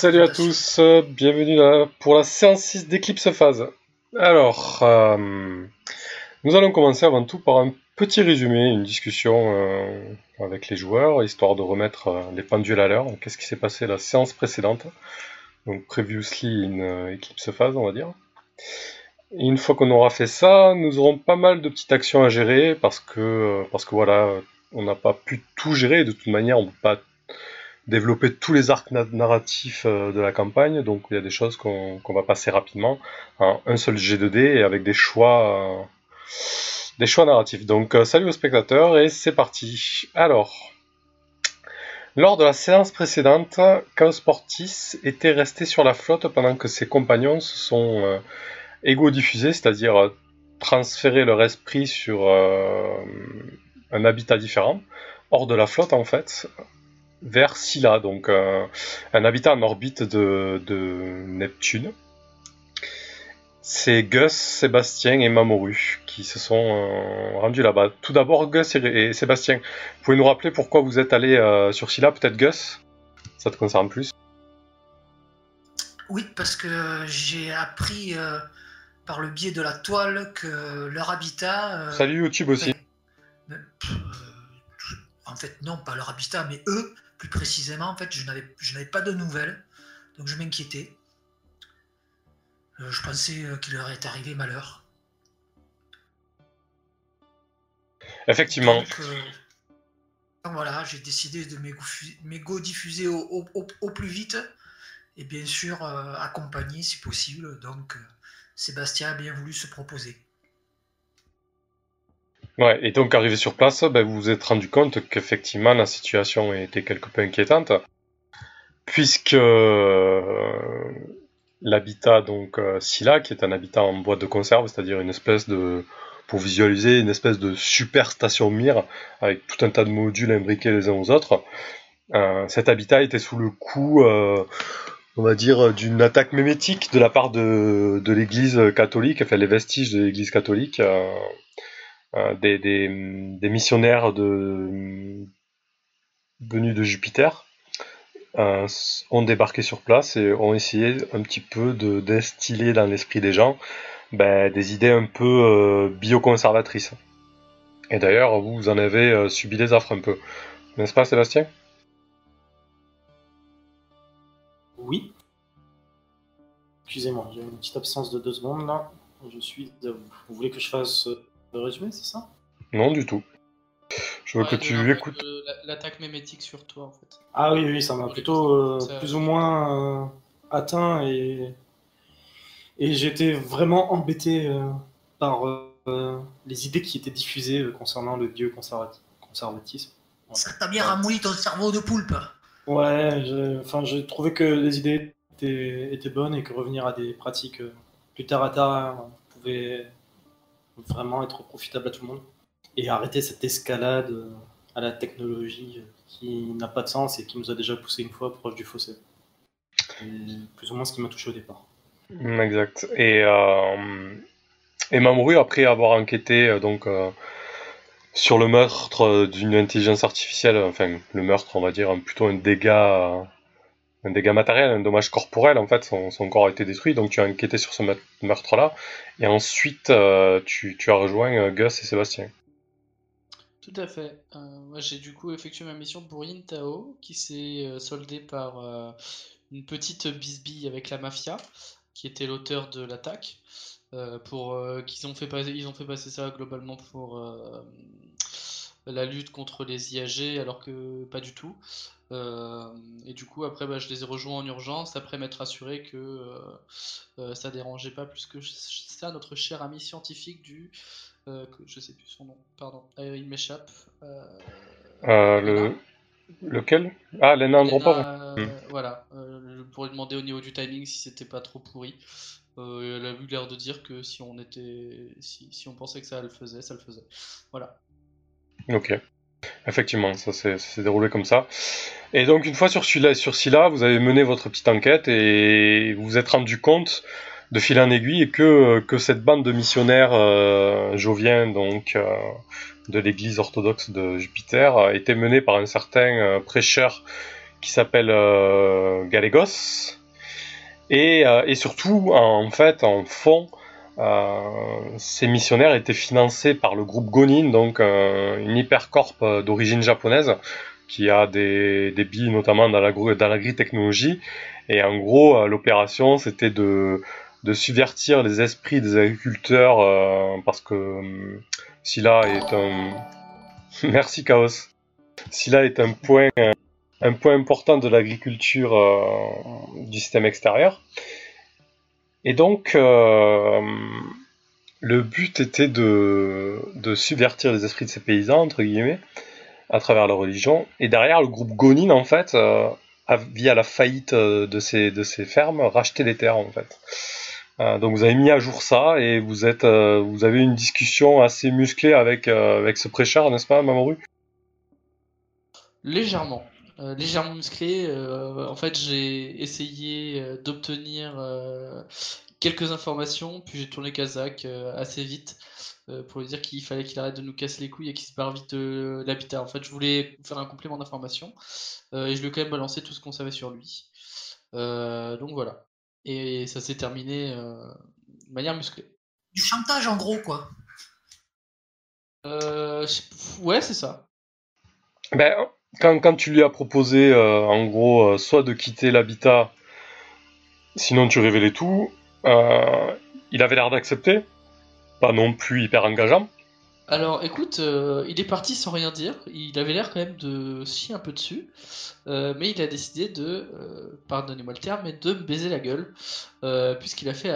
Salut à tous, bienvenue pour la séance 6 d'Eclipse Phase. Alors, euh, nous allons commencer avant tout par un petit résumé, une discussion euh, avec les joueurs, histoire de remettre euh, les pendules à l'heure. Qu'est-ce qui s'est passé la séance précédente? Donc, previously in Eclipse Phase, on va dire. Et une fois qu'on aura fait ça, nous aurons pas mal de petites actions à gérer parce que, parce que voilà, on n'a pas pu tout gérer. De toute manière, on ne peut pas développer tous les arcs narratifs euh, de la campagne, donc il y a des choses qu'on va passer rapidement en un seul G2D et avec des choix, euh, des choix narratifs. Donc euh, salut aux spectateurs et c'est parti. Alors, lors de la séance précédente, Chaos Portis était resté sur la flotte pendant que ses compagnons se sont égo-diffusés, c'est-à-dire transférer leur esprit sur un habitat différent, hors de la flotte en fait, vers Scylla, donc euh, un habitat en orbite de, Neptune. C'est Gus, Sébastien et Mamoru qui se sont euh, rendus là-bas. Tout d'abord, Gus et, Sébastien, vous pouvez nous rappeler pourquoi vous êtes allés euh, sur Scylla Peut-être Gus? Ça te concerne plus? Oui, parce que j'ai appris par le biais de la toile que leur habitat. Salut YouTube aussi. en fait, non, pas leur habitat, mais eux plus précisément, en fait, je n'avais pas de nouvelles, donc je m'inquiétais. Euh, je pensais euh, qu'il leur était arrivé malheur. Effectivement. Donc, euh, voilà, j'ai décidé de m'égo-diffuser au, au, plus vite et bien sûr accompagner si possible. Donc Sébastien a bien voulu se proposer. Ouais, et donc arrivé sur place, ben, vous vous êtes rendu compte qu'effectivement la situation était quelque peu inquiétante, puisque euh, l'habitat donc euh, qui est un habitat en boîte de conserve, c'est-à-dire une espèce de pour visualiser une espèce de super station mire avec tout un tas de modules imbriqués les uns aux autres. Euh, cet habitat était sous le coup, on va dire, d'une attaque mémétique de la part de, de l'Église catholique, enfin les vestiges de l'Église catholique euh, des, missionnaires venus de Jupiter euh, ont débarqué sur place et ont essayé un petit peu de d'instiller dans l'esprit des gens ben, des idées un peu euh, bioconservatrices. Et d'ailleurs, vous en avez subi les affres un peu. N'est-ce pas, Sébastien? Oui. Excusez-moi, j'ai une petite absence de deux secondes là. Je suis Vous voulez que je fasse résumé, c'est ça? Non, du tout. Je veux que tu écoutes. L'attaque mémétique sur toi, en fait. Ah oui, oui, ça m'a plutôt euh, plus ou moins euh, atteint et, et j'étais vraiment embêté euh, par les idées qui étaient diffusées concernant le vieux conservatisme. Ça t'a bien ramolli ton cerveau de poulpe? Ouais, enfin, j'ai trouvé que les idées étaient, étaient, bonnes et que revenir à des pratiques plus terre à terre pouvait vraiment être profitable à tout le monde et arrêter cette escalade euh, à la technologie euh, qui n'a pas de sens et qui nous a déjà poussé une fois proche du fossé. C'est plus ou moins ce qui m'a touché au départ. Mm, exact. Et, euh, et après avoir enquêté euh, donc sur le meurtre d'une intelligence artificielle, enfin le meurtre, on va dire, plutôt un dégât un dégât matériel, un dommage corporel, en fait, son, corps a été détruit, donc tu as enquêté sur ce meurtre-là, et ensuite euh, tu, as rejoint euh, Gus et Sébastien. Tout à fait. Euh, moi j'ai du coup effectué ma mission pour Intao, qui s'est soldée par une petite bisbille avec la mafia, qui était l'auteur de l'attaque. pour qu'ils ont ils ont fait passer ça globalement pour la lutte contre les IAG, alors que pas du tout. Euh, et du coup, après, bah, je les ai rejoints en urgence, après m'être assuré que euh, euh, ça dérangeait pas plus que ça notre cher ami scientifique du. que je sais plus son nom, pardon, il m'échappe. le... Lequel? Ah, Lena Andropov hmm. Voilà, pour lui demander au niveau du timing si c'était pas trop pourri. elle a eu l'air de dire que si on était, si, si on pensait que ça le faisait, ça le faisait. Voilà. Ok. Effectivement, ça s'est déroulé comme ça. Et donc une fois sur Scylla, vous avez mené votre petite enquête et vous vous êtes rendu compte de fil en aiguille que, que cette bande de missionnaires euh, joviens donc euh, de l'église orthodoxe de Jupiter était menée par un certain euh, prêcheur qui s'appelle euh, Galégos. Et, euh, et, surtout, en fait, en fond, euh, ces missionnaires étaient financés par le groupe Gonin, donc une hypercorp d'origine japonaise, qui a des, des billes notamment dans l'agri-technologie. Et en gros, l'opération, c'était de, de subvertir les esprits des agriculteurs, parce que Scylla est un... Merci Chaos. Scylla est un point un point important de l'agriculture euh, du système extérieur. Et donc, euh, le but était de, subvertir les esprits de ces paysans, entre guillemets, à travers la religion. Et derrière, le groupe Gonin, en fait, euh, via la faillite de ces, de ces fermes, racheté des terres, en fait. donc vous avez mis à jour ça et vous êtes, vous avez une discussion assez musclée avec, avec ce prêcheur, n'est-ce pas, Mamoru? Légèrement. Euh, légèrement musclé. Euh, en fait, j'ai essayé euh, d'obtenir quelques informations, puis j'ai tourné Kazakh assez vite pour lui dire qu'il fallait qu'il arrête de nous casser les couilles et qu'il se barre vite de l'habitat. En fait, je voulais faire un complément d'information et je lui ai quand même balancé tout ce qu'on savait sur lui. donc voilà. Et ça s'est terminé de manière musclée. Du chantage en gros, quoi. ouais, c'est ça. Ben, quand, tu lui as proposé, euh, en gros, euh, soit de quitter l'habitat, sinon tu révélais tout, euh, il avait l'air d'accepter, pas non plus hyper engageant. Alors écoute, il est parti sans rien dire, il avait l'air quand même de chier un peu dessus, mais il a décidé de, pardonnez-moi le terme, mais de me baiser la gueule, puisqu'il a fait,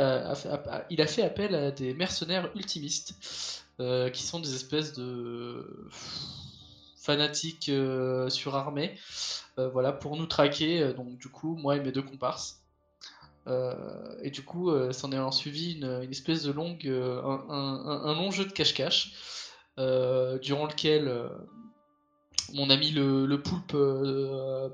il a fait appel à des mercenaires ultimistes, qui sont des espèces de euh, surarmés, euh, voilà, pour nous traquer, euh, donc du coup, moi et mes deux comparses. et du coup, s'en est en suivi une, espèce de longue, un, long jeu de cache-cache, durant lequel mon ami le, poulpe,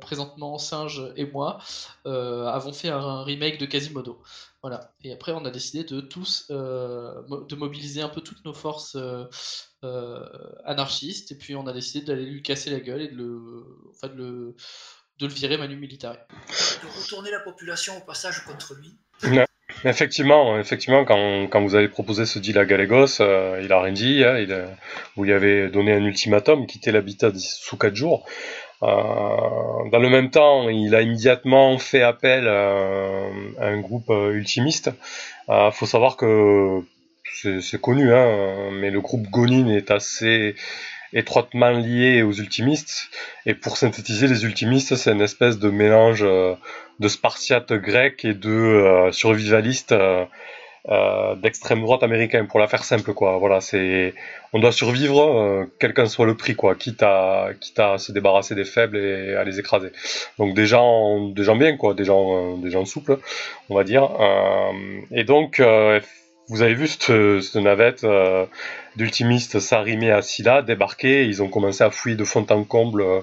présentement singe, et moi, avons fait un, remake de Quasimodo. Voilà. Et après, on a décidé de tous, de mobiliser un peu toutes nos forces euh, anarchiste, et puis on a décidé d'aller lui casser la gueule et de le, enfin de le, de le virer manu militaire. De retourner la population au passage contre lui. Effectivement, effectivement, quand, quand, vous avez proposé ce deal à Galégos, euh, il a rien dit. Hein, il vous lui avez donné un ultimatum, quitter l'habitat sous 4 jours. Euh, dans le même temps, il a immédiatement fait appel à un groupe ultimiste. Il faut savoir que c'est connu, hein, mais le groupe Gonin est assez étroitement lié aux ultimistes. Et pour synthétiser, les ultimistes, c'est une espèce de mélange euh, de spartiates grecs et de euh, survivalistes euh, d'extrême droite américain, pour la faire simple, quoi. Voilà, c'est, on doit survivre, quel qu'en soit le prix, quoi, quitte à, quitte à se débarrasser des faibles et à les écraser. Donc des gens, des gens bien, quoi, des gens, des gens souples, on va dire. et donc, vous avez vu cette, navette euh, d'ultimistes s'arrimer à Scylla, débarquer, ils ont commencé à fouiller de fond en comble euh,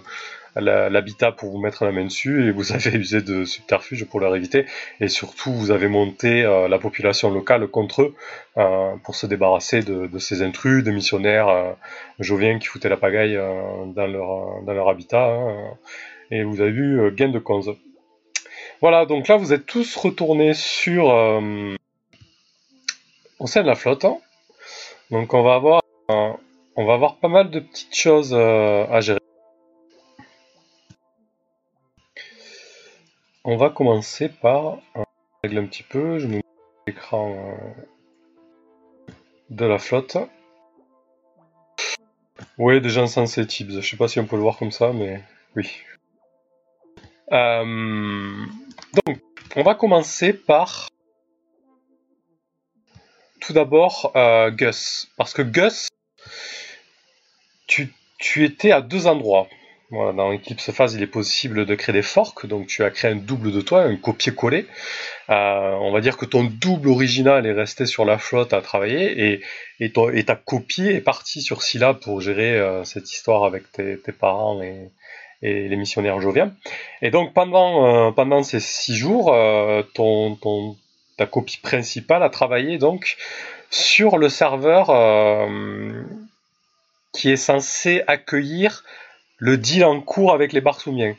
l'habitat pour vous mettre la main dessus et vous avez usé de subterfuge pour leur éviter et surtout vous avez monté euh, la population locale contre eux pour se débarrasser de, ces intrus, des missionnaires joviens qui foutaient la pagaille dans, leur, dans leur habitat hein. et vous avez vu gain de cause. Voilà, donc là vous êtes tous retournés sur sein de la flotte. Hein. Donc on va avoir on va avoir pas mal de petites choses euh, à gérer. On va commencer par régler un petit peu, je me mets l'écran euh, de la flotte. Oui, déjà censé Tibbs, je sais pas si on peut le voir comme ça, mais oui. Euh, donc, on va commencer par tout d'abord euh, Gus. Parce que Gus, tu, étais à deux endroits. dans Eclipse Phase, il est possible de créer des forks, donc tu as créé un double de toi, un copier-coller. Euh, on va dire que ton double original est resté sur la flotte à travailler et, et, ta copie est partie sur Scylla pour gérer euh, cette histoire avec tes, parents et, les missionnaires joviens. Et donc pendant, pendant ces six jours, ton, ta copie principale a travaillé donc sur le serveur euh, qui est censé accueillir le deal en cours avec les Barsoumiens.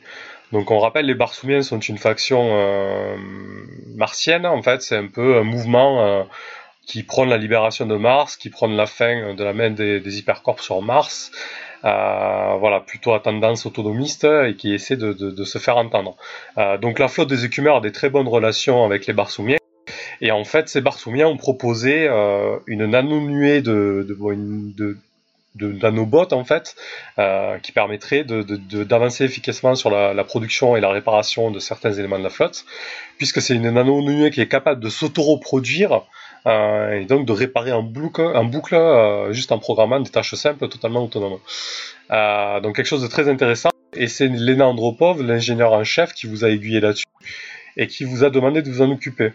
Donc on rappelle, les Barsoumiens sont une faction martienne, en fait, c'est un peu un mouvement qui prône la libération de Mars, qui prône la fin de la main des, hypercorps sur Mars, euh, voilà, plutôt à tendance autonomiste et qui essaie de, de, se faire entendre. Euh, donc la flotte des écumeurs a des très bonnes relations avec les Barsoumiens. Et en fait, ces Barsoumiens ont proposé euh, une nano-nuée de, de, de, de nanobots en fait, euh, qui permettrait d'avancer efficacement sur la, la, production et la réparation de certains éléments de la flotte, puisque c'est une nano-nuée qui est capable de s'auto-reproduire euh, et donc de réparer en boucle, en boucle euh, juste en programmant des tâches simples totalement autonomes. Euh, donc quelque chose de très intéressant. Et c'est Lena Andropov, l'ingénieur en chef, qui vous a aiguillé là-dessus et qui vous a demandé de vous en occuper.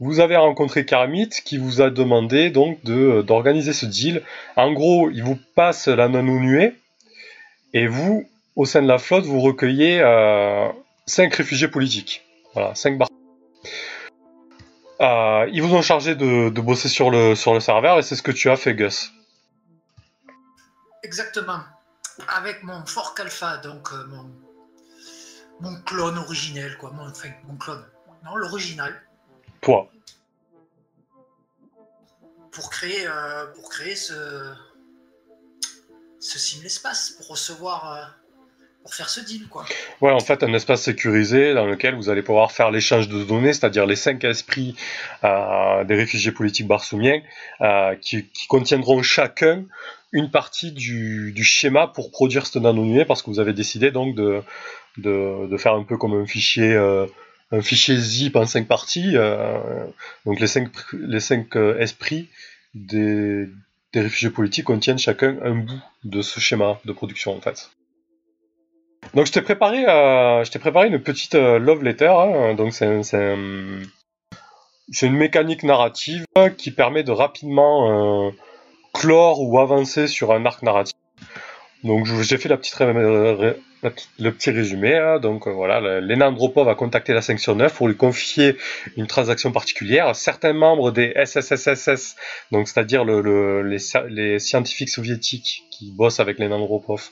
Vous avez rencontré Karmit qui vous a demandé donc d'organiser ce deal. En gros, il vous passe la nanou nuée et vous, au sein de la flotte, vous recueillez euh, 5 réfugiés politiques. Voilà, 5 bar euh, ils vous ont chargé de, bosser sur le, sur le serveur et c'est ce que tu as fait, Gus. Exactement. Avec mon fork alpha, donc euh, mon, mon clone originel, quoi. Mon, mon clone. Non, l'original. Toi. Pour créer, euh, pour créer ce, ce sim l'espace, pour recevoir pour faire ce deal, quoi. Ouais, en fait, un espace sécurisé dans lequel vous allez pouvoir faire l'échange de données, c'est-à-dire les cinq esprits euh, des réfugiés politiques barsoumiens, euh, qui, contiendront chacun une partie du, schéma pour produire ce nano parce que vous avez décidé donc de, de, faire un peu comme un fichier. Euh, un fichier zip en cinq parties, donc les cinq, les cinq esprits des, des réfugiés politiques contiennent chacun un bout de ce schéma de production en fait. Donc je t'ai préparé, euh, préparé une petite euh, love letter. Hein. donc c'est, une mécanique narrative qui permet de rapidement euh, clore ou avancer sur un arc narratif. Donc j'ai fait le petit résumé. Hein. Donc euh, voilà, Lena Andropov a contacté la 5 sur 9 pour lui confier une transaction particulière. Certains membres des SSSSS, donc c'est-à-dire le, les, scientifiques soviétiques qui bossent avec Lena Andropov,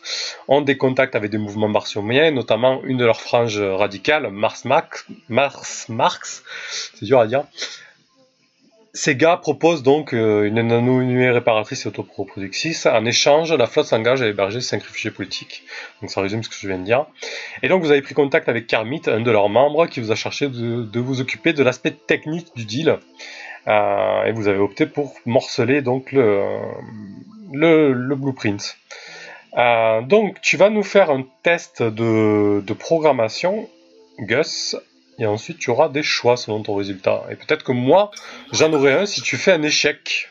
ont des contacts avec des mouvements martiomiens, notamment une de leurs franges radicales, Mars Mars Marx, c'est dur à dire, ces gars proposent donc euh, une nano-nuée réparatrice et autoproductrice. En échange, la flotte s'engage à héberger 5 réfugiés politiques. Donc ça résume ce que je viens de dire. Et donc vous avez pris contact avec Kermit, un de leurs membres, qui vous a cherché de, vous occuper de l'aspect technique du deal. Euh, et vous avez opté pour morceler donc le, le, blueprint. Euh, donc tu vas nous faire un test de, de programmation, Gus, et ensuite tu auras des choix selon ton résultat. Et peut-être que moi, j'en aurai un si tu fais un échec.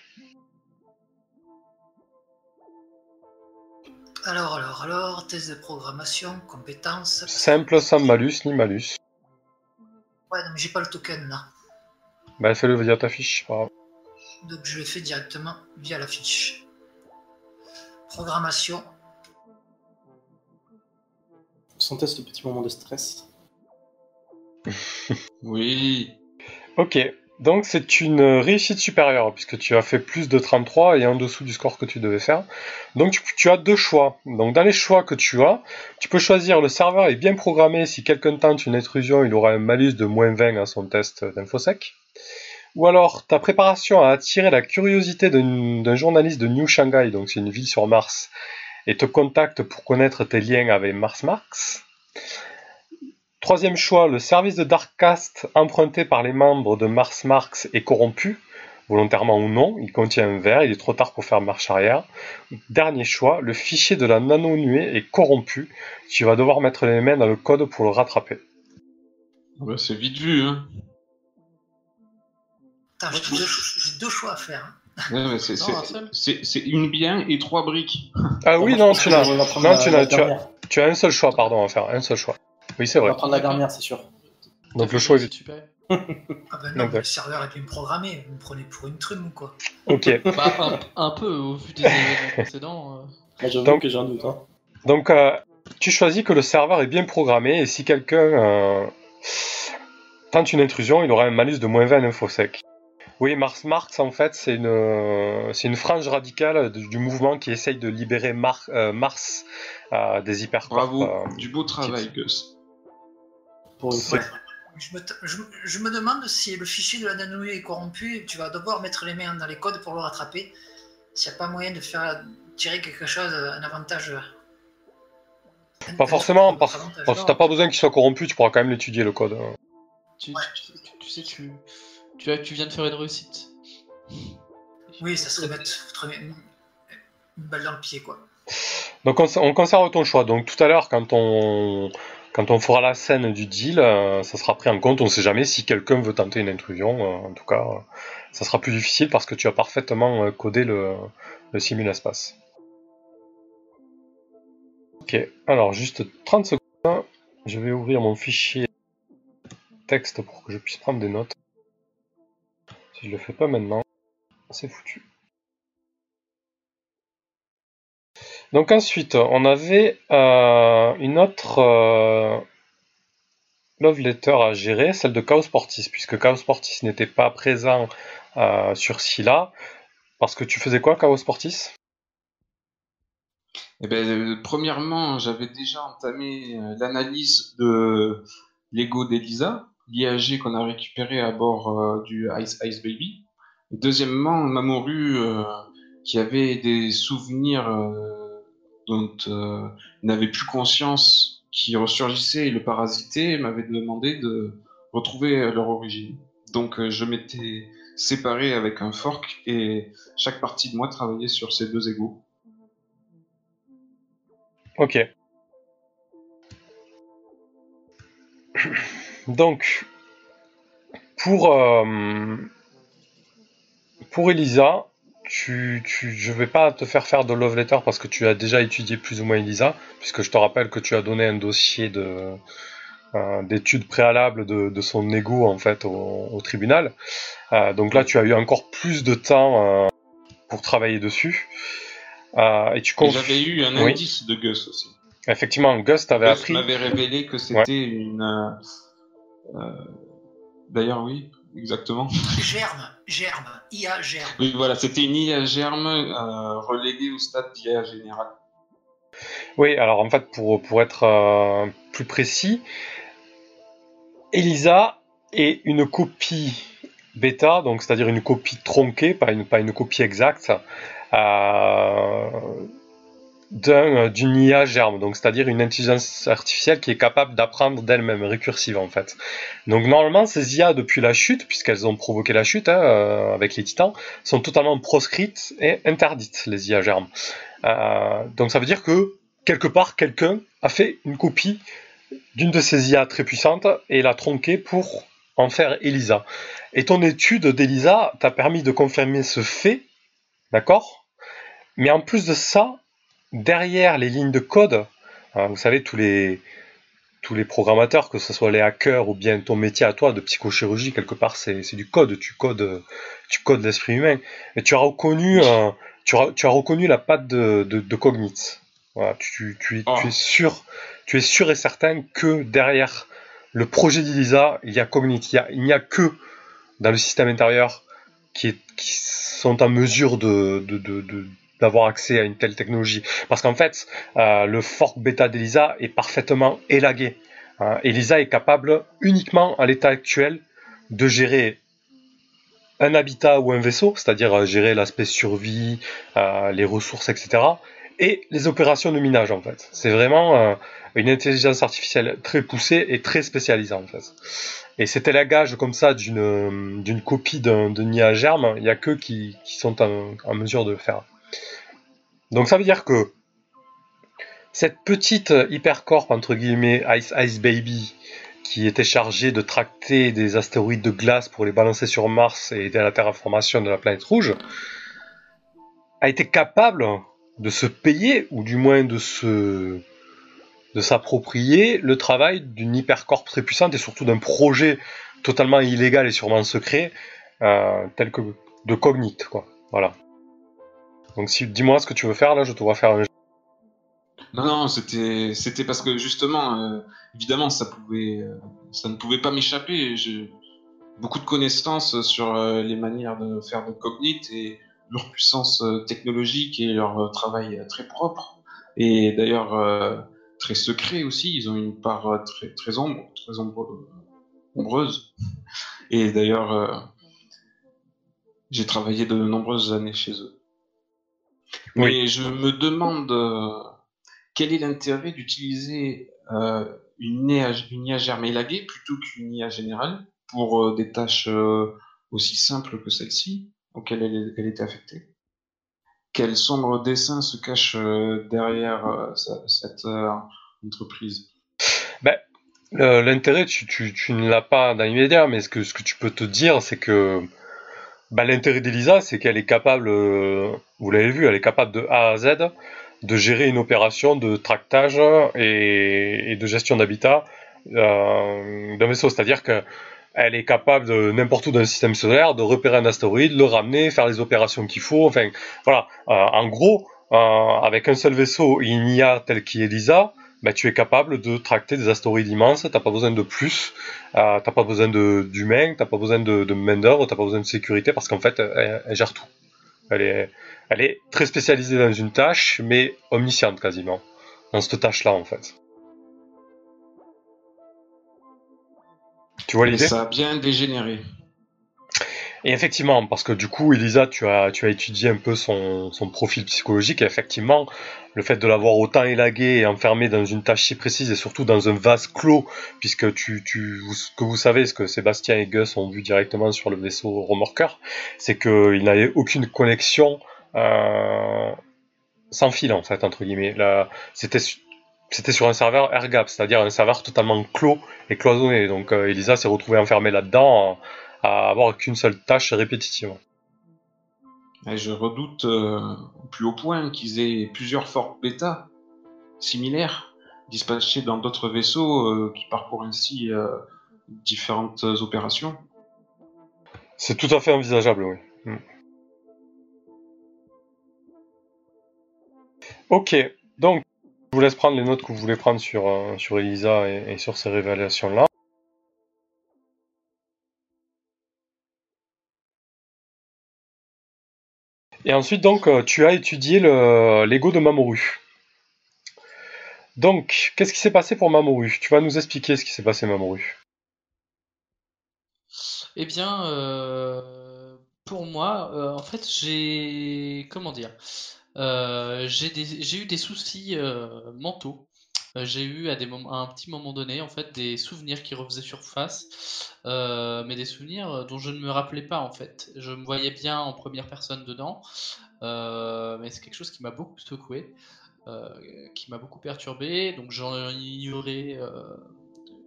Alors, alors, alors, test de programmation, compétences. Simple, sans malus ni malus. Ouais, non, mais j'ai pas le token là. Bah, fais-le via ta fiche, Donc, je le fais directement via la fiche. Programmation. Son test de petit moment de stress. Oui. Ok, donc c'est une réussite supérieure puisque tu as fait plus de 33 et en dessous du score que tu devais faire. Donc tu, as deux choix. Donc dans les choix que tu as, tu peux choisir le serveur est bien programmé. Si quelqu'un tente une intrusion, il aura un malus de moins 20 à son test d'infosec. Ou alors ta préparation à attirer la curiosité d'un journaliste de New Shanghai, donc c'est une ville sur Mars, et te contacte pour connaître tes liens avec Mars Marx. Troisième choix, le service de Darkcast emprunté par les membres de Mars Marx est corrompu, volontairement ou non, il contient un verre, il est trop tard pour faire marche arrière. Dernier choix, le fichier de la nano-nuée est corrompu, tu vas devoir mettre les mains dans le code pour le rattraper. Ah bah, c'est vite vu, hein. J'ai deux, choix à faire. Hein. c'est une bien et trois briques. Ah oui, non, tu as, tu as un seul choix, pardon, à faire, un seul choix. Oui, c'est vrai. On va prendre la dernière, c'est sûr. Donc le choix est super. ah ben non, le serveur est bien programmé. Vous me prenez pour une trume ou quoi Ok. Bah, un, peu au vu des événements précédents. Euh... donc, que j'ai un doute. Hein. Donc euh, tu choisis que le serveur est bien programmé et si quelqu'un euh, tente une intrusion, il aura un malus de moins 20 infosec. Oui, Mars Marx, en fait, c'est une, c'est une frange radicale du mouvement qui essaye de libérer euh, Mars des hypercorps. Bravo, du beau travail, Gus. Pour une fois. Je me, je, je me demande si le fichier de la nanouille est corrompu, tu vas devoir mettre les mains dans les codes pour le rattraper. S'il n'y a pas moyen de faire tirer quelque chose, un avantage. un- Pas forcément, parce, parce que t'as pas besoin qu'il soit corrompu, tu pourras quand même l'étudier le code. hein. Tu, Ouais. tu- tu- tu sais, tu, tu, viens de faire une réussite. Oui, ça serait mettre une balle dans le pied, quoi. Donc on, on conserve ton choix. Donc tout à l'heure, quand on, quand on fera la scène du deal, euh, ça sera pris en compte. On sait jamais si quelqu'un veut tenter une intrusion. euh, en tout cas, euh, ça sera plus difficile parce que tu as parfaitement codé le, le simul-espace. Ok, alors juste 30 secondes. Je vais ouvrir mon fichier texte pour que je puisse prendre des notes. Si je le fais pas maintenant, c'est foutu. Donc ensuite, on avait euh, une autre euh, love letter à gérer, celle de Chaos Portis, puisque Chaos Portis n'était pas présent euh, sur Scylla. Parce que tu faisais quoi, Chaos Portis Eh ben, premièrement, j'avais déjà entamé l'analyse de l'ego d'Elisa, l'IAG qu'on a récupéré à bord du Ice Ice Baby. Et deuxièmement, Mamoru, qui avait des souvenirs dont euh, n'avait plus conscience, qui ressurgissaient et le parasitaient, m'avait demandé de retrouver leur origine. Donc euh, je m'étais séparé avec un fork et chaque partie de moi travaillait sur ces deux égos. Ok. Donc, pour, euh, pour Elisa, tu, tu, je vais pas te faire faire de love letter parce que tu as déjà étudié plus ou moins Elisa, puisque je te rappelle que tu as donné un dossier de euh, d'études préalables de, de son ego en fait au, au tribunal. Euh, donc là, tu as eu encore plus de temps euh, pour travailler dessus. Euh, et tu conf- J'avais eu un Oui. indice de Gus aussi. Effectivement, Gus t'avait Gus appris. m'avait révélé que c'était une. D'ailleurs, oui, exactement. Germe, germe, IA germe. Oui, voilà, c'était une IA germe euh, reléguée au stade d'IA général. Oui, alors en fait, pour, pour être euh, plus précis, Elisa est une copie bêta, donc c'est-à-dire une copie tronquée, pas une, pas une copie exacte, euh, d'une IA germe, donc c'est-à-dire une intelligence artificielle qui est capable d'apprendre d'elle-même, récursive en fait. Donc normalement, ces IA, depuis la chute, puisqu'elles ont provoqué la chute hein, euh, avec les titans, sont totalement proscrites et interdites, les IA germes. Euh, donc ça veut dire que quelque part, quelqu'un a fait une copie d'une de ces IA très puissantes et l'a tronquée pour en faire Elisa. Et ton étude d'Elisa t'a permis de confirmer ce fait, d'accord? Mais en plus de ça, derrière les lignes de code, hein, vous savez, tous les, tous les programmateurs, que ce soit les hackers ou bien ton métier à toi de psychochirurgie, quelque part, c'est c'est du code, tu codes, tu codes l'esprit humain. Et tu as reconnu, euh, tu, as, tu as reconnu la patte de, de, de Cognite. Voilà, tu, tu, es- tu es sûr, tu es sûr et certain que derrière le projet d'Elisa, il y a Cognite. Il y a- Il n'y a, que dans le système intérieur qui, est, qui sont en mesure de, de, de- d'avoir accès à une telle technologie. Parce qu'en fait, euh, le fork bêta d'Elisa est parfaitement élagué. Hein. Elisa est capable uniquement à l'état actuel de gérer un habitat ou un vaisseau, c'est-à-dire euh, gérer l'aspect survie, euh, les ressources, etc. Et les opérations de minage en fait. C'est vraiment une intelligence artificielle très poussée et très spécialisée en fait. Et cet élagage comme ça d'une copie d'un NIA germe, il n'y a que qui, qui sont en, en mesure de le faire. Donc ça veut dire que cette petite hypercorp entre guillemets Ice Ice Baby qui était chargée de tracter des astéroïdes de glace pour les balancer sur Mars et aider à la terraformation de la planète rouge, a été capable de se payer, ou du moins de se de s'approprier le travail d'une hypercorp très puissante et surtout d'un projet totalement illégal et sûrement secret, euh, tel que de Cognite, quoi. Voilà. Donc si, dis-moi ce que tu veux faire là, je te vois faire Non, non, c'était, c'était parce que justement, euh, évidemment, ça pouvait, euh, ça ne pouvait pas m'échapper. J'ai beaucoup de connaissances sur euh, les manières de faire de cognite et leur puissance technologique et leur travail très propre. Et d'ailleurs, très secret aussi. Ils ont une part très, très, ombre, très ombre, ombreuse. Et d'ailleurs, j'ai travaillé de nombreuses années chez eux. Mais je me demande euh, quel est l'intérêt d'utiliser une, IA, une IA plutôt qu'une IA générale pour des tâches aussi simples que celle-ci auxquelles elle, elle était affectée? Quel sombre dessin se cache euh, derrière euh, cette euh, entreprise? Ben, L'intérêt, tu, tu, ne l'as pas dans l'immédiat, mais ce que, ce que tu peux te dire, c'est que ben, l'intérêt d'Elisa, c'est qu'elle est capable, vous l'avez vu, elle est capable de A à Z de gérer une opération de tractage et, de gestion d'habitat d'un vaisseau. C'est-à-dire que elle est capable de n'importe où dans le système solaire de repérer un astéroïde, le ramener, faire les opérations qu'il faut. Enfin, voilà. Euh, en gros, euh, avec un seul vaisseau et une IA telle qu'Elisa, ben, tu es capable de tracter des astéroïdes immenses. T'as pas besoin de plus. Euh, t'as pas besoin d'humains. T'as pas besoin de, de main d'œuvre. T'as pas besoin de sécurité parce qu'en fait, elle, elle, gère tout. Elle est, elle est très spécialisée dans une tâche, mais omnisciente quasiment dans cette tâche-là en fait. Tu vois l'idée? Ça a bien dégénéré. Et effectivement, parce que du coup, Elisa, tu as, tu as étudié un peu son, son profil psychologique, et effectivement, le fait de l'avoir autant élagué et enfermé dans une tâche si précise, et surtout dans un vase clos, puisque tu, tu, que vous savez, ce que Sébastien et Gus ont vu directement sur le vaisseau remorqueur, c'est qu'il n'avait aucune connexion euh, sans fil, en fait, entre guillemets. C'était c'était sur un serveur air-gap, c'est-à-dire un serveur totalement clos et cloisonné. Donc euh, Elisa s'est retrouvée enfermée là-dedans à avoir qu'une seule tâche répétitive. je redoute euh, au plus haut point qu'ils aient plusieurs forks bêta similaires dispatchées dans d'autres vaisseaux euh, qui parcourent ainsi différentes opérations. C'est tout à fait envisageable, oui. Hmm. Ok, donc je vous laisse prendre les notes que vous voulez prendre sur, euh, sur Elisa et, sur ces révélations-là. Et ensuite, donc, euh, tu as étudié l'ego de Mamoru. Donc, qu'est-ce qui s'est passé pour Mamoru? Tu vas nous expliquer ce qui s'est passé, Mamoru. Eh bien, euh, pour moi, en fait, j'ai... Comment dire? Euh, j'ai eu des soucis euh, mentaux. Euh, j'ai eu à, des un petit moment donné en fait des souvenirs qui refaisaient surface, mais des souvenirs dont je ne me rappelais pas en fait. Je me voyais bien en première personne dedans, mais c'est quelque chose qui m'a beaucoup secoué, qui m'a beaucoup perturbé. Donc j'en ignorais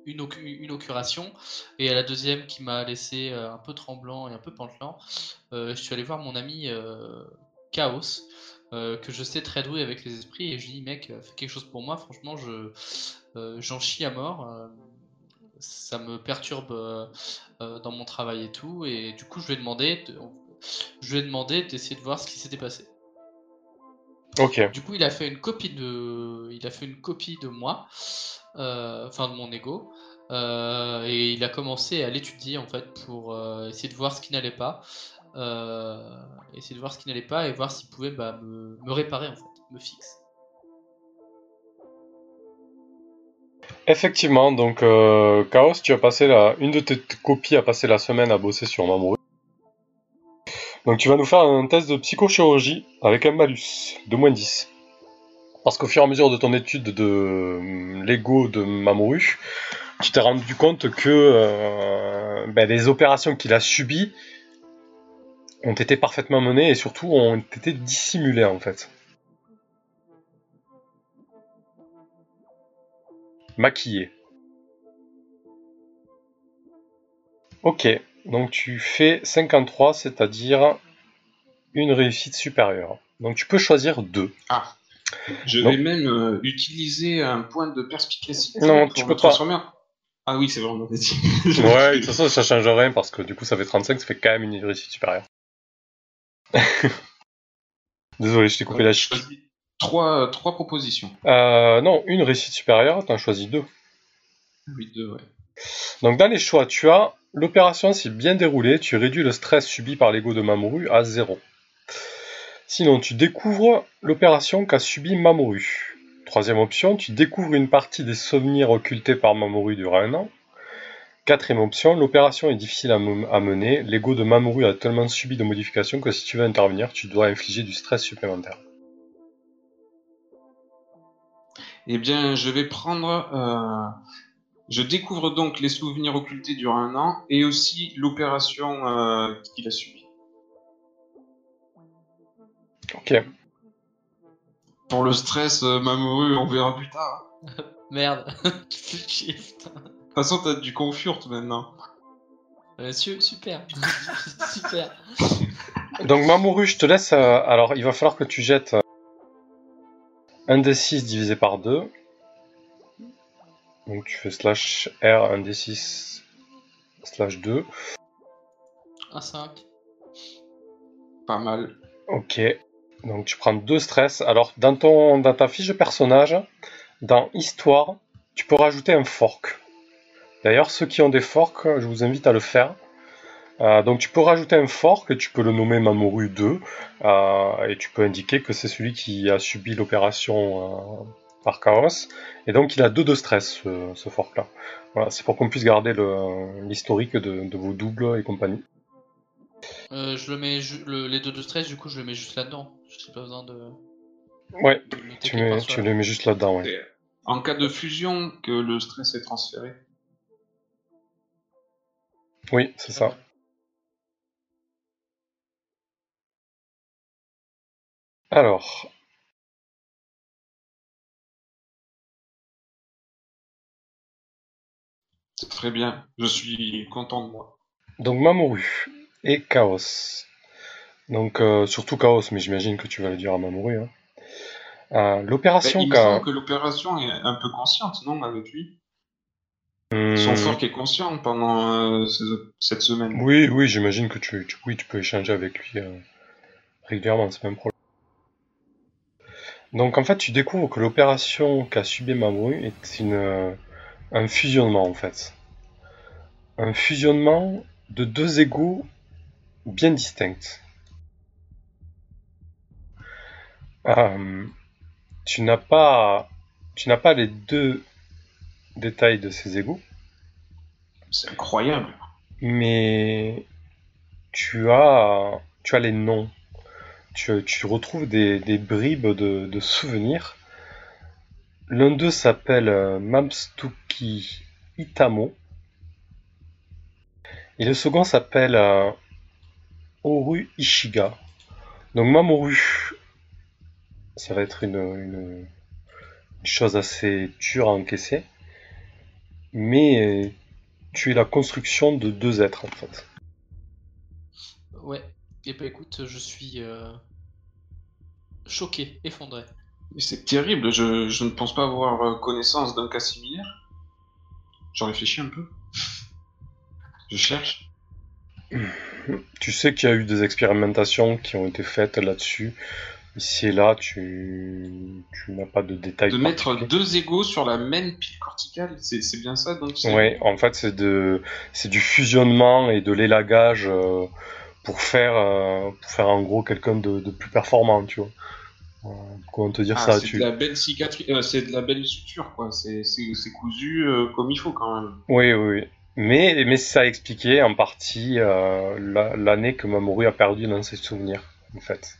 une, une occuration. Et à la deuxième qui m'a laissé un peu tremblant et un peu pantelant, je suis allé voir mon ami Chaos, euh, que je sais très doué avec les esprits, et je dis, mec, euh, fais quelque chose pour moi, franchement, je euh, j'en chie à mort. ça me perturbe dans mon travail et tout, et du coup, je lui ai demandé, de, je lui ai demandé d'essayer de voir ce qui s'était passé. Ok. Du coup, il a fait une copie de, il a fait une copie de moi, enfin de mon ego, et il a commencé à l'étudier en fait pour essayer de voir ce qui n'allait pas. Euh, essayer de voir ce qui n'allait pas et voir s'il pouvait bah, me, réparer en fait, me fixe. Effectivement, donc euh, Chaos, tu as passé la, une de tes copies a passé la semaine à bosser sur Mamoru. Donc tu vas nous faire un test de psychochirurgie avec un malus de moins 10. Parce qu'au fur et à mesure de ton étude de euh, l'ego de Mamoru, tu t'es rendu compte que ben, les opérations qu'il a subies ont été parfaitement menées et surtout ont été dissimulées en fait. Maquillées. Ok, donc tu fais 53, c'est-à-dire une réussite supérieure. Donc tu peux choisir deux. Ah. Je vais même euh, utiliser un point de perspicacité. Non, tu peux transformer. Ah oui, c'est vraiment dit. ouais, de toute façon, ça change rien parce que du coup, ça fait 35, ça fait quand même une réussite supérieure. Désolé, je t'ai coupé la chute. Trois, trois propositions. Euh, non, une réussite supérieure, t'en choisis deux. Oui, deux, ouais. Donc dans les choix, tu as l'opération s'est bien déroulée, tu réduis le stress subi par l'ego de Mamoru à zéro. Sinon, tu découvres l'opération qu'a subi Mamoru. Troisième option, tu découvres une partie des souvenirs occultés par Mamoru durant un an. Quatrième option, l'opération est difficile à, mener. L'ego de Mamoru a tellement subi de modifications que si tu veux intervenir, tu dois infliger du stress supplémentaire. Eh bien, je vais prendre. Euh, je découvre donc les souvenirs occultés durant un an et aussi l'opération euh, qu'il a subie. Ok. Pour le stress, euh, Mamoru, on verra plus tard. Merde, toute façon, t'as du confurt maintenant. super, super. Donc Mamoru, je te laisse. alors, il va falloir que tu jettes 1 d6 divisé par 2. Donc tu fais slash R 1 d6 slash 2. Un 5. Pas mal. Ok. Donc tu prends 2 stress. Alors dans, ton, dans ta fiche de personnage, dans Histoire, tu peux rajouter un fork. D'ailleurs, ceux qui ont des forks, je vous invite à le faire. Euh, donc tu peux rajouter un fork, tu peux le nommer Mamoru 2, euh, et tu peux indiquer que c'est celui qui a subi l'opération euh, par Chaos, et donc il a 2 de stress ce, fork là. Voilà, c'est pour qu'on puisse garder l'historique de, vos doubles et compagnie. je le mets les 2 de stress, du coup je le mets juste là-dedans. Je pas besoin de. Ouais, tu, mets, tu les mets juste là-dedans, ouais. En cas de fusion, que le stress est transféré. Oui, c'est ça. Alors. C'est très bien, je suis content de moi. Donc Mamoru et Chaos. Donc euh, surtout Chaos, mais j'imagine que tu vas le dire à Mamoru. Hein. Euh, l'opération ben, Il me semble que l'opération est un peu consciente, non, avec lui? Son hmm. fork est conscient pendant euh, cette semaine. Oui, oui, j'imagine que tu, oui, tu peux échanger avec lui régulièrement, c'est même problème. Donc en fait, tu découvres que l'opération qu'a subi Mamoru est une, euh, un fusionnement en fait. Un fusionnement de deux égaux bien distincts. Euh, tu n'as pas, tu n'as pas les deux détails de ces égaux. C'est incroyable. Mais tu as, tu as les noms tu, retrouves des, bribes de, souvenirs. L'un d'eux s'appelle euh, Mamstuki Itamo. Et le second s'appelle euh, Oru Ishiga. Donc Mamoru, ça va être une, chose assez dure à encaisser. Mais euh, tu es la construction de deux êtres en fait. Ouais, et eh bah ben, écoute, je suis euh, choqué, effondré. C'est terrible, je, je, ne pense pas avoir euh, connaissance d'un cas similaire. J'en réfléchis un peu. Je cherche. Tu sais qu'il y a eu des expérimentations qui ont été faites là-dessus. Ici et là, tu, tu n'as pas de détails. De mettre deux égaux sur la même pile corticale, c'est bien ça donc Oui, en fait, c'est du fusionnement et de l'élagage. Euh, pour faire, euh, pour faire en gros quelqu'un de, plus performant, tu vois. Euh, comment te dire ah, ça C'est de la belle cicatrice, euh, c'est de la belle suture, quoi. C'est cousu comme il faut quand même. Oui, oui, oui. Mais, mais ça a expliqué en partie l'année que Mamoru a perdu dans ses souvenirs, en fait.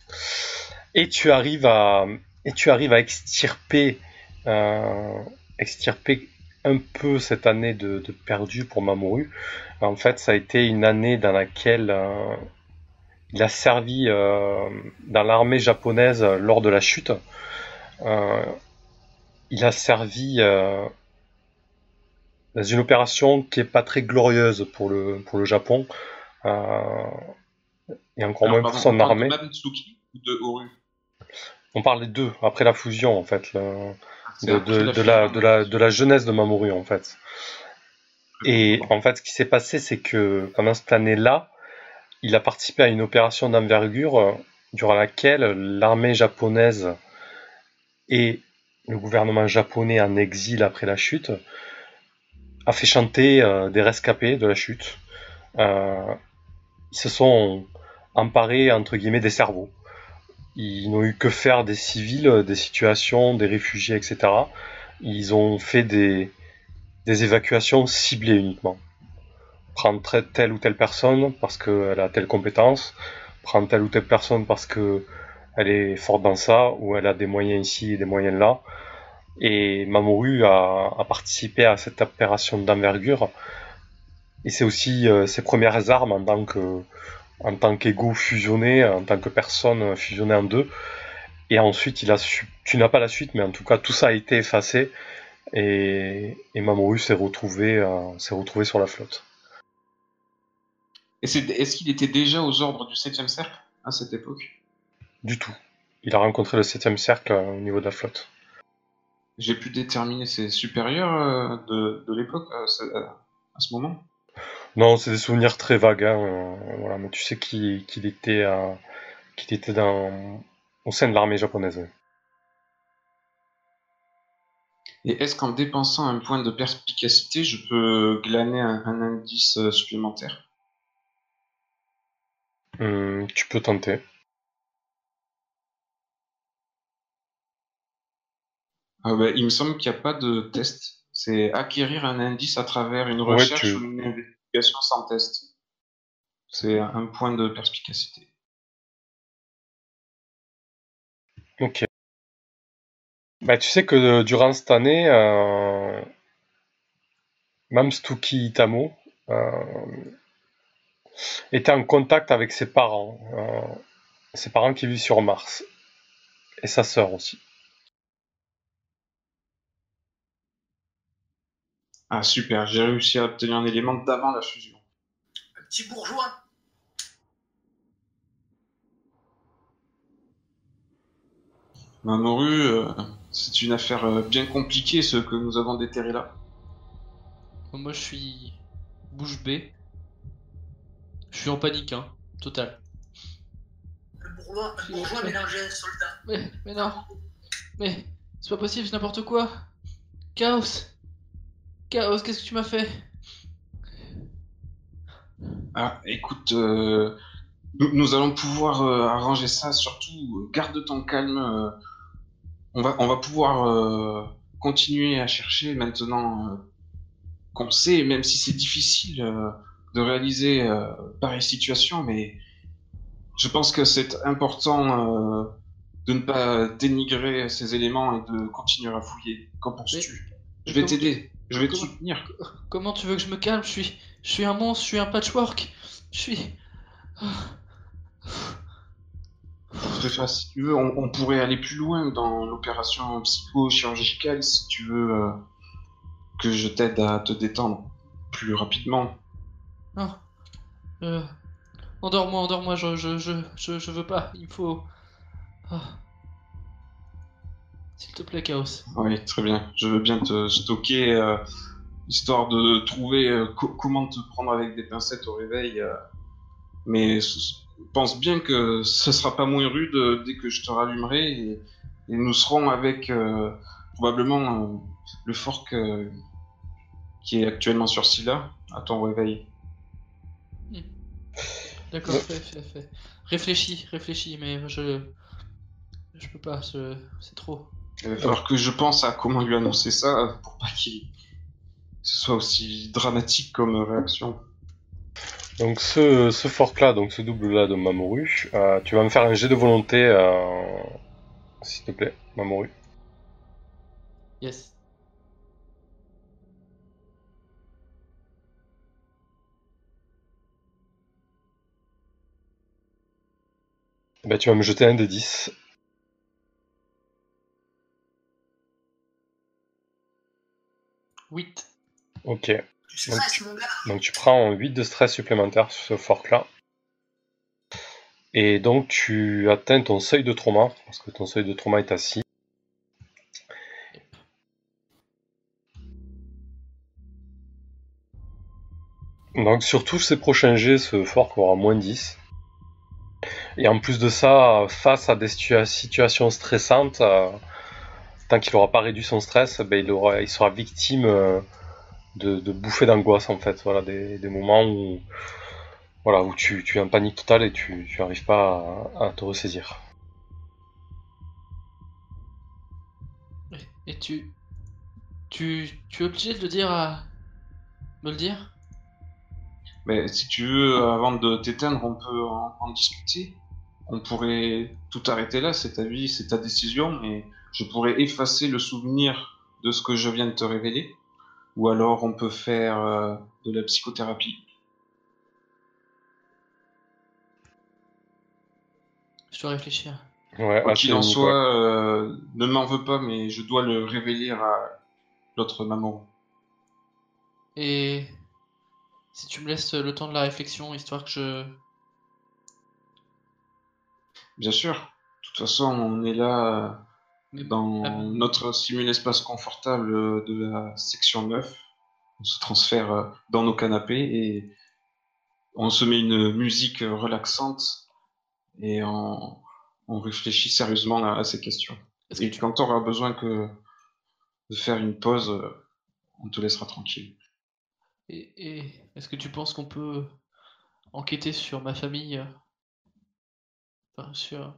Et tu arrives à, et tu arrives à extirper, extirper un peu cette année de, perdu pour Mamoru. En fait, ça a été une année dans laquelle euh, il a servi euh, dans l'armée japonaise lors de la chute. Euh, il a servi dans une opération qui est pas très glorieuse pour le, pour le Japon. et encore moins pour son armée. On parle des deux, après la fusion en fait de, la, de, la, de la jeunesse de Mamoru en fait. Et en fait, ce qui s'est passé, c'est que pendant cette année-là, il a participé à une opération d'envergure euh, durant laquelle l'armée japonaise et le gouvernement japonais en exil après la chute a fait chanter euh, des rescapés de la chute. Euh, ils se sont emparés entre guillemets des cerveaux ils n'ont eu que faire des civils, des situations, des réfugiés, etc. Ils ont fait des, des évacuations ciblées uniquement. Prendre telle ou telle personne parce qu'elle a telle compétence, prendre telle ou telle personne parce que elle est forte dans ça, ou elle a des moyens ici et des moyens là. Et Mamoru a, a participé à cette opération d'envergure. Et c'est aussi euh, ses premières armes en tant que en tant qu'ego fusionné, en tant que personne fusionnée en deux. Et ensuite, il a su... tu n'as pas la suite, mais en tout cas, tout ça a été effacé. Et, et Mamoru s'est retrouvé, euh, s'est retrouvé sur la flotte. Et est-ce qu'il était déjà aux ordres du 7 cercle à cette époque? Du tout. Il a rencontré le 7 cercle euh, au niveau de la flotte. J'ai pu déterminer ses supérieurs euh, de, de l'époque à, ce moment? Non, c'est des souvenirs très vagues. Hein, voilà, mais tu sais qu'il était, qu'il était dans, au sein de l'armée japonaise. Et est-ce qu'en dépensant un point de perspicacité, je peux glaner un, indice euh, supplémentaire? Hum, Tu peux tenter. Ah bah, il me semble qu'il n'y a pas de test. C'est acquérir un indice à travers une recherche ou une sans test. C'est un point de perspicacité. Ok. Bah, tu sais que euh, durant cette année, euh, Mamstuki Itamo euh, était en contact avec ses parents, ses parents qui vivent sur Mars, et sa sœur aussi. Ah super, j'ai réussi à obtenir un élément d'avant la fusion. Un petit bourgeois Mamoru, euh, c'est une affaire euh, bien compliquée ce que nous avons déterré là. Moi je suis bouche bée. Je suis en panique, hein, total. Le bourgeois, le bourgeois mélangé à un soldat. Mais, mais non. Mais c'est pas possible, c'est n'importe quoi. Chaos. Chaos, qu'est-ce que tu m'as fait? Ah, écoute, euh, nous, nous, allons pouvoir euh, arranger ça. Surtout, garde ton calme on va, on va pouvoir euh, continuer à chercher maintenant euh, qu'on sait, même si c'est difficile euh, de réaliser euh, pareille situation, mais je pense que c'est important euh, de ne pas dénigrer ces éléments et de continuer à fouiller. Qu'en penses-tu? Je vais t'aider, je vais te soutenir. Comment tu veux que je me calme? Je suis, je suis un monstre, je suis un patchwork, je suis. si tu veux, on, on, pourrait aller plus loin dans l'opération psycho-chirurgicale si tu veux euh, que je t'aide à te détendre plus rapidement. Non. Euh, endors-moi, endors-moi, je, je, je, je, je veux pas, il faut. Oh. S'il te plaît, Chaos. Oui, très bien. Je veux bien te stocker, euh, histoire de trouver euh, co comment te prendre avec des pincettes au réveil. euh, mais pense bien que ce sera pas moins rude euh, dès que je te rallumerai et, et nous serons avec euh, probablement euh, le fork euh, qui est actuellement sur Scylla à ton réveil. Hmm. D'accord, fait, fait, fait. Réfléchis, réfléchis, mais je. Je peux pas, c'est trop. Il va falloir que je pense à comment lui annoncer ça pour pas qu'il ce soit aussi dramatique comme réaction. Donc ce, ce fork là, donc ce double là de Mamoru, euh, tu vas me faire un jet de volonté, euh, s'il te plaît, Mamoru. Yes. Bah tu vas me jeter un des 10. Huit. Ok. Tu Donc, stresses, mon gars. Donc tu prends 8 de stress supplémentaire sur ce fork là. Et donc tu atteins ton seuil de trauma, parce que ton seuil de trauma est à 6. Donc sur tous ces prochains jets, ce fork aura moins 10. Et en plus de ça, face à des situa- situations stressantes, euh, tant qu'il n'aura pas réduit son stress, ben, il, sera victime euh, de, bouffées d'angoisse, en fait. Voilà, des, moments où, tu, es en panique totale et tu n'arrives pas à, te ressaisir. Et tu, tu, es obligé de le dire me le dire? Mais si tu veux, euh, avant de t'éteindre, on peut en, discuter. On pourrait tout arrêter là, c'est ta vie, c'est ta décision, mais je pourrais effacer le souvenir de ce que je viens de te révéler. Ou alors on peut faire euh, de la psychothérapie. Je dois réfléchir. Ouais, Quoi assez qu'il en soit, euh, ne m'en veux pas, mais je dois le révéler à l'autre maman. Et... Si tu me laisses le temps de la réflexion, histoire que je... Bien sûr. De toute façon, on est là Mais- dans Ah, notre simul-espace confortable euh, de la section 9. On se transfère euh, dans nos canapés et on se met une musique euh, relaxante et on, on réfléchit sérieusement à, à ces questions. Est-ce Et quand tu auras besoin que de faire une pause, on te laissera tranquille. Et, et est-ce que tu penses qu'on peut enquêter sur ma famille Enfin, sur...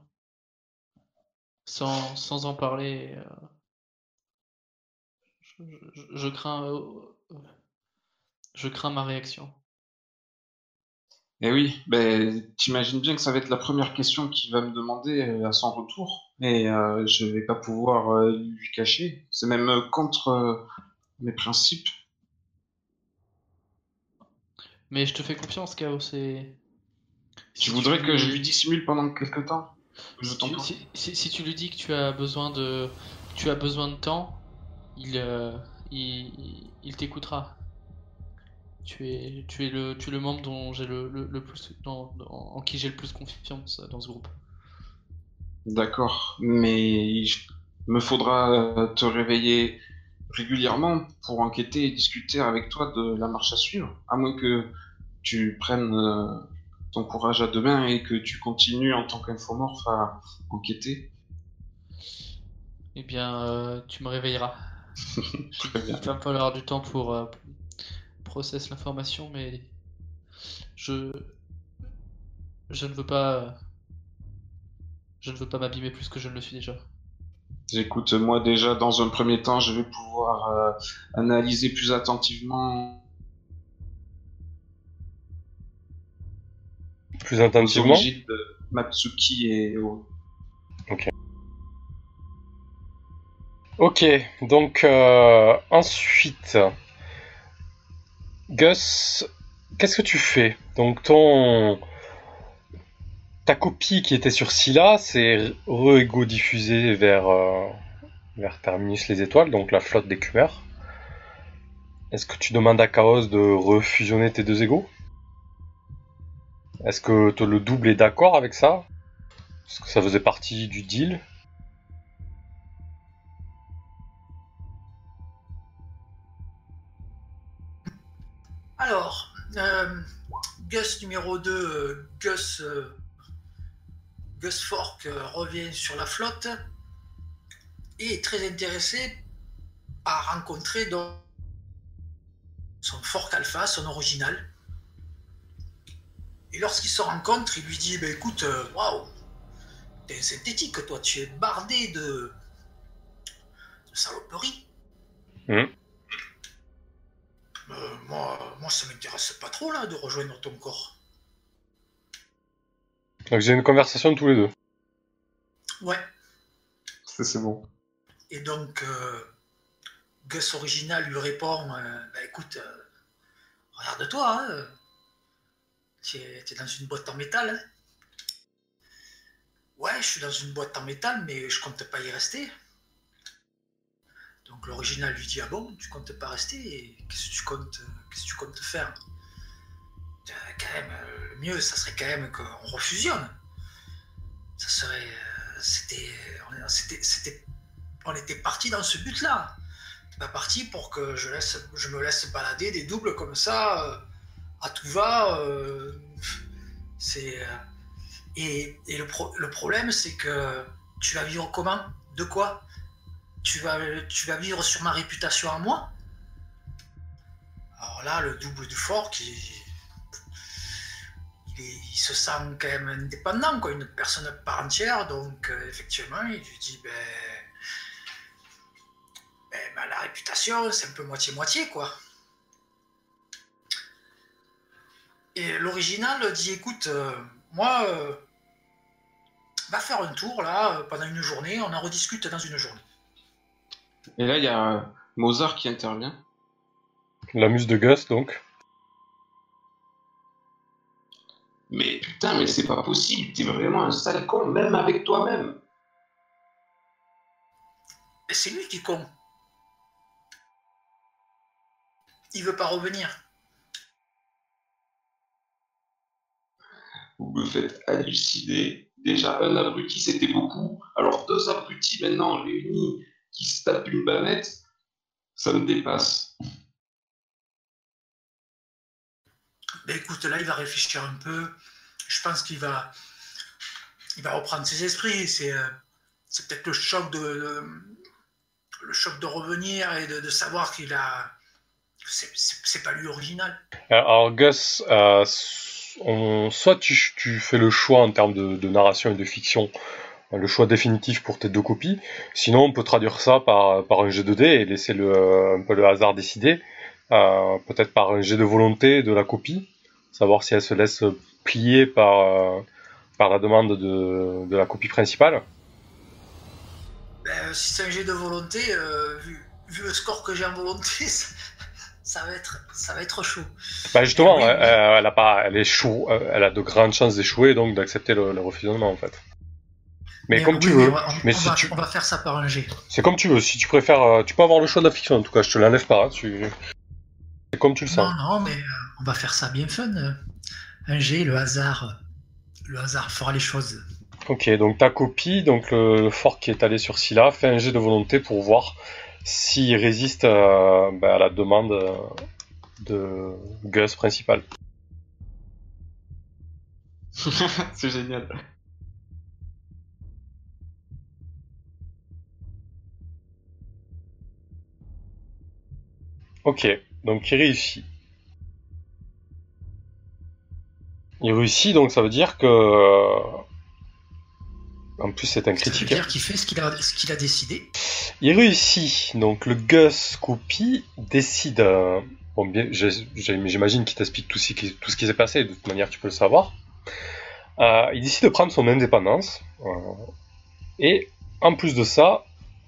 Sans, sans en parler. euh, Je, je- je crains... euh, Je crains ma réaction. Et oui, ben, t'imagines bien que ça va être la première question qu'il va me demander euh, à son retour, et euh, je vais pas pouvoir euh, lui cacher. C'est même euh, contre mes principes. Mais je te fais confiance, Chaos, et... Tu voudrais que je lui- lui dissimule pendant quelque temps? Je Si, t'entends? si- si- si tu lui dis que tu as besoin de, tu as besoin de temps, il, euh, il, il- il t'écoutera. Tu es, tu es le, tu es le membre dont j'ai le, le, le plus, dans- dans- en qui j'ai le plus confiance dans ce groupe. D'accord, mais il me faudra euh, te réveiller régulièrement pour enquêter et discuter avec toi de la marche à suivre, à moins que tu prennes euh, ton courage à deux mains et que tu continues en tant qu'infomorphe à enquêter. Eh bien, euh, tu me réveilleras. Très bien. Il va me falloir du temps pour euh, processer l'information, mais je, je ne veux pas, je ne veux pas m'abîmer plus que je ne le suis déjà. Écoute, moi déjà, dans un premier temps, je vais pouvoir euh, analyser plus attentivement Plus de Matsuki et Oro. Ok, donc euh, ensuite, Gus, qu'est-ce que tu fais? Donc ton ta copie qui était sur Scylla, c'est re-égo diffusé vers euh, vers Terminus les étoiles, donc la flotte d'écumeurs. Est-ce que tu demandes à Chaos de refusionner tes deux égos? Est-ce que le double est d'accord avec ça? Est-ce que ça faisait partie du deal? Alors, euh, Gus numéro 2, euh, Gus, euh, Gus Fork revient sur la flotte et est très intéressé à rencontrer son Fork Alpha, son original. Et lorsqu'ils se rencontrent, il lui dit bah, écoute, euh, waouh, t'es un synthétique, toi, tu es bardé de, de saloperies. Mhm. Euh, moi, moi, ça m'intéresse pas trop là de rejoindre ton corps. Donc j'ai une conversation tous les deux. Ouais. Ça, c'est bon. Et donc, euh, Gus Original lui répond euh, Bah écoute, euh, regarde-toi, hein, es dans une boîte en métal. hein. Ouais, je suis dans une boîte en métal, mais je compte pas y rester. Donc l'original lui dit Ah bon, tu comptes pas rester Qu'est-ce que tu comptes, qu'est-ce que tu comptes faire? Quand même, euh, le mieux, ça serait quand même qu'on refusionne. Ça serait. euh, C'était. on- C'était. On était parti dans ce but-là. On pas parti pour que je me laisse balader des doubles comme ça, euh, tout va. euh, c'est, euh, et et le, pro- le problème, c'est que tu vas vivre comment? De quoi? Tu vas, tu vas vivre sur ma réputation à moi? Alors là, le double du fort, qui il, se sent quand même indépendant, quoi, une personne à part entière. Donc, euh, effectivement, il lui dit ben, la réputation, c'est un peu moitié-moitié, quoi. Et l'original dit écoute, euh, moi, euh, va faire un tour là euh, pendant une journée, on en rediscute dans une journée. Et là, il y a Mozart qui intervient. La muse de Gus, donc. Mais putain, mais c'est pas possible, t'es vraiment un sale con, même avec toi-même. Et c'est lui qui est con. Il veut pas revenir. Vous me faites halluciner. Déjà, un abruti, c'était beaucoup. Alors, deux abrutis maintenant réunis qui se tapent une bavette, ça me dépasse. Ben écoute, là, il va réfléchir un peu. Je pense qu'il va, il va reprendre ses esprits. C'est, euh, c'est peut-être le choc de, de- le choc de revenir et de, de savoir qu'il a, c'est, c'est, c'est pas lui original. Alors Gus, euh, soit tu, fais le choix en termes de, narration et de fiction, euh, le choix définitif pour tes deux copies, sinon on peut traduire ça par, un jet de dés et laisser le, un peu le hasard décider, euh, peut-être par un jet de volonté de la copie, savoir si elle se laisse plier par, euh, la demande de, la copie principale. Ben, si c'est un jet de volonté, euh, vu, le score que j'ai en volonté, ça va être, ça va être chaud. Bah justement, Oui, elle, oui. elle a pas, elle échoue, euh, elle a de grandes chances d'échouer donc d'accepter le, le refusement en fait. Mais, comme oui, tu veux. on va- on, mais on si va, tu- on va faire ça par un jet. C'est comme tu veux. Si tu préfères, euh, tu peux avoir le choix de la fiction. En tout cas, je te l'enlève pas. hein, tu... C'est comme tu le sens. Non, non, mais euh, on va faire ça bien fun. euh. Un jet, le hasard, le hasard fera les choses. Ok, donc ta copie, donc le, le fort qui est allé sur Scylla, fait un jet de volonté pour voir s'il résiste euh, bah, à la demande euh, de Gus principal. c'est génial. Ok, donc il réussit. Il réussit, donc ça veut dire que. En plus, c'est un critique. dire qu'il fait ce qu'il a, décidé. Il réussit, donc le Gus Copy décide. euh, bon, j'imagine qu'il t'explique tout, ce qui- tout ce qui s'est passé, de toute manière tu peux le savoir. Euh, il décide de prendre son indépendance. euh, et en plus de ça,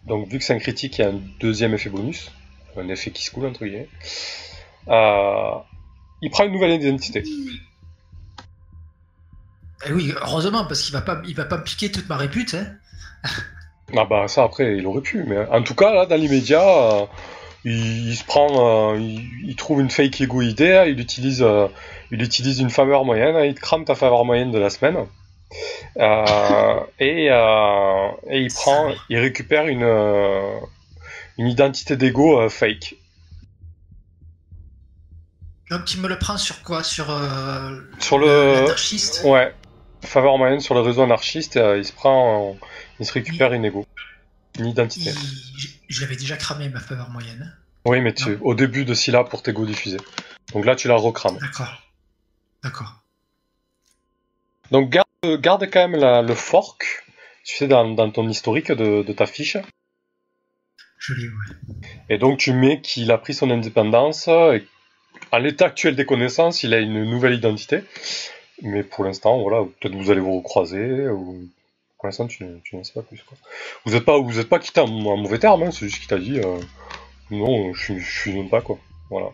donc vu que c'est un critique, il y a un deuxième effet bonus, un effet qui se coule entre guillemets. Euh, il prend une nouvelle identité. Eh oui, heureusement, parce qu'il va pas, il va pas me piquer toute ma répute. Hein. Ah bah ça après il aurait pu, mais en tout cas là dans l'immédiat, euh, il, il se prend, euh, il, il trouve une fake ego idée, il utilise, euh, il utilise une faveur moyenne, il te crame ta faveur moyenne de la semaine, et, et il prend, il récupère une, une identité d'ego fake. Donc il me le prend sur quoi? Sur euh, Sur le, l'anarchiste? Ouais, faveur moyenne sur le réseau anarchiste, euh, il se prend, il se récupère une ego, une identité. Il- je- l'avais déjà cramé ma faveur moyenne. Oui, mais tu, au début de Scylla pour tes go diffusés. Donc là tu la recrames. D'accord. D'accord. Donc garde, garde quand même la- le fork, tu sais, dans, dans ton historique de, de ta fiche. Je l'ai, ouais. Et donc tu mets qu'il a pris son indépendance. Et à l'état actuel des connaissances, il a une nouvelle identité. Mais pour l'instant, voilà, peut-être vous allez vous recroiser. Ou... Pour l'instant, tu, ne- tu n'en sais pas plus. Quoi. Vous n'êtes pas, vous êtes pas quitté en, en mauvais terme, hein, c'est juste qu'il t'a dit euh, non, je suis, je suis même pas quoi. Voilà.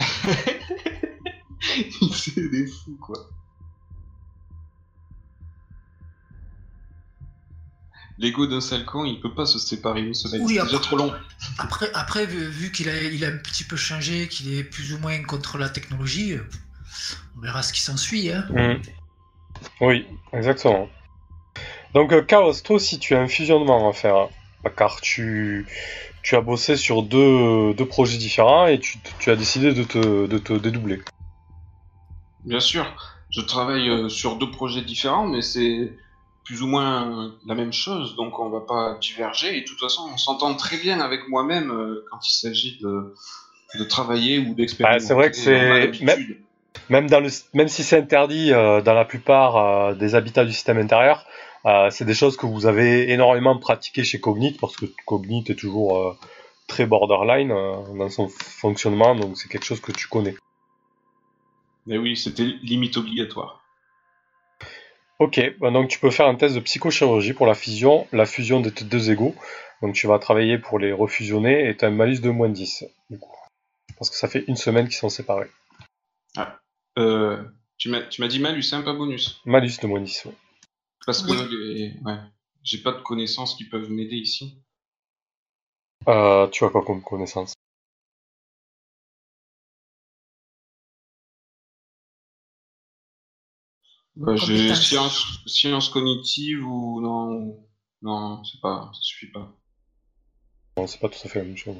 c'est des fous, quoi. L'ego d'un sale con, il peut pas se séparer une semaine. Oui, c'est déjà après- trop long. Après, après vu, vu qu'il a, il a un petit peu changé, qu'il est plus ou moins contre la technologie, euh, on verra ce qui s'ensuit. Hein. Mhm. Oui, exactement. Donc euh, Chaos, toi aussi tu as un fusionnement à faire, hein, car tu, tu as bossé sur deux, deux projets différents et tu, tu as décidé de te, de te dédoubler. Bien sûr, je travaille euh, sur deux projets différents, mais c'est plus ou moins la même chose, donc on va pas diverger. Et de toute façon, on s'entend très bien avec moi-même euh, quand il s'agit de, de travailler ou d'expérimenter. Ah, c'est vrai que c'est-. Même, dans le, même si c'est interdit euh, dans la plupart euh, des habitats du système intérieur, euh, c'est des choses que vous avez énormément pratiquées chez Cognite parce que Cognite est toujours très borderline dans son fonctionnement, donc c'est quelque chose que tu connais. Mais oui, c'était limite obligatoire. Ok, bah donc tu peux faire un test de psychochirurgie pour la fusion, la fusion de tes deux égaux. Donc tu vas travailler pour les refusionner et tu as un malus de moins 10, du coup. Parce que ça fait une semaine qu'ils sont séparés. Euh, tu m'as tu m'as dit malus, hein, pas bonus. Malus de moins 10, ouais. Parce que Oui. les- ouais, j'ai pas de connaissances qui peuvent m'aider ici. Euh, tu as quoi comme connaissance Bah, j'ai sciences cognitives ou non. Non, c'est pas, ça suffit pas. Non, c'est pas tout à fait la même chose.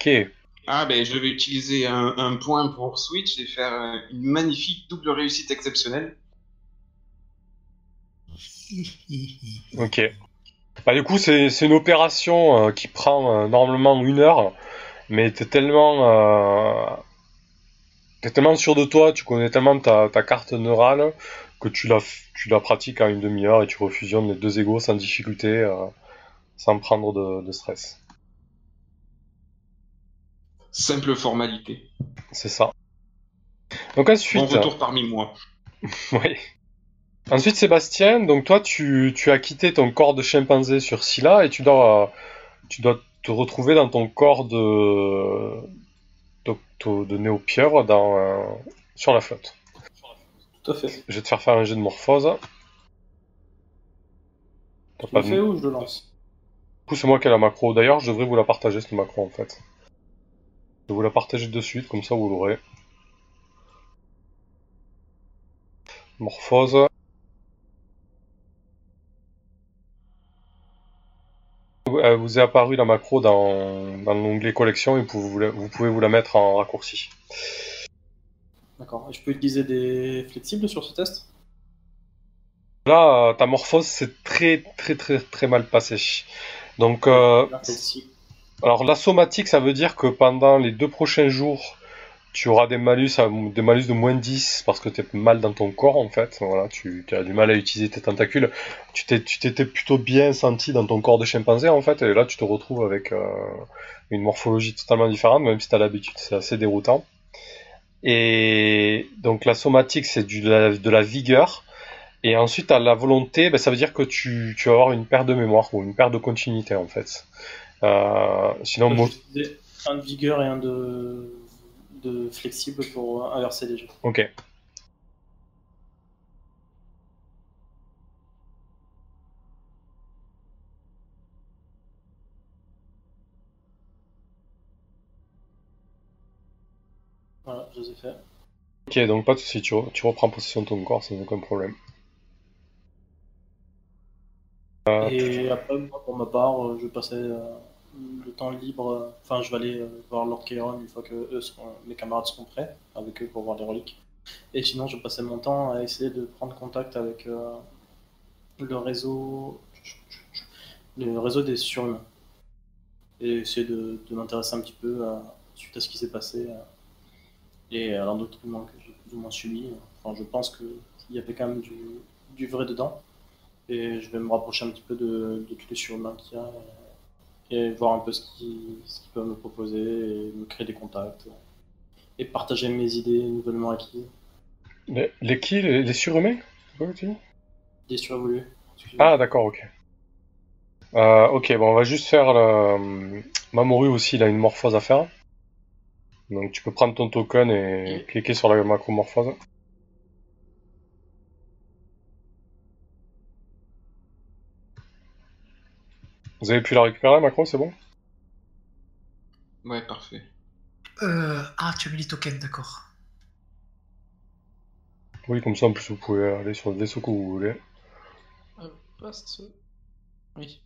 Ok, Ah ben je vais utiliser un, un point pour Switch et faire euh, une magnifique double réussite exceptionnelle. ok. Bah, du coup, c'est c'est une opération euh, qui prend euh, normalement une heure, mais t'es tellement, euh, t'es tellement sûr de toi, tu connais tellement ta, ta carte neurale que tu la, tu la pratiques en une demi-heure et tu refusionnes les deux égaux sans difficulté, euh, sans prendre de, de stress. Simple formalité. C'est ça. Donc Bon ensuite, retour parmi moi. oui. Ensuite, Sébastien, donc toi, tu, tu as quitté ton corps de chimpanzé sur Scylla et tu dois, tu dois te retrouver dans ton corps de, d'octo- de néopieuvre dans, euh, sur la flotte. Tout à fait. Je vais te faire faire un jet de morphose. Tu le de... fais Du ou je le lance? Coup, c'est moi qui ai la macro. D'ailleurs, je devrais vous la partager, cette macro, en fait. Je vais vous la partager de suite, comme ça vous l'aurez. Morphose. Euh, vous est apparu la macro dans, dans l'onglet collection et vous pouvez, vous la- vous pouvez vous la mettre en raccourci. D'accord. Je peux utiliser des flexibles sur ce test? Là, ta morphose c'est très très très très mal passé. Donc, euh. Alors la somatique, ça veut dire que pendant les deux prochains jours, tu auras des malus, des malus de moins 10 parce que tu es mal dans ton corps en fait. Voilà, tu, as du mal à utiliser tes tentacules. Tu t'étais plutôt bien senti dans ton corps de chimpanzé en fait, et là tu te retrouves avec euh, une morphologie totalement différente, même si tu as l'habitude, c'est assez déroutant. Et donc la somatique, c'est du- de la, de la vigueur. Et ensuite, à la volonté, ben, ça veut dire que tu, tu vas avoir une perte de mémoire ou une perte de continuité en fait. Euh, sinon, Je mo- vais utiliser un de vigueur et un de, de flexible pour inverser les jeux. ok. Voilà, je les ai fait. Ok, donc pas de soucis, tu, re- tu reprends possession de ton corps sans aucun problème. Et après, moi, pour ma part, euh, je vais passer euh, le temps libre. Enfin, je vais aller euh, voir Lord Kairon une fois que eux mes camarades seront prêts avec eux pour voir les reliques. Et sinon, je passer mon temps à essayer de prendre contact avec euh, le réseau, le réseau des surhumains. Et essayer de, de m'intéresser un petit peu suite à ce qui s'est passé euh, et à l'endoctrinement que j'ai plus ou moins subi. Enfin, je pense qu'il y avait quand même du, vrai dedans. Et je vais me rapprocher un petit peu de, de tous les surhumains qu'il y a et voir un peu ce qu'ils peuvent me proposer et me créer des contacts et partager mes idées nouvellement acquises. Les, les qui les, les surhumains? Des surévolués. Ah, d'accord, ok. Euh, ok, bon, on va juste faire le... Mamoru aussi, il a une morphose à faire. Donc tu peux prendre ton token et Et- cliquer sur la macromorphose. Vous avez pu la récupérer, la macro, c'est bon Ouais, parfait. Euh, ah, tu as mis les tokens, d'accord. Oui, comme ça, en plus, vous pouvez aller sur le vaisseau que vous voulez. Euh, passe. Oui.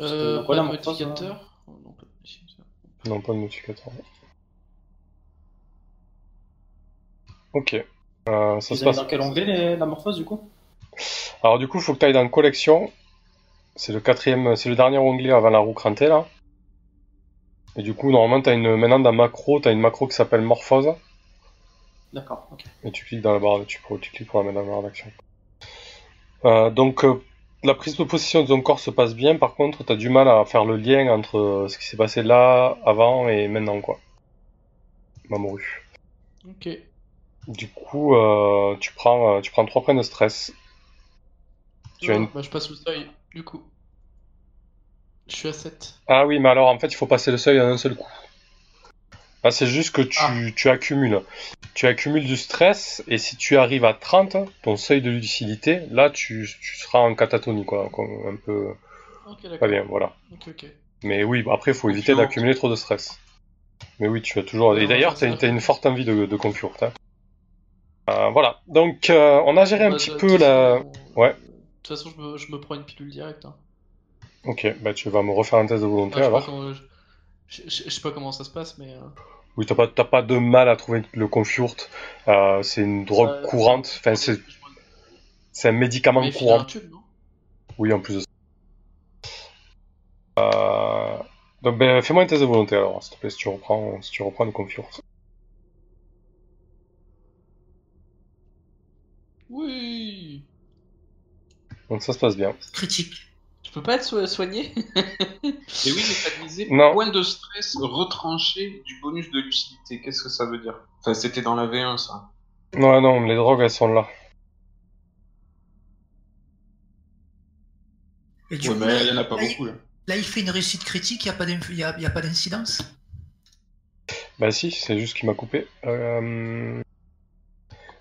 Euh, donc, voilà, pas de modificateur. Oh, non, pas de modificateur. Non, pas de modificateur. Ok. Euh, ça Vous se passe. dans quel onglet la morphose du coup? Alors du coup, il faut que tu ailles dans collection. C'est le quatrième, c'est le dernier onglet avant la roue crantée là. Et du coup, normalement, as une, maintenant dans macro, tu as une macro qui s'appelle morphose. D'accord, ok. Et tu cliques dans la barre, tu, tu cliques pour la mettre dans la barre d'action. Euh, donc, euh, la prise de possession de ton corps se passe bien, par contre, tu as du mal à faire le lien entre euh, ce qui s'est passé là, avant et maintenant, quoi. Mamoru. Ok. Du coup, euh, tu prends, tu prends 3 points de stress. Tu as Non, une- bah, je passe le seuil, du coup. Je suis à 7. Ah oui, mais alors en fait, il faut passer le seuil en un seul coup. Ah, c'est juste que tu, Ah. tu accumules. Tu accumules du stress, et si tu arrives à 30, ton seuil de lucidité, là, tu, tu seras en catatonie, quoi. Un peu Ok, d'accord. pas bien, voilà. Mais oui, bah, après, il faut éviter d'accumuler trop de stress. Mais oui, tu as toujours. Et d'ailleurs, tu as, une forte envie de, de confort. hein. Euh, voilà. Donc, euh, on a géré un Bah, petit peu la. Ouais. De toute façon, je me, je me prends une pilule directe. Hein. Ok, bah, tu vas me refaire un test de volonté je, sais pas alors. comment, je, je- sais pas comment ça se passe, mais. euh, Oui, t'as pas, t'as pas de mal à trouver le confort. Euh, c'est une drogue ça- courante. Enfin, c'est, c'est un médicament mais un courant. tube, non? Oui, en plus de ça. Euh, Donc, ben, fais-moi un test de volonté alors, s'il te plaît, si tu reprends, si tu reprends le confort. Oui Donc, ça se passe bien. Critique. Tu peux pas être so- soigné? Et oui, mais t'as disé Non. point de stress retranché du bonus de lucidité. Qu'est-ce que ça veut dire? Enfin, c'était dans la V1, ça. Non, non, les drogues, elles sont là. Et du Ouais, coup, mais là, il y en a pas là, il- beaucoup, là. là, il fait une réussite critique, il n'y pas a pas d'incidence? Bah si, c'est juste qu'il m'a coupé. Euh...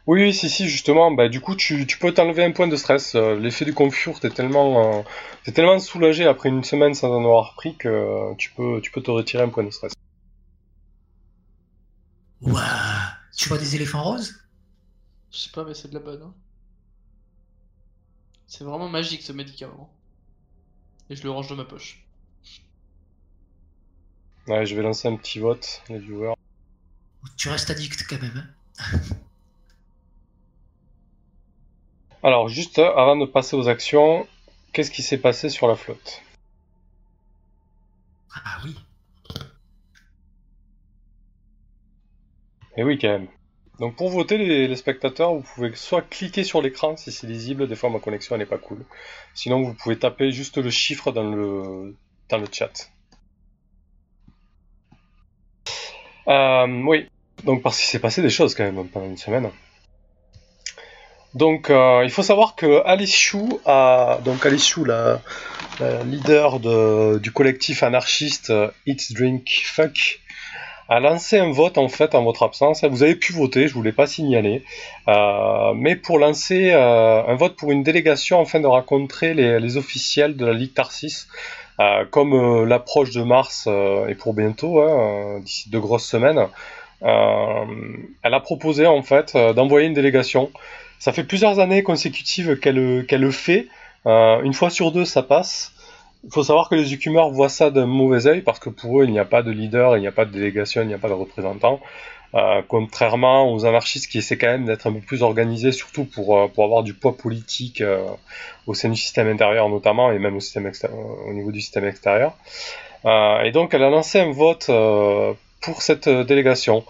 Oui, oui, si, si, justement, bah du coup, tu, tu peux t'enlever un point de stress. Euh, L'effet du confort, t'es tellement, euh, t'es tellement soulagé après une semaine sans en avoir pris que euh, tu peux, tu peux te retirer un point de stress. Ouah Tu vois des éléphants roses? Je sais pas, mais c'est de la bonne. hein. C'est vraiment magique ce médicament. Et je le range dans ma poche. Ouais, je vais lancer un petit vote, les viewers. Tu restes addict quand même. hein. Alors, juste avant de passer aux actions, qu'est-ce qui s'est passé sur la flotte? Ah oui. Et oui, quand même. Donc pour voter les, les spectateurs, vous pouvez soit cliquer sur l'écran si c'est lisible, des fois ma connexion elle est pas cool. Sinon vous pouvez taper juste le chiffre dans le, dans le chat. Euh, oui, donc parce qu'il s'est passé des choses quand même pendant une semaine. Donc euh, il faut savoir que Alice Chou donc Alice Chou, la, leader de- du collectif anarchiste euh, Eat Drink Fuck, a lancé un vote en fait en votre absence. Vous avez pu voter, je vous l'ai pas signalé, euh, mais pour lancer un vote pour une délégation afin de rencontrer les, officiels de la Ligue Tarsis. Comme l'approche de mars est pour bientôt, hein, d'ici deux grosses semaines, elle a proposé en fait d'envoyer une délégation. Ça fait plusieurs années consécutives qu'elle le fait. Euh, une fois sur deux, ça passe. Il faut savoir que les écumeurs voient ça d'un mauvais œil parce que pour eux, il n'y a pas de leader, il n'y a pas de délégation, il n'y a pas de représentant. Euh, contrairement aux anarchistes qui essaient quand même d'être un peu plus organisés, surtout pour, euh, pour avoir du poids politique euh, au sein du système intérieur notamment, et même au, système au niveau du système extérieur. Euh, et donc elle a lancé un vote euh, pour cette euh, délégation.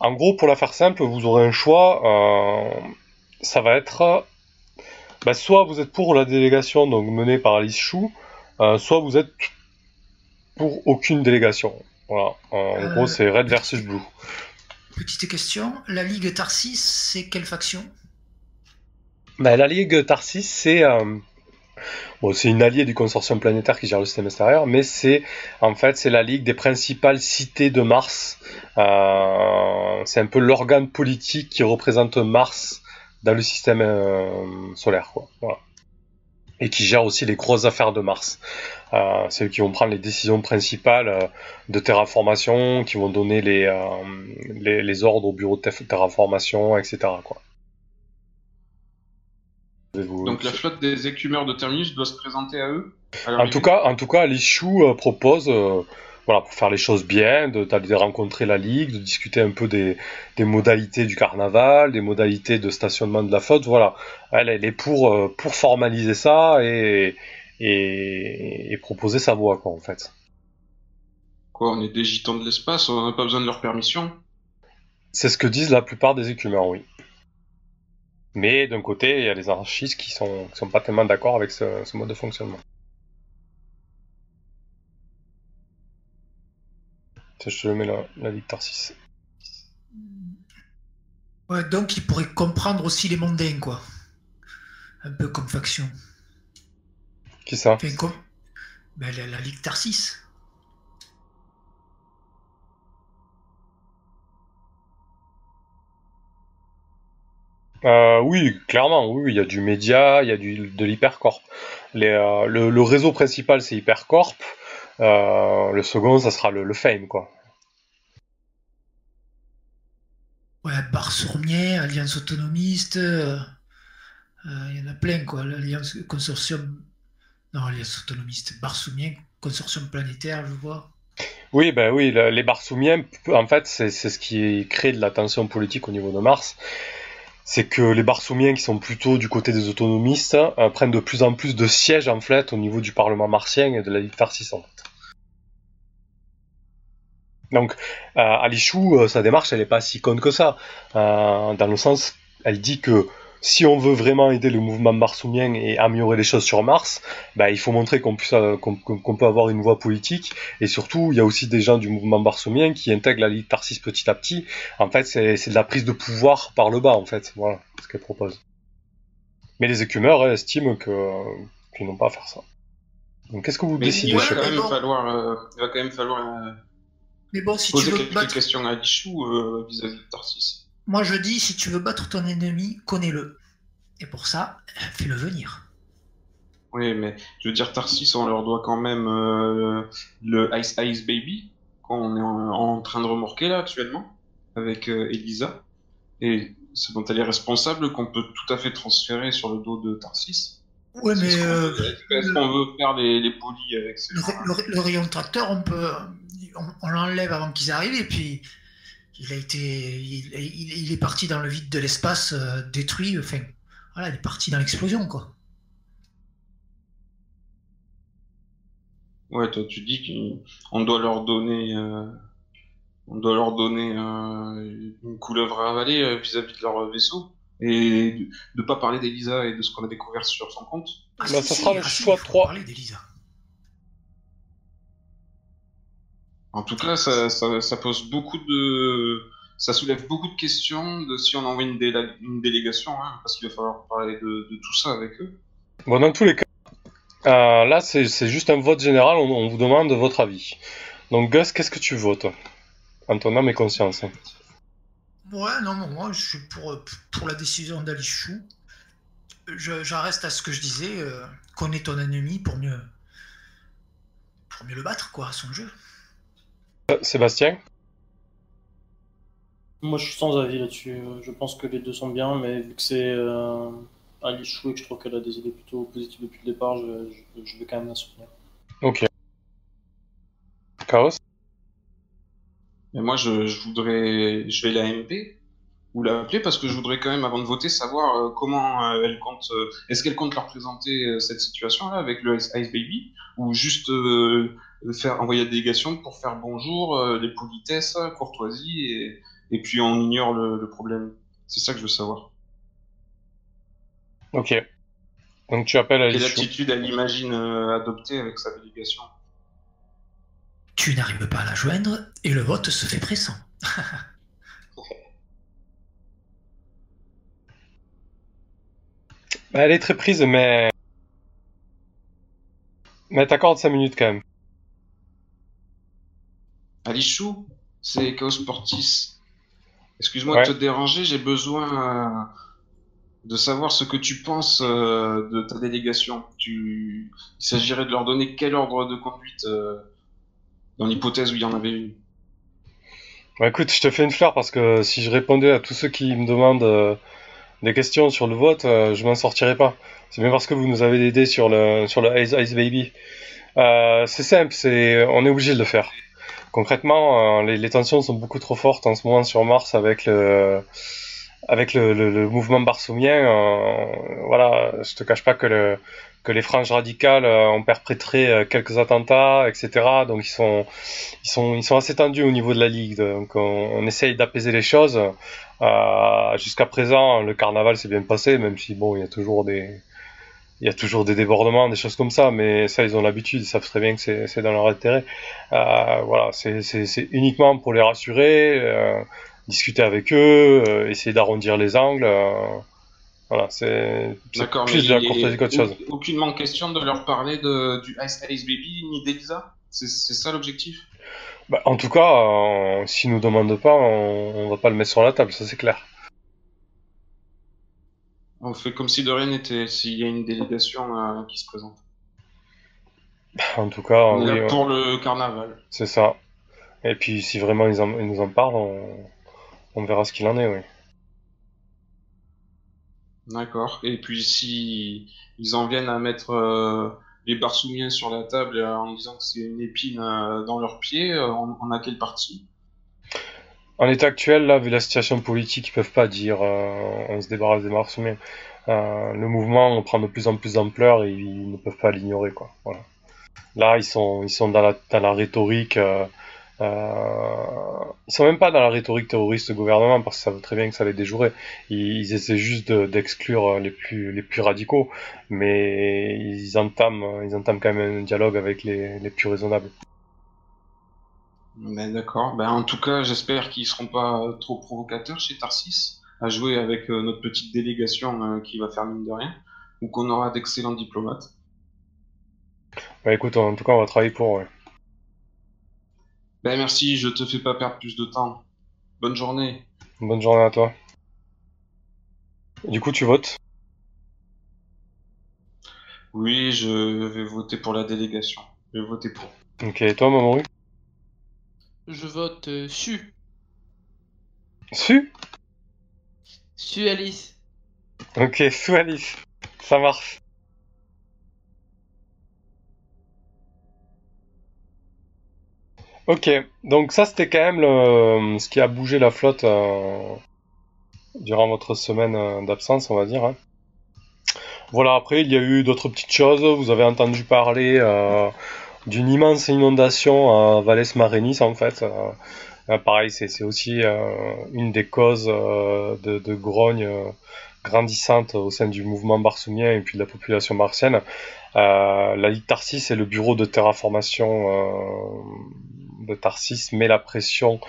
En gros, pour la faire simple, vous aurez un choix. Euh, ça va être bah, soit vous êtes pour la délégation donc menée par Alice Chou, euh, soit vous êtes pour aucune délégation. Voilà. En Euh, gros, c'est Red versus Blue. Petite question, la Ligue Tarsis, c'est quelle faction? Bah, la Ligue Tarsis, c'est euh, bon, une alliée du consortium planétaire qui gère le système extérieur, mais c'est en fait c'est la ligue des principales cités de Mars. Euh, c'est un peu l'organe politique qui représente Mars dans le système euh, solaire, quoi. Voilà. Et qui gère aussi les grosses affaires de Mars. Euh, c'est eux qui vont prendre les décisions principales euh, de terraformation, qui vont donner les, les, les ordres au bureau de terra- terraformation, etc. Quoi. Vous- Donc la flotte des écumeurs de Terminus doit se présenter à eux à En tout cas, en tout cas, Alice Chou euh, propose, euh, voilà, pour faire les choses bien, d'aller rencontrer la ligue, de discuter un peu des, modalités du carnaval, des modalités de stationnement de la flotte. Voilà, elle, elle est pour, euh, pour formaliser ça et, et, proposer sa voix, quoi, en fait. Quoi, on est des gitans de l'espace, on n'a pas besoin de leur permission C'est ce que disent la plupart des écumeurs, oui. Mais d'un côté, il y a les anarchistes qui sont, sont pas tellement d'accord avec ce mode de fonctionnement. Je te le mets là, la Ligue Tarsis. Ouais, donc il pourrait comprendre aussi les mondains, quoi. Un peu comme faction. Qui ça? Ben, la, Ligue Tarsis. Euh, oui, clairement, oui, il y a du média, il y a du, de l'hypercorp. Euh, le, le, réseau principal, c'est Hypercorp. Euh, le second, ça sera le, Fame, quoi. Ouais, Bar Alliance Autonomiste, euh, euh, il y en a plein, quoi. L'Alliance Consortium. Non, Alliance Autonomiste, Bar Consortium Planétaire, je vois. Oui, ben oui, les Barsoumiens, en fait, c'est ce qui crée de la tension politique au niveau de Mars. C'est que les Barsoumiens, qui sont plutôt du côté des autonomistes, prennent de plus en plus de sièges, en fait, au niveau du Parlement martien et de la Ligue Tarsis, donc, euh, Alichou, euh, sa démarche, elle n'est pas si conne que ça. Euh, dans le sens, elle dit que si on veut vraiment aider le mouvement marsoumien et améliorer les choses sur Mars, bah, il faut montrer qu'on peut avoir une voix politique. Et surtout, il y a aussi des gens du mouvement marsoumien qui intègrent la Ligue Tarsis petit à petit. En fait, c'est de la prise de pouvoir par le bas, en fait. Voilà ce qu'elle propose. Mais les écumeurs estiment qu'ils n'ont pas à faire ça. Donc, qu'est-ce que vous décidez il va, quand même falloir, il va quand même falloir mais bon, si tu veux quelques battre... questions à Lichou euh, vis-à-vis de Tarsis. Moi, je dis, si tu veux battre ton ennemi, connais-le. Et pour ça, fais-le venir. Oui, mais je veux dire, Tarsis, on leur doit quand même euh, le Ice Ice Baby, qu'on est en, train de remorquer là actuellement, avec euh, Elisa. Et c'est dont elle est responsable qu'on peut tout à fait transférer sur le dos de Tarsis. Ouais, mais. Est-ce qu'on veut, faire les, les polis avec ces le, le, rayon tracteur, on peut on, l'enlève avant qu'ils arrivent et puis il a été, il, est parti dans le vide de l'espace euh, détruit. Enfin, voilà, il est parti dans l'explosion, quoi. Ouais, toi, tu dis qu'on doit leur donner, euh, on doit leur donner euh, une couleuvre à avaler vis-à-vis de leur vaisseau et de, ne pas parler d'Elisa et de ce qu'on a découvert sur son compte. Ah, bah, ça sera le ah, choix 3. En tout cas, ça, ça, pose beaucoup de. Ça soulève beaucoup de questions de si on envoie une, une délégation, hein, parce qu'il va falloir parler de, tout ça avec eux. Bon, dans tous les cas, euh, là, c'est juste un vote général, on, vous demande votre avis. Donc, Gus, qu'est-ce que tu votes? En ton âme et conscience. Ouais, non, non, moi, je suis pour, pour la décision d'Alichou. J'en reste à ce que je disais, euh, connais ton ennemi pour mieux, pour mieux le battre, quoi, à son jeu. Euh, Sébastien? Moi, je suis sans avis là-dessus. Je pense que les deux sont bien, mais vu que c'est euh, Ali Chou et que je trouve qu'elle a des idées plutôt positives depuis le départ, je, vais quand même la soutenir. Ok. Chaos? Mais moi, je, voudrais. Je vais la MP ou l'appeler parce que je voudrais quand même, avant de voter, savoir euh, comment elle compte. Est-ce qu'elle compte leur présenter cette situation-là avec le Ice Baby ou juste faire envoyer la délégation pour faire bonjour, euh, les politesses, courtoisie, et, et puis on ignore le, problème. C'est ça que je veux savoir. Ok. Donc tu appelles à Quelle attitude elle imagine euh, adopter avec sa délégation? Tu n'arrives pas à la joindre et le vote se fait pressant. elle est très prise, mais. Mais t'accordes 5 minutes quand même. Alichou, c'est Chaos Portis. Excuse-moi de te déranger, j'ai besoin euh, de savoir ce que tu penses euh, de ta délégation. Il s'agirait de leur donner quel ordre de conduite euh, dans l'hypothèse où il y en avait une. Bah, écoute, je te fais une fleur parce que si je répondais à tous ceux qui me demandent des questions sur le vote, je m'en sortirais pas. C'est bien parce que vous nous avez aidé sur le sur le Ice, Baby. c'est simple, c'est on est obligé de le faire. concrètement, euh, les, tensions sont beaucoup trop fortes en ce moment sur Mars avec le, avec le, mouvement barsomien. Euh, voilà, je te cache pas que le, que les franges radicales euh, ont perpétré euh, quelques attentats, etc. Donc ils sont, ils sont, ils sont assez tendus au niveau de la ligue. Donc on, on essaye d'apaiser les choses. Euh, Jusqu'à présent, le carnaval s'est bien passé, même si bon, il y a toujours des, il y a toujours des débordements, des choses comme ça, mais ça ils ont l'habitude, ils savent très bien que c'est dans leur intérêt. Euh, voilà, c'est uniquement pour les rassurer, euh, discuter avec eux, euh, essayer d'arrondir les angles. Voilà, c'est plus de la courtoisie qu'autre chose. au- Aucunement question de leur parler de, du Ice Ice Baby ni d'Elisa? C'est ça l'objectif? Bah, en tout cas, euh, s'ils nous demandent pas, on, on va pas le mettre sur la table, ça c'est clair. On fait comme si de rien n'était, s'il y a une délégation euh, qui se présente. En tout cas, On est ouais, pour le carnaval. c'est ça. Et puis si vraiment ils, en- ils nous en parlent, on, on verra ce qu'il en est, oui. D'accord. Et puis si ils en viennent à mettre euh, les barsoumiens sur la table euh, en disant que c'est une épine euh, dans leurs pieds, euh, on, a quel parti En l'état actuel, là, vu la situation politique, ils peuvent pas dire on se débarrasse des Marsoumiens. Euh, le mouvement prend de plus en plus d'ampleur et ils ne peuvent pas l'ignorer, quoi. Voilà. Là, ils sont, ils sont dans la, dans la rhétorique. Euh, euh, ils sont même pas dans la rhétorique terroriste du gouvernement parce que ça veut très bien que ça les déjouerait. Ils, ils essaient juste de- d'exclure les plus, les plus radicaux, mais ils entament, ils entament quand même un dialogue avec les, les plus raisonnables. Ben, D'accord. Ben, en tout cas, j'espère qu'ils seront pas euh, trop provocateurs chez Tarsis à jouer avec euh, notre petite délégation euh, qui va faire mine de rien, ou qu'on aura d'excellents diplomates. Bah écoute, en tout cas, on va travailler pour. ouais. Ben merci, je te fais pas perdre plus de temps. Bonne journée. Bonne journée à toi. Du coup, tu votes? Oui, je vais voter pour la délégation. Je vais voter pour. Ok, et toi, Mamoru? Je vote euh, Su. Su? Su Alice. Ok, Su Alice. Ça marche. Ok, donc ça c'était quand même ce qui a bougé la flotte euh, durant votre semaine euh, d'absence, on va dire. hein. Voilà, après il y a eu d'autres petites choses. Vous avez entendu parler euh, d'une immense inondation à Valles Marinis en fait. Pareil, c'est aussi une des causes de, de grogne grandissante au sein du mouvement barsumien et puis de la population martienne. La Ligue Tarsis et le bureau de terraformation de Tarsis met la pression.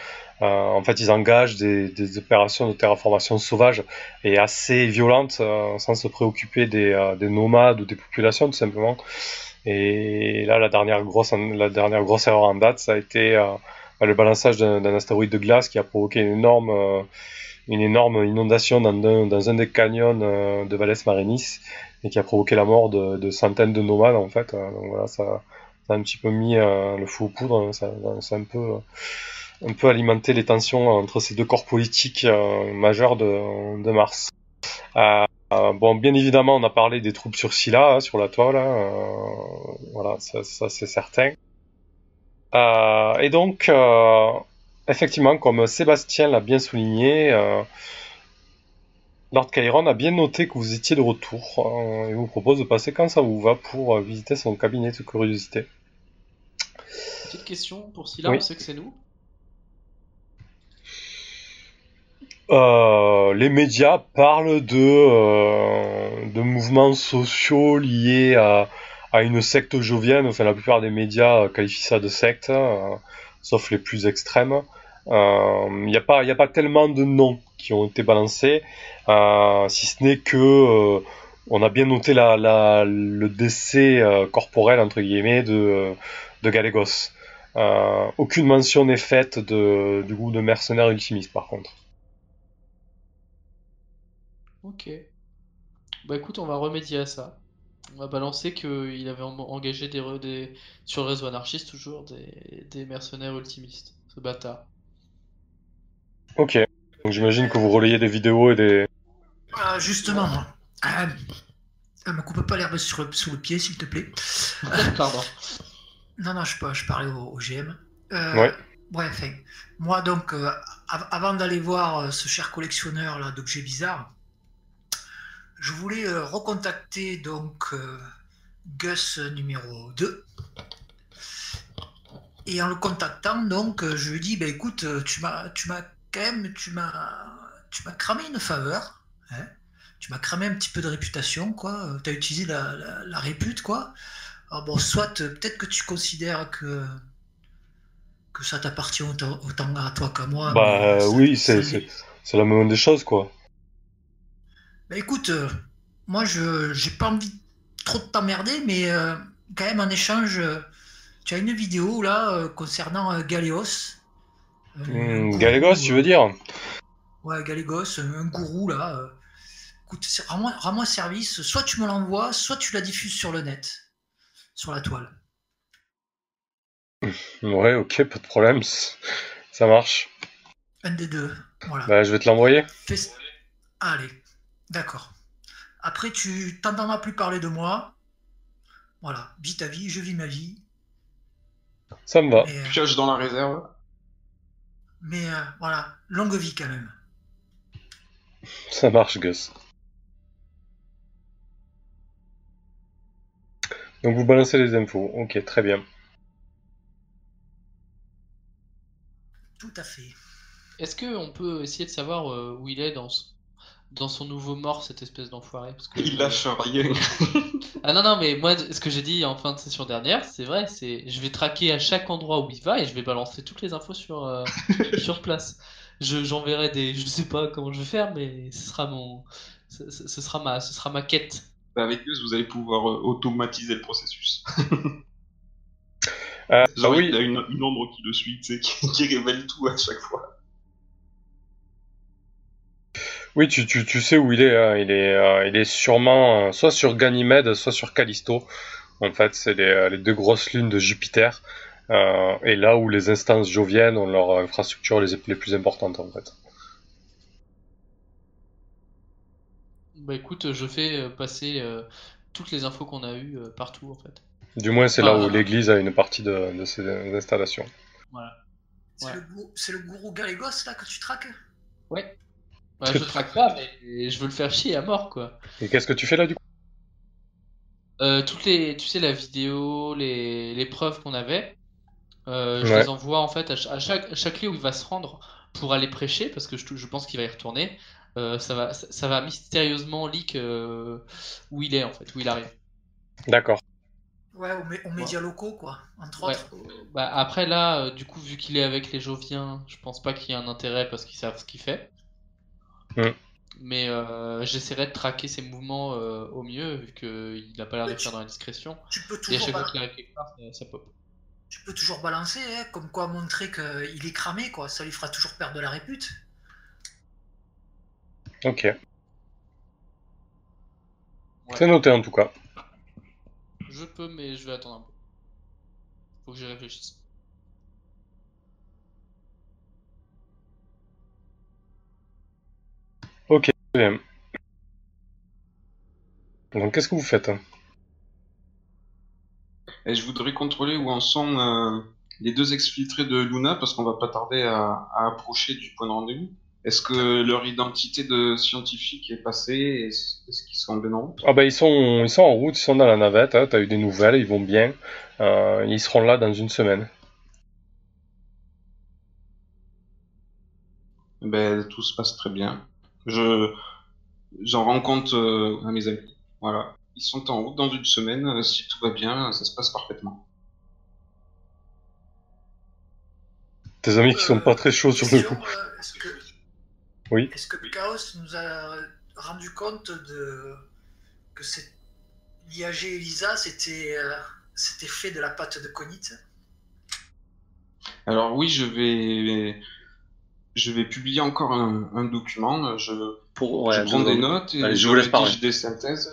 Euh, en fait, ils engagent des, opérations de terraformation sauvage et assez violentes, euh, sans se préoccuper des, euh, des nomades ou des populations, tout simplement. Et là, la dernière grosse, la dernière grosse erreur en date, ça a été euh, le balançage d'un astéroïde de glace qui a provoqué une énorme, une énorme inondation dans un, des canyons de Valles Marinis et qui a provoqué la mort de, centaines de nomades en fait. Donc voilà, ça, ça a un petit peu mis euh, le feu aux poudres, ça, ça a un peu, euh, un peu alimenté les tensions entre ces deux corps politiques euh, majeurs de, de Mars. Bon, bien évidemment, on a parlé des troupes sur Scylla, hein, sur la toile, hein, voilà, ça, c'est certain. Et donc, effectivement, comme Sébastien l'a bien souligné, Lord Chiron a bien noté que vous étiez de retour euh, et vous propose de passer quand ça vous va pour euh, visiter son cabinet de curiosité. Petite question pour Scylla, Oui. on sait que c'est nous? Euh, les médias parlent de, euh, de mouvements sociaux liés à, à une secte jovienne. Enfin, la plupart des médias qualifient ça de secte, sauf les plus extrêmes. Il n'y a, pas- y a pas tellement de noms qui ont été balancés, euh, si ce n'est que euh, on a bien noté la, la- le décès euh, corporel entre guillemets de, de Gallegos. Euh, aucune mention n'est faite de, du groupe de mercenaires ultimistes par contre. Ok. Bah écoute, on va remédier à ça. On va balancer qu'il avait en- engagé des, re- des- sur le réseau anarchiste toujours des, des mercenaires ultimistes. Ce bâtard. Ok. Donc j'imagine que vous relayez des vidéos et des... Euh, justement, moi. Euh, euh, me coupe pas l'herbe sur le- sous le pied, s'il te plaît. Pardon. non, non, je, je parlais au, au GM. Euh, Ouais. bref, moi donc, euh, av- avant d'aller voir euh, ce cher collectionneur là d'objets bizarres, je voulais euh, recontacter donc euh, Gus numéro 2. Et en le contactant, donc, je lui dis, bah, écoute, tu m'as, tu m'as quand même, tu m'as, tu m'as cramé une faveur, hein. Tu m'as cramé un petit peu de réputation, quoi. Tu as utilisé la, la, la répute, quoi. Alors bon, soit peut-être que tu considères que que ça t'appartient autant, autant à toi qu'à moi. Bah ça- oui, c'est la même des choses, quoi. Bah écoute, euh, moi je j'ai pas envie trop de t'emmerder, mais euh, quand même en échange, euh, tu as une vidéo là concernant euh, Euh, Hmm, Galégos, tu veux dire? Ouais, Galégos, un gourou là. euh, écoute, rends-moi service, soit tu me l'envoies, soit tu la diffuses sur le net, sur la toile. Ouais, ok, pas de problème. Ça marche. Un des deux. Voilà. Bah, je vais te l'envoyer. Fais- Allez, d'accord. Après, tu t'entendras plus parler de moi. Voilà, vis ta vie, je vis ma vie. Ça me va. Euh, Pioche dans la réserve. Mais, euh, voilà, longue vie quand même. Ça marche, Gus. Donc vous balancez les infos. Ok, très bien. Tout à fait. Est-ce qu'on peut essayer de savoir euh, où il est dans, ce- dans son nouveau mort, cette espèce d'enfoiré? Parce que, Il lâche rien. Ah non, non, mais moi, ce que j'ai dit en fin de session dernière, c'est vrai, c'est je vais traquer à chaque endroit où il va et je vais balancer toutes les infos sur, euh, sur place. Je, j'enverrai des. Je sais pas comment je vais faire, mais ce sera mon. Ce, ce- ce sera ma, ce sera ma quête. Avec Gus, vous allez pouvoir euh, automatiser le processus. Euh, Genre, ah oui, il a une, une ombre qui le suit, tu sais, qui, qui révèle tout à chaque fois. Oui, tu, tu, tu sais où il est. hein. Il est, euh, il est sûrement euh, soit sur Ganymède, soit sur Callisto. En fait, c'est les, euh, les deux grosses lunes de Jupiter. Euh, et là où les instances joviennes ont leurs infrastructures les, les plus importantes, en fait. Bah écoute, je fais passer euh, toutes les infos qu'on a eues euh, partout en fait. Du moins, c'est là où l'église a une partie de, de ses installations. Voilà. C'est Ouais. le, gourou- le gourou Galégos là que tu traques? Ouais. Bah, je traque pas, mais je veux le faire chier à mort quoi. Et qu'est-ce que tu fais là, du coup? Euh, toutes les, tu sais, la vidéo, les, les preuves qu'on avait, euh, je Ouais. les envoie en fait à, ch- à chaque, à chaque lieu où il va se rendre pour aller prêcher, parce que je, je pense qu'il va y retourner. Euh, ça va, ça, ça va mystérieusement leak euh, où il est en fait, où il arrive. D'accord. Ouais, aux, mé- aux médias locaux quoi, entre Ouais. autres. Bah, après là, euh, du coup, vu qu'il est avec les Joviens, je pense pas qu'il y ait un intérêt parce qu'ils savent ce qu'il fait. Mais euh, j'essaierai de traquer ses mouvements euh, au mieux, vu qu'il a pas l'air de tu- faire dans la discrétion. Tu peux Et à toujours, chaque fois bal- qu'il arrive quelque part, ça, ça pop. tu peux toujours balancer, hein, comme quoi montrer qu'il est cramé quoi, ça lui fera toujours perdre de la répute. Ok. Ouais. C'est noté en tout cas. Je peux, mais je vais attendre un peu. Faut que j'y réfléchisse. Ok, très bien. Donc qu'est-ce que vous faites hein? Et je voudrais contrôler où en sont euh, les deux exfiltrés de Luna, parce qu'on va pas tarder à, à approcher du point de rendez-vous. Est-ce que leur identité de scientifique est passée? Est-ce est-ce qu'ils sont bien en route? Ah bah ils sont, ils sont en route, ils sont dans la navette, hein, t'as eu des nouvelles, ils vont bien. Euh, ils seront là dans une semaine. Ben, tout se passe très bien. Je j'en rends compte euh, à mes amis. Voilà. Ils sont en route dans une semaine. euh, Si tout va bien, ça se passe parfaitement. Tes amis qui sont pas très chauds sur le coup. euh, Est-ce que, Oui. est-ce que Chaos nous a rendu compte de que c'est l'IAG Elisa c'était euh, c'était fait de la pâte de conite Alors oui, je vais je vais publier encore un, un document. Je, Pour, ouais, je prends des notes et Allez, je vous laisse parler. des synthèses.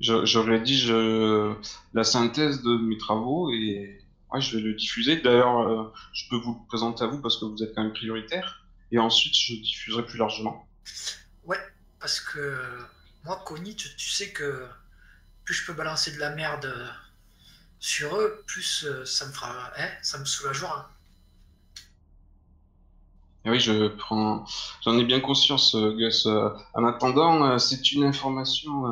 Je, je rédige euh, la synthèse de mes travaux et ouais, je vais le diffuser. D'ailleurs, euh, je peux vous le présenter à vous parce que vous êtes quand même prioritaire. Et ensuite, je diffuserai plus largement. Ouais, parce que moi, Connie, tu, tu sais que plus je peux balancer de la merde sur eux, plus euh, ça me fera, hein, ça me soulagera. Et oui, je prends, j'en ai bien conscience, euh, Gus. Euh, en attendant, euh, c'est une information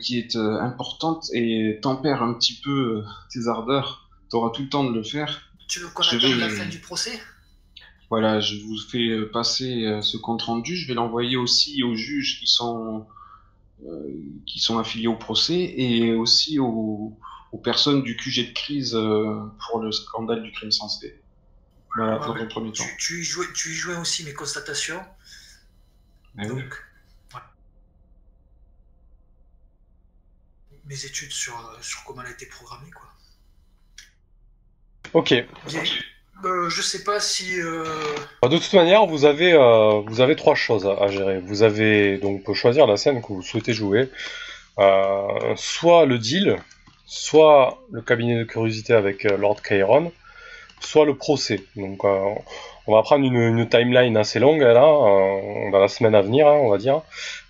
qui est importante et tempère un petit peu tes ardeurs. Tu auras tout le temps de le faire. Tu veux qu'on attende vais- la fin du procès? Voilà, je vous fais passer ce compte rendu. Je vais l'envoyer aussi aux juges qui sont qui sont affiliés au procès et aussi aux, aux personnes du QG de crise pour le scandale du crime sensé. Voilà, Ouais, dans mais un premier temps. tu, tu y jouais, tu y jouais aussi mes constatations. Oui. Donc, voilà. Mes études sur, euh, sur comment elle a été programmée, quoi. Ok. Bien. Euh, je sais pas si. euh, Bah, De toute manière, vous avez, euh, vous avez trois choses à, à gérer. Vous avez donc pour choisir la scène que vous souhaitez jouer. Euh, soit le deal, soit le cabinet de curiosité avec euh, Lord Chiron, soit le procès. Donc euh, on va prendre une, une timeline assez longue là, euh, dans la semaine à venir, hein, on va dire.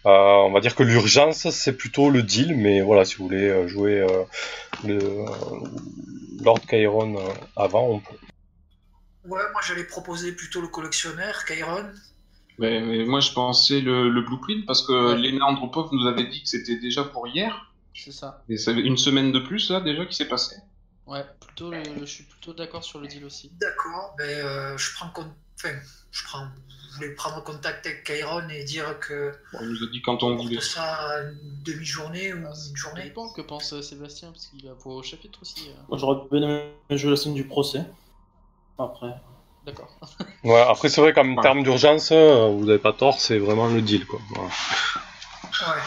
Euh, on va dire que l'urgence c'est plutôt le deal, mais voilà, si vous voulez jouer euh, le euh, Lord Chiron avant, on peut. Ouais, moi j'allais proposer plutôt le collectionneur, Chiron. Mais, mais moi, je pensais le, le blueprint parce que Ouais. Lena Andropov nous avait dit que c'était déjà pour hier. C'est ça. Et ça une semaine de plus là déjà qui s'est passé. Ouais, plutôt le- je suis plutôt d'accord sur le deal aussi. D'accord, ben euh, je prends con- enfin, je prends. Je voulais prendre contact avec Chiron et dire que il nous a dit quand on on voulait. ça à une demi-journée ou Ah, une Ça journée. dépend que pense euh, Sébastien, parce qu'il a voix au chapitre aussi. euh. Moi, j'aurais bien aimé jouer la scène du procès. Après. D'accord. Ouais, après c'est vrai qu'en Ouais. termes d'urgence, vous n'avez pas tort, c'est vraiment le deal quoi. Voilà. Ouais.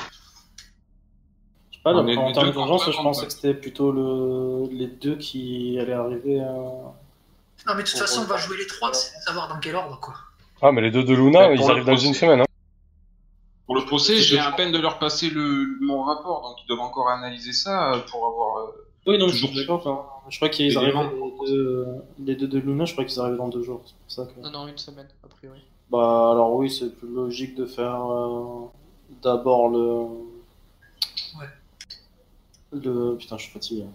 Je en termes d'urgence, je pensais que c'était plutôt le... les deux qui allaient arriver. euh, Non, mais de toute façon, on va jouer les trois, c'est de savoir dans quel ordre, quoi. Ah, mais les deux de Luna, Ouais, ils arrivent dans une semaine. Hein. Pour le procès, j'ai à peine de leur passer le, mon rapport, donc ils doivent encore analyser ça euh, pour avoir. euh, Oui, non, je suis Toujours. d'accord. enfin, Je crois qu'ils arrivaient les deux, les deux de Luna, je crois qu'ils arrivaient dans deux jours. C'est pour ça que. Non, non, une semaine, a priori. Bah alors oui, c'est plus logique de faire euh, d'abord le. Le. Putain, je suis fatigué.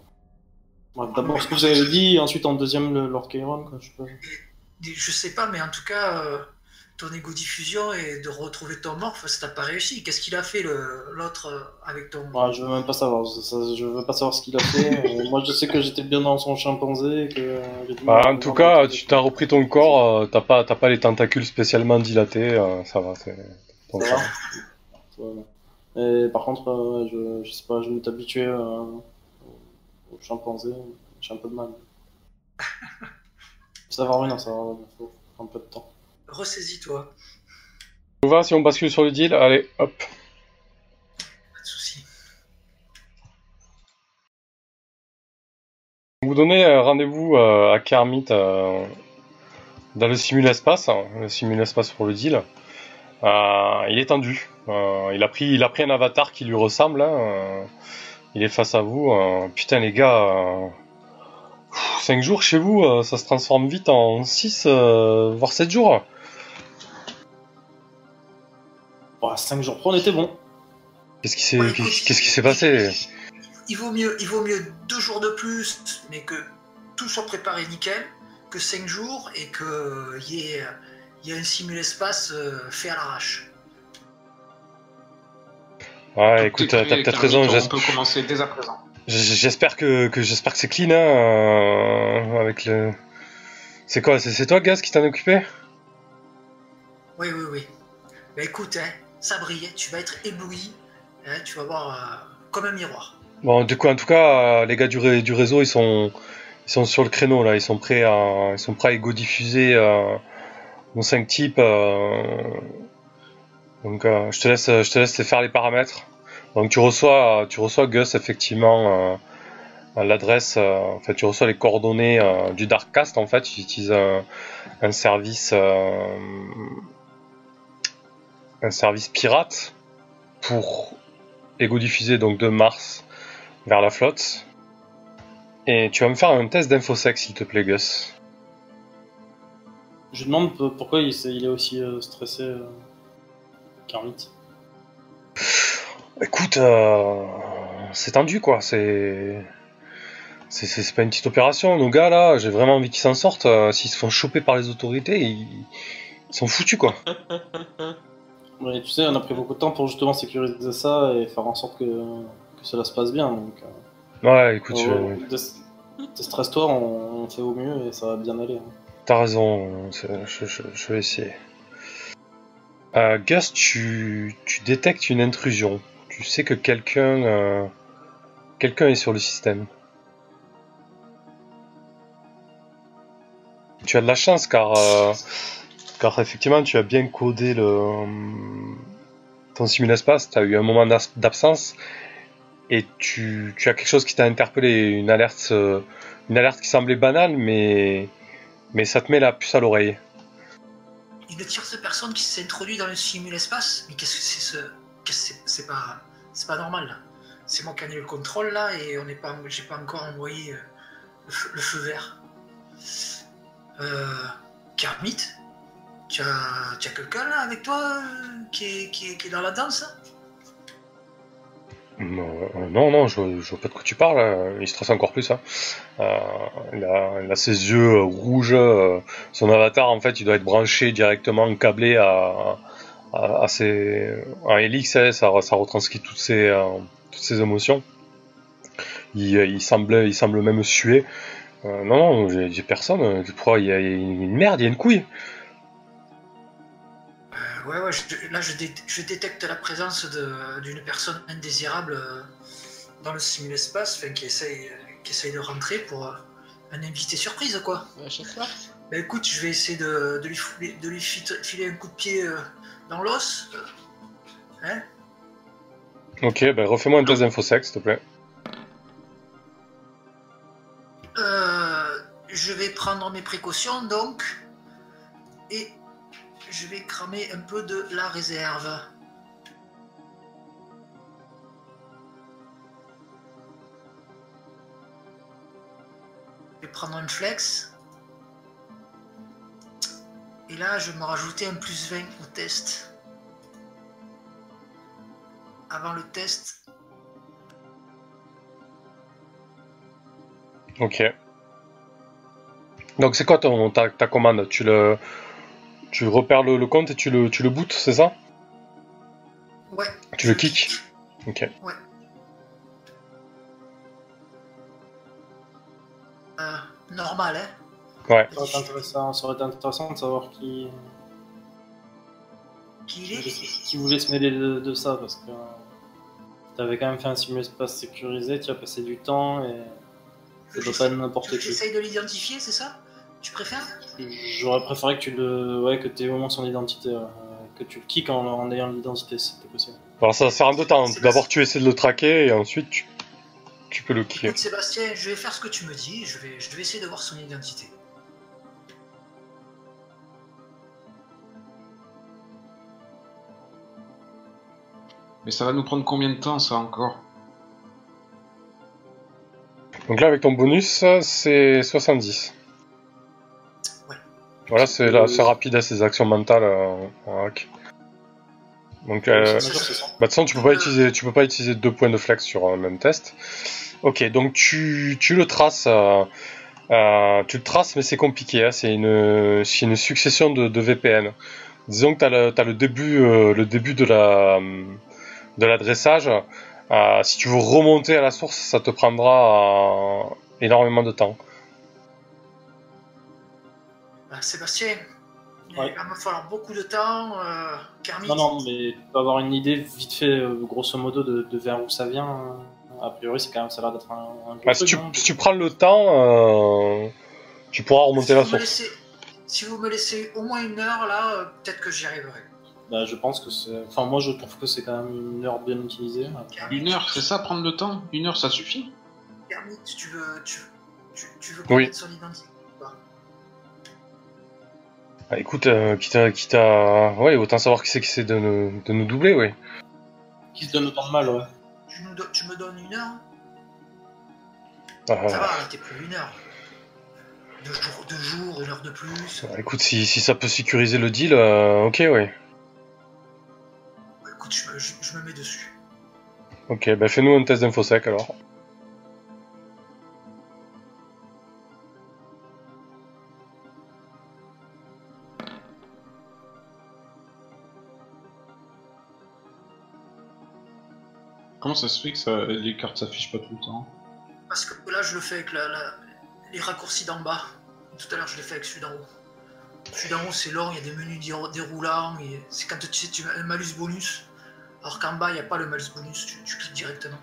Ouais, d'abord ce que vous avez dit, et ensuite en deuxième le Lord Chiron, quoi. Je sais pas. Je sais pas, mais en tout cas, euh, ton égo diffusion et de retrouver ton morph, ça t'a pas réussi. Qu'est-ce qu'il a fait le- l'autre euh, avec ton. Ouais, je veux même pas savoir. Ça- ça- je veux pas savoir ce qu'il a fait. Euh, moi, je sais que j'étais bien dans son chimpanzé. et Que, euh, Bah, en tout cas, tu t'as repris ton corps, euh, t'as pas, t'as pas les tentacules spécialement dilatés, euh, ça va. c'est-. Voilà. Et par contre, euh, je, je sais pas, je m'étais habitué euh, au au chimpanzé. J'ai un peu de mal. ça va revenir, ça va revenir. Faut un peu de temps. Ressaisis-toi, On va si on bascule sur le deal, allez, hop. pas de soucis. Vous donnez euh, rendez-vous euh, à Kermit dans le simul-espace, hein, le simul-espace pour le deal. Euh, il est tendu. Euh, il, a pris, il a pris un avatar qui lui ressemble. hein, euh, il est face à vous. euh, putain, les gars, 5 jours chez vous, euh, ça se transforme vite en 6, voire 7 jours. Bon, 5 jours pro, on était bon. Qu'est-ce qui s'est Ouais, qui s'est passé? Il vaut, mieux, il vaut mieux deux jours de plus, mais que tout soit préparé nickel, que cinq jours et qu'il y ait, y ait un simul-espace euh, fait à l'arrache. Ouais, tout écoute, t'as peut-être raison. On peut commencer dès à présent. J'espère que, que j'espère que c'est clean, hein, euh, avec le. C'est quoi C'est c'est toi, Gaz, qui t'en occupé Oui, oui, oui. Bah écoute, hein, ça brille, tu vas être ébloui, hein, tu vas voir euh, comme un miroir. Bon, du coup, en tout cas, euh, les gars du, ré- du réseau, ils sont, ils sont sur le créneau là. Ils sont prêts à, ils sont prêts à égo diffuser nos 5 types. euh, donc, euh, je te laisse, je te laisse faire les paramètres. Donc, tu reçois, tu reçois Gus effectivement euh, l'adresse. en fait, tu reçois les coordonnées du Darkcast. En fait, ils utilisent un, service, un service pirate pour égo diffuser donc de Mars vers la flotte. Et tu vas me faire un test d'infosec, s'il te plaît, Gus. Je lui demande pourquoi il, est aussi euh, stressé, euh, Kermit. Écoute, euh, c'est tendu, quoi. C'est c'est- pas une petite opération. Nos gars là, j'ai vraiment envie qu'ils s'en sortent. Euh, S'ils se font choper par les autorités, ils, ils sont foutus quoi. Ouais, tu sais, on a pris beaucoup de temps pour justement sécuriser ça et faire en sorte que, que cela se passe bien. Donc, euh, Ouais, écoute, je- dé- déstresse-toi, on, on fait au mieux et ça va bien aller. hein. T'as raison. Je, vais essayer. Euh, Gus, tu, détectes une intrusion. Tu sais que quelqu'un euh, quelqu'un est sur le système. Tu as de la chance car euh, car effectivement tu as bien codé le euh, ton simul-espace. Tu as eu un moment d'absence et tu, as quelque chose qui t'a interpellé, une alerte une alerte qui semblait banale mais mais ça te met la puce à l'oreille. Une tierce personne qui s'est introduite dans le simul-espace Mais qu'est-ce que c'est ce. c'est pas. Normal. C'est moi qui ai le contrôle là et on n'est pas. J'ai pas encore envoyé euh, le, feu, vert. Euh. Kermit Tu as, quelqu'un là avec toi euh, qui, est, qui, est, dans la danse Non, non, je, je vois pas de quoi tu parles. euh, Il stresse encore plus. Hein. Euh, il, a, ses yeux euh, rouges. euh, son avatar, en fait, il doit être branché directement, câblé à, à, ses, hein, ça, ça retranscrit toutes ses, toutes ses émotions. Il, il semble, il semble même suer. Euh, non, non, j'ai personne. Pourquoi il y, a, il y a une merde, il y a une couille. Euh, Ouais, ouais, je- là je, dé- je détecte la présence de- d'une personne indésirable euh, dans le simul-espace, enfin, qui, essaye, qui essaye de rentrer pour euh, un invité surprise, quoi. Ouais. Bah écoute, je vais essayer de, de lui, fouler- de lui fit- filer un coup de pied euh, dans l'os. euh, Hein Ok, ben refais-moi un test d'infosec, s'il te plaît. Euh, je vais prendre mes précautions donc. Et je vais cramer un peu de la réserve. Je vais prendre un flex. Et là, je vais me rajouter un plus 20 au test. Avant le test, Ok. Donc c'est quoi ton, ta, ta commande? Tu le tu repères le, le compte et tu le, tu le bootes, c'est ça? Ouais. Tu le kick? Ok. Euh, normal, hein. Ouais. Ça aurait été intéressant, ça aurait été intéressant de savoir qui, Qui il est? qui voulait se mêler de, de ça parce que tu avais quand même fait un simul-espace sécurisé, tu as passé du temps et ça doit pas n'importe qui. j'essaye de l'identifier, c'est ça? Tu préfères J'aurais préféré que tu le, ouais, que tu aies au moins son identité, euh, que tu le kicks en, en ayant l'identité si c'était possible. Alors ça va se faire en deux temps. D'abord tu essaies de le traquer et ensuite tu, tu peux le kicker. Écoute Sébastien, je vais faire ce que tu me dis, je vais, je vais essayer de voir son identité. Mais ça va nous prendre combien de temps, ça, encore? Donc là avec ton bonus c'est 70. Voilà c'est c'est rapide à ces actions mentales euh, en hack. Donc euh. Bah, de toute façon, tu peux pas Euh. utiliser, tu peux pas utiliser deux points de flex sur un même test. Ok, donc tu, tu le traces, euh, euh, tu le traces, mais c'est compliqué. hein, c'est une, une succession de, de VPN. Disons que le, t'as le début, euh, le début de la, de l'adressage. Euh, si tu veux remonter à la source, ça te prendra euh, énormément de temps. Bah, Sébastien, Ouais. il va me falloir beaucoup de temps. Euh, Kermit, Non, non, mais tu peux avoir une idée vite fait, euh, grosso modo, de, de vers où ça vient. euh. A priori, c'est quand même, ça a l'air d'être un, un gros Bah, si, truc, tu, hein. si tu prends le temps, euh, tu pourras remonter si la source. laissez, si vous me laissez au moins une heure, là, euh, peut-être que j'y arriverai. Bah, je pense que c'est. Enfin, moi, je trouve que c'est quand même une heure bien utilisée. Kermit, Une heure, c'est ça, prendre le temps? Une heure, ça suffit? Kermit, tu veux, tu, tu, tu veux Oui. son identité? Ah, écoute, euh, quitte à, quitte à- ouais, autant savoir qui c'est qui c'est de, nous- de nous doubler, oui. Qui se donne autant de mal, ouais. tu, nous do- tu me donnes une heure Euh, Ça va, t'es plus une heure. Deux jours, deux jours, une heure de plus. Bah, écoute, si, si ça peut sécuriser le deal, euh, ok, oui. Bah, écoute, je me, je- je me mets dessus. Ok, bah fais-nous un test d'infosec alors. Ça se fait que ça, les cartes s'affichent pas tout le temps? Parce que là, je le fais avec la, la- les raccourcis d'en bas. Tout à l'heure, je l'ai fait avec celui d'en haut. Celui d'en haut, c'est long, il y a des menus déro- déroulants. et C'est quand tu sais, tu as un malus bonus. Alors qu'en bas, il n'y a pas le malus bonus, tu, tu cliques directement.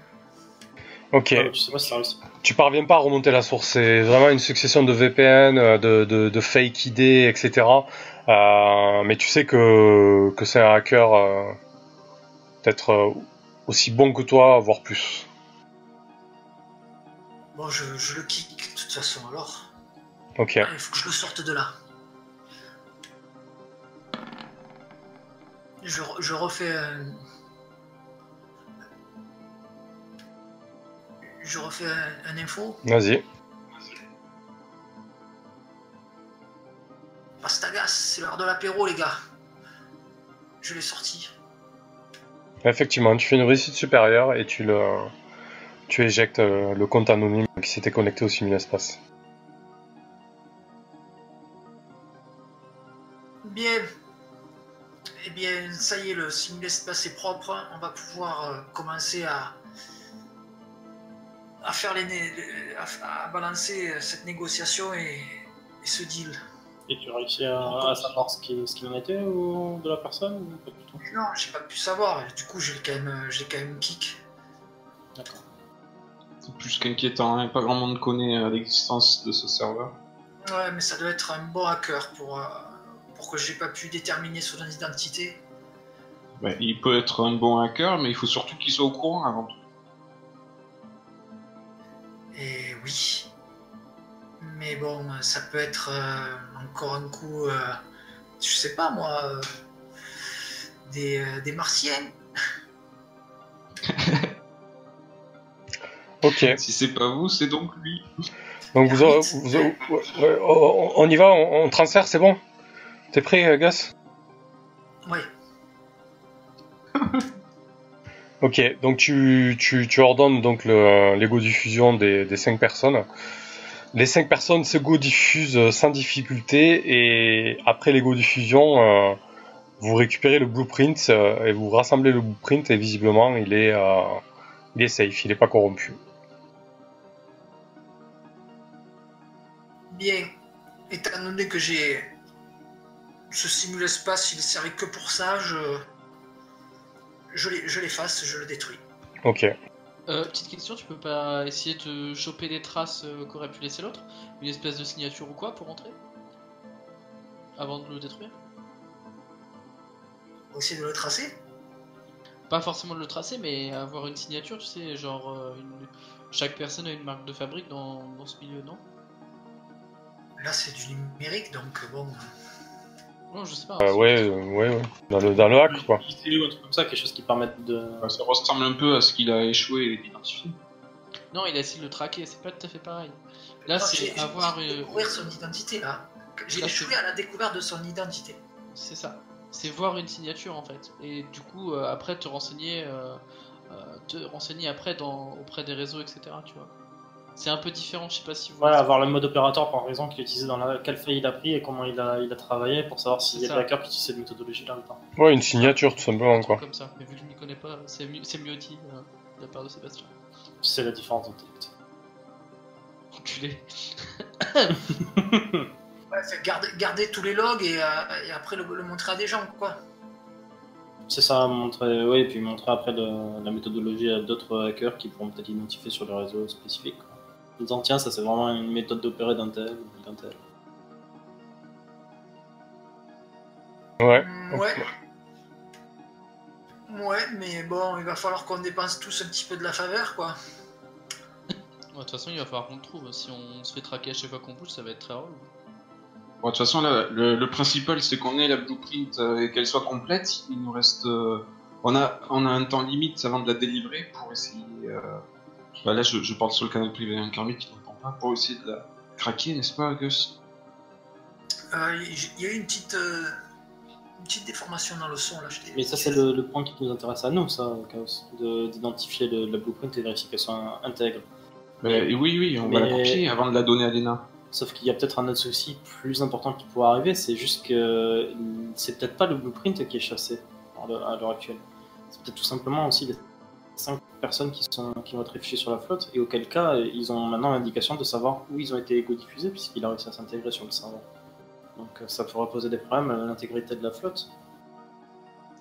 Ok. Sais réussit. Tu parviens pas à remonter la source. C'est vraiment une succession de VPN, euh, de, de, de fake ID, etc. Euh, mais tu sais que, que c'est un hacker euh, peut-être euh, aussi bon que toi, voire plus. Bon, je, je le kick de toute façon, alors. Ok. Il faut que je le sorte de là. Je, je refais un... Je refais un, un info. Vas-y. Pastagas, c'est l'heure de l'apéro, les gars. Je l'ai sorti. Effectivement, tu fais une réussite supérieure et tu le, tu éjectes euh, le compte anonyme qui s'était connecté au simul-espace. Bien. Eh bien, ça y est, le simul-espace est propre. On va pouvoir euh, commencer à faire les, balancer euh, cette négociation et ce deal. Et tu as réussi à, à savoir ce qu'il ce en était ou de la personne ou pas du tout? Non, j'ai pas pu savoir. Du coup, j'ai quand même, j'ai quand même kick. D'accord. C'est plus qu'inquiétant, hein. pas grand monde connaît euh, l'existence de ce serveur. Ouais, mais ça doit être un bon hacker pour euh, pour que j'ai pas pu déterminer son identité. Ouais, il peut être un bon hacker, mais il faut surtout qu'il soit au courant avant tout. Et oui. Mais bon, ça peut être euh, encore un coup, euh, je sais pas moi, euh, des, euh, des martiens. Ok. Si c'est pas vous, c'est donc lui. Donc vous, aurez- vous aurez- ouais, on on y va, on, on transfère, c'est bon T'es prêt, Gus? Ouais. Ok, donc tu, tu, tu ordonnes donc le- l'ego diffusion des, des cinq personnes. Les cinq personnes s'ego diffusent euh, sans difficulté et après l'ego diffusion, euh, vous récupérez le blueprint euh, et vous rassemblez le blueprint et visiblement il est, euh, il est safe, il n'est pas corrompu. Bien. Étant donné que j'ai ce simul-espace, il est servi que pour ça, je je l'efface, je le détruis. Ok. Euh, petite question, tu peux pas essayer de choper des traces euh, qu'aurait pu laisser l'autre? Une espèce de signature ou quoi pour entrer Avant de le détruire? On de le tracer? Pas forcément de le tracer, mais avoir une signature, tu sais, genre euh, une- chaque personne a une marque de fabrique dans, dans ce milieu, non? Là, c'est du numérique, donc bon. Non, je sais pas. Euh, hein, ouais, euh, ouais, ouais. Dans le, dans le hack, quoi. Ou un truc comme ça, quelque chose qui permette de. Ça ressemble un peu à ce qu'il a échoué et identifié. Non, il a essayé de le traquer, c'est pas tout à fait pareil. Là, j'ai- c'est j'ai avoir découvrir son identité là. J'ai Ça, échoué c'est- à la découverte de son identité. C'est ça. C'est voir une signature en fait. Et du coup, euh, après te renseigner, euh, euh, te renseigner après dans, auprès des réseaux, etc. Tu vois. C'est un peu différent. Je sais pas si vous. Voilà, avoir le mode opérateur par exemple qu'il a utilisé dans la... quelle feuille il a pris et comment il a, il a travaillé pour savoir s'il y a C'est des hackers qui utilisent cette méthodologie là dedans. Ouais, une signature, tout simplement, quoi. comme ça. Mais vu que je m'y connais pas, c'est mieux, c'est mieux dit euh, de la part de Sébastien. C'est la différence d'intellect. Enculé. Ouais, fait garder, garder tous les logs et, euh, et après le, le montrer à des gens, quoi. C'est ça, montrer, oui, et puis montrer après le- la méthodologie à d'autres hackers qui pourront peut-être identifier sur le réseau spécifique. quoi. En disant, tiens, ça c'est vraiment une méthode d'opérer d'un tel ou d'un tel. Ouais. Mm, ouais. Ouais, mais bon, il va falloir qu'on dépense tous un petit peu de la faveur, quoi. Ouais, De toute façon, il va falloir qu'on le trouve. Si on se fait traquer à chaque fois qu'on bouge, ça va être très relou. Bon, de toute façon, là, le, le principal, c'est qu'on ait la blueprint euh, et qu'elle soit complète. Il nous reste. euh, on, a, on a un temps limite avant de la délivrer pour essayer. euh, bah, là, je, je parle sur le canal privé d'un Kermit qui n'entend pas, pour essayer de la craquer, n'est-ce pas, Gus? Euh, Il y a eu une petite, euh, une petite déformation dans le son, là. je Mais ça, c'est le, le point qui nous intéresse à nous, ça, Chaos, de- d'identifier le- la blueprint et vérifier qu'elle soit intègre. Mais et oui, oui, on va la copier avant de la donner à Lena. Sauf qu'il y a peut-être un autre souci plus important qui pourrait arriver, c'est juste que c'est peut-être pas le blueprint qui est chassé à l'heure à l'heure actuelle. C'est peut-être tout simplement aussi les cinq personnes qui, sont, qui vont être réfugiées sur la flotte, et auquel cas, ils ont maintenant l'indication de savoir où ils ont été égo-diffusés, puisqu'il a réussi à s'intégrer sur le serveur. Donc euh, ça pourrait poser des problèmes à l'intégrité de la flotte.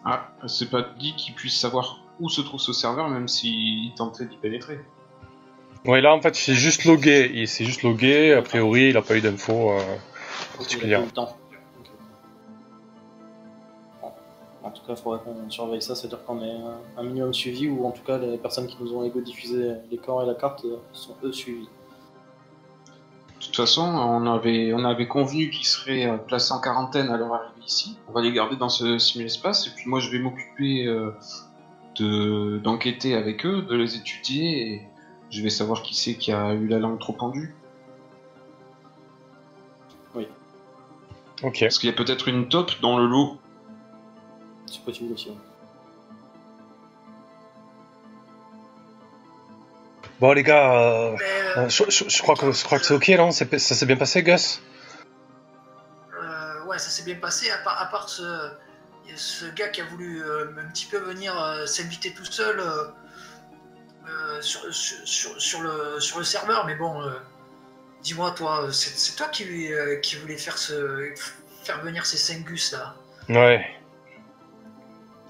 Ah, c'est pas dit qu'ils puissent savoir où se trouve ce serveur, même s'ils tentaient d'y pénétrer. Ouais, là en fait, c'est juste logué. Il s'est juste logué. A priori, il a pas eu d'infos. euh, Il a pas eu le temps. En tout cas, il faudrait qu'on surveille ça, c'est-à-dire qu'on ait un, minimum suivi, ou en tout cas, les personnes qui nous ont égo-diffusé les corps et la carte euh, sont eux suivis. De toute façon, on avait, on avait convenu qu'ils seraient euh, placés en quarantaine à leur arrivée ici. On va les garder dans ce simul-espace, et puis moi je vais m'occuper euh, de d'enquêter avec eux, de les étudier, et je vais savoir qui c'est qui a eu la langue trop pendue. Ok. Parce qu'il y a peut-être une taupe dans le lot. C'est possible aussi. ouais. Bon les gars, euh, euh, je, je- je crois que je crois que c'est ok, non? Ça s'est bien passé, Gus? Euh, ouais, ça s'est bien passé, à part, à part ce, gars qui a voulu euh, un petit peu venir euh, s'inviter tout seul sur, sur, sur- sur le, sur le serveur, mais bon, euh, dis-moi, toi, c'est toi qui, lui, euh, qui voulais faire, ce, faire venir ces 5 gus là? Ouais.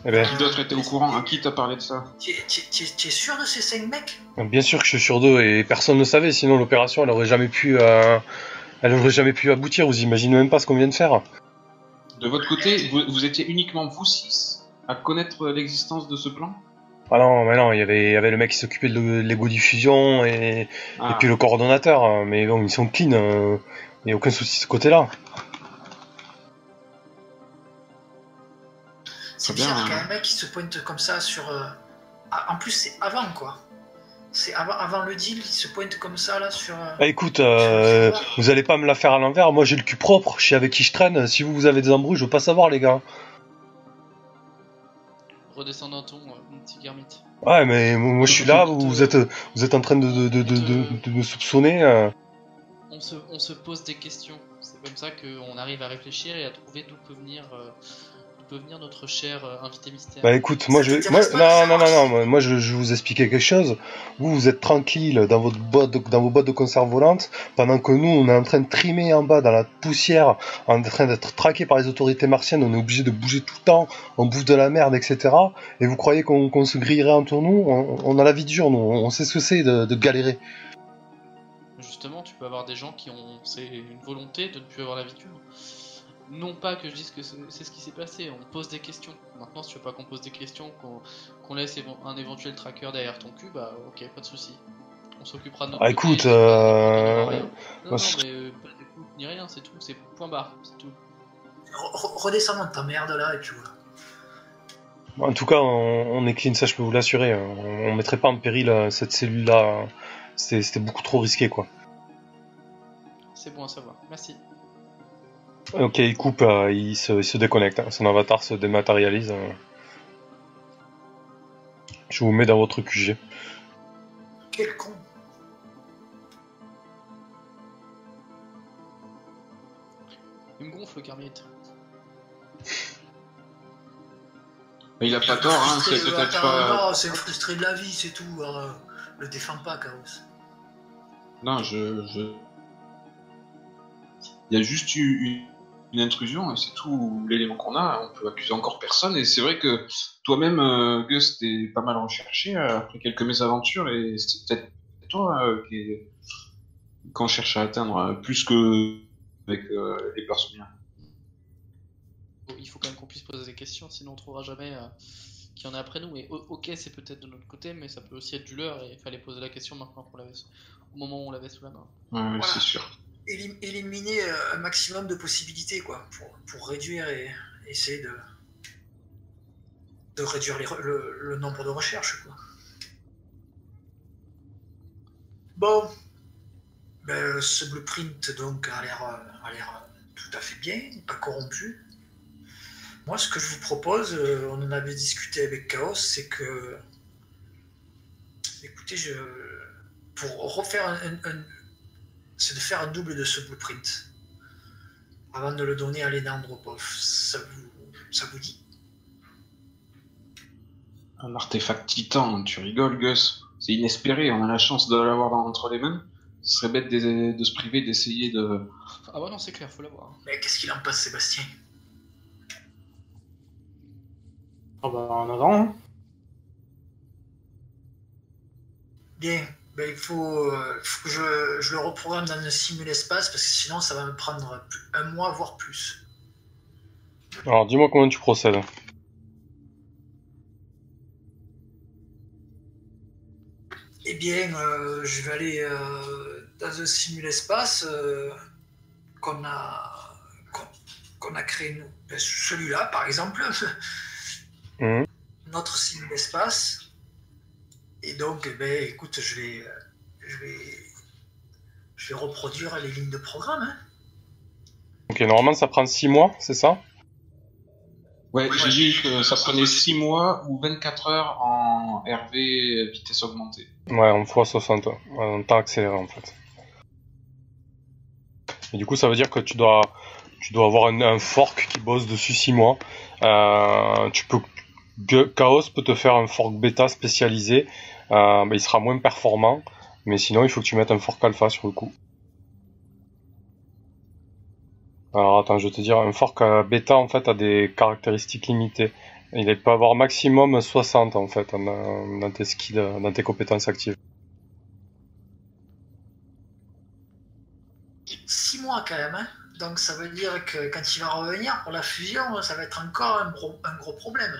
Eh ben, Qui d'autre était au courant À qui t'a parlé de ça Tu es- sûr de ces 5 mecs? Bien sûr que je suis sur deux et personne ne savait, sinon l'opération elle aurait jamais pu, euh, elle aurait jamais pu aboutir. Vous imaginez même pas ce qu'on vient de faire. De votre côté, vous, vous étiez uniquement vous six à connaître l'existence de ce plan? Ah non, mais non, il y avait, il y avait le mec qui s'occupait de l'e- l'égo diffusion et, Ah, et puis le coordonnateur, hein, mais bon, ils sont clean, euh, il n'y a aucun souci de ce côté-là. C'est bizarre hein. qu'un mec qui se pointe comme ça sur. euh, En plus, c'est avant quoi. C'est avant, avant le deal, il se pointe comme ça là sur. euh, Bah écoute, euh, vous allez pas me la faire à l'envers, moi j'ai le cul propre, je sais avec qui je traîne, si vous, vous avez des embrouilles, je veux pas savoir les gars. Redescends d'un ton, mon petit Garmite. Ouais, mais moi je suis là, vous, vous êtes, vous êtes en train de, de, de, de, de- de me soupçonner. euh. On se, on se pose des questions. C'est comme ça qu'on arrive à réfléchir et à trouver d'où peut venir, euh, peut venir notre cher euh, invité mystère. Bah écoute, moi je Moi, non, non, non, non, moi, moi, je, je vais vous expliquer quelque chose. Vous, vous êtes tranquille dans, votre boîte de- dans vos boîtes de conserve volantes, pendant que nous, on est en train de trimer en bas dans la poussière, en train d'être traqué par les autorités martiennes, on est obligé de bouger tout le temps, on bouffe de la merde, etc. Et vous croyez qu'on se grillerait entre nous? On, on a la vie dure, nous, on sait ce que c'est de, de galérer. Justement, tu peux avoir des gens qui ont c'est une volonté de ne plus avoir la vie dure. Non pas que je dise que c'est ce qui s'est passé, on pose des questions. Maintenant, si tu veux pas qu'on pose des questions, qu'on laisse un éventuel tracker derrière ton cul, bah ok, pas de souci. On s'occupera de notre Ah, écoute, euh. Non, moi, non, je- mais euh, pas d'écoute ni rien, c'est tout, c'est point barre, c'est tout. re- re- Redescends dans ta merde là et puis voilà. En tout cas, on, on est clean, ça je peux vous l'assurer. On, on mettrait pas en péril euh, cette cellule-là. C'était c'était beaucoup trop risqué, quoi. C'est bon à savoir, merci. Ok, il coupe, euh, il, se, il se déconnecte. hein. Son avatar se dématérialise. euh. Je vous mets dans votre QG. Quel con. Il me gonfle le Garmite. Mais il a pas tort, hein, c'est Frustré, peut-être pas. Non, c'est frustré de la vie, c'est tout. euh, le défends pas, Chaos. Non, je, je. Il y a juste eu une, une intrusion c'est tout l'élément qu'on a. On peut accuser encore personne. Et c'est vrai que toi-même, euh, Gus, t'es pas mal recherché euh, après quelques mésaventures et c'est peut-être toi euh, qui est- qu'on cherche à atteindre euh, plus que avec euh, les personnels. Bon, il faut quand même qu'on puisse poser des questions, sinon on trouvera jamais euh, qui en est après nous. Et ok, c'est peut-être de notre côté, mais ça peut aussi être du leur, et il fallait poser la question maintenant qu'on l'avait, au moment où on l'avait sous la main. Ouais, c'est sûr. Élim- éliminer euh, un maximum de possibilités, quoi, pour, pour réduire et essayer de, de réduire le, nombre de recherches, quoi. Bon, ben, ce blueprint donc a l'air euh, euh, tout à fait bien, pas corrompu. Moi, ce que je vous propose, on en avait discuté avec Chaos, c'est que, écoutez, je, pour refaire un- c'est de faire un double de ce blueprint avant de le donner à Lena Andropov. Ça vous, ça vous dit Un artefact titan, tu rigoles, Gus. C'est inespéré, on a la chance de l'avoir dans- entre les mains. Ce serait bête de, de se priver d'essayer de. Ah ouais, non, c'est clair, faut l'avoir. Mais qu'est-ce qu'il en pense, Sébastien? Ah bah, en avant, hein. Bien, ben, il faut, euh, faut que je, je le reprogramme dans un simul-espace parce que sinon ça va me prendre un mois, voire plus. Alors, dis-moi comment tu procèdes. Eh bien, euh, je vais aller euh, dans un simul-espace euh, qu'on a, qu'on, a créé nous. Ben, celui-là, par exemple, Mhm. notre simul-espace. Et donc, eh ben, écoute, je vais, euh, je vais, je vais reproduire les lignes de programme. hein. Ok, normalement ça prend 6 mois, c'est ça? Ouais, j'ai dit que ça prenait 6 mois ou 24 heures en RV vitesse augmentée. Ouais, en x60, ouais, en temps accéléré en fait. Et du coup, ça veut dire que tu dois, tu dois avoir un, un fork qui bosse dessus 6 mois. Euh, tu peux, Chaos peut te faire un fork bêta spécialisé. Euh, il sera moins performant, mais sinon il faut que tu mettes un fork alpha sur le coup. Alors attends, je vais te dire, un fork euh, bêta en fait a des caractéristiques limitées. Il peut avoir maximum 60 en fait dans tes skills, dans tes compétences actives. Six mois quand même, hein. donc ça veut dire que quand il va revenir pour la fusion, ça va être encore un gros problème.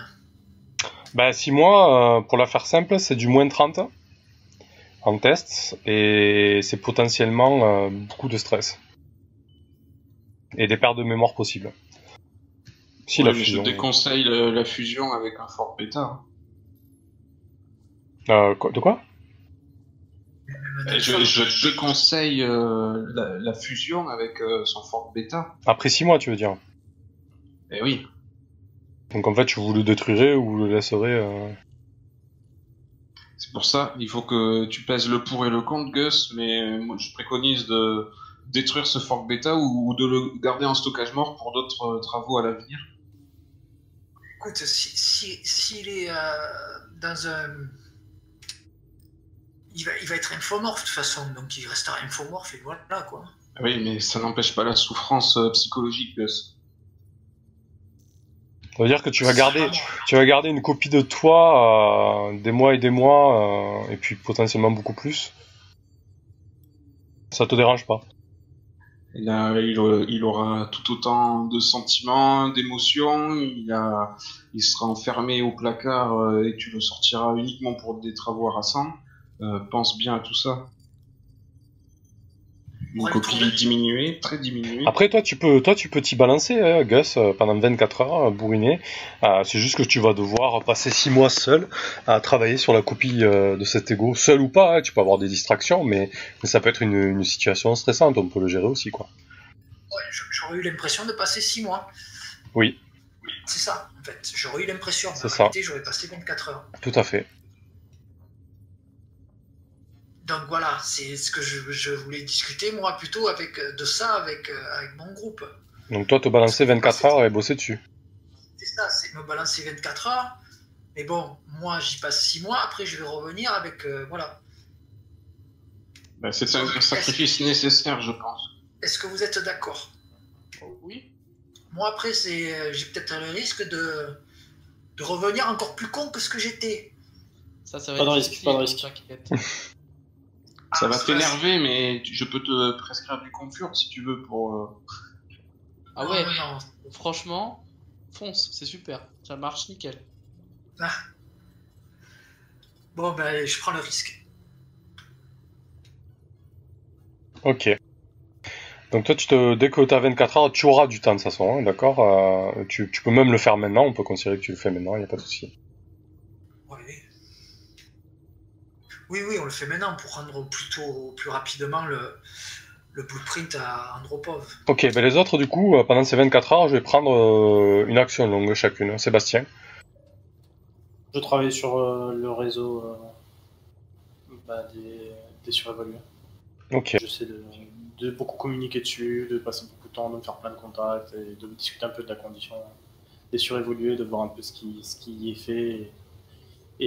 Bah 6 mois, euh, pour la faire simple, c'est du moins 30 en test et c'est potentiellement euh, beaucoup de stress. Et des pertes de mémoire possibles. Si la mais je fusion. déconseille le- la fusion avec un fort bêta. Euh, quoi- de quoi? Je, je déconseille euh, la, la fusion avec euh, son fort bêta. Après 6 mois, tu veux dire? Eh oui. Donc en fait, tu vous le détruirez ou vous le laisserez. euh, C'est pour ça, il faut que tu pèses le pour et le contre, Gus, mais moi je préconise de détruire ce fork bêta ou, ou de le garder en stockage mort pour d'autres euh, travaux à l'avenir. Écoute, si, si, s'il est euh, dans un. Il va, il va être infomorphe de toute façon, donc il restera infomorphe et voilà quoi. Oui, mais ça n'empêche pas la souffrance euh, psychologique, Gus. Ça veut dire que tu vas garder, tu vas garder une copie de toi euh, des mois et des mois, euh, et puis potentiellement beaucoup plus. Ça te dérange pas? Il, aura tout autant de sentiments, d'émotions, il, sera enfermé au placard euh, et tu le sortiras uniquement pour des travaux. Euh, pense bien à tout ça. Une Ouais, copie diminuée, très diminuée. Après, toi, tu peux, toi, tu peux t'y balancer, hein, Gus, euh, pendant 24 heures, euh, bourriner. Euh, c'est juste que tu vas devoir passer 6 mois seul à travailler sur la copie euh, de cet ego, seul ou pas. hein, tu peux avoir des distractions, mais, mais ça peut être une, une situation stressante. On peut le gérer aussi, quoi. Ouais, j'aurais eu l'impression de passer 6 mois. Oui. C'est ça, en fait. J'aurais eu l'impression. C'est ça. j'aurais passé 24 heures. Tout à fait. Donc voilà, c'est ce que je, je voulais discuter, moi, plutôt avec, euh, de ça avec, euh, avec mon groupe. Donc toi, te balancer 24 heures et bosser dessus. C'est ça, c'est me balancer 24 heures. Mais bon, moi, j'y passe 6 mois. Après, je vais revenir avec. euh, voilà. Bah, c'est un sacrifice nécessaire, je pense. Est-ce que vous êtes d'accord? Oh, oui. Moi, après, c'est, j'ai peut-être le risque de, de revenir encore plus con que ce que j'étais. Ça, ça va Pas de risque, difficile, pas de risque. Ça Ah, va t'énerver, mais je peux te prescrire du confort si tu veux pour. euh, Ah ouais, non. franchement, fonce, c'est super. Ça marche nickel. Bon, ben, je prends le risque. Ok. Donc toi, tu te, dès que tu as 24 heures, tu auras du temps de toute façon, hein, d'accord Euh, tu, tu peux même le faire maintenant, on peut considérer que tu le fais maintenant, il n'y a pas de souci. Oui. Oui, oui, on le fait maintenant pour rendre plutôt plus rapidement le, le blueprint à Andropov. Ok, ben les autres, du coup, euh, pendant ces 24 heures, je vais prendre euh, une action longue chacune. Sébastien Je travaille sur euh, le réseau euh, bah, des, des surévalués. Ok. J'essaie de, de beaucoup communiquer dessus, de passer beaucoup de temps, de me faire plein de contacts et de discuter un peu de la condition des surévolués, de voir un peu ce qui, ce qui y est fait et,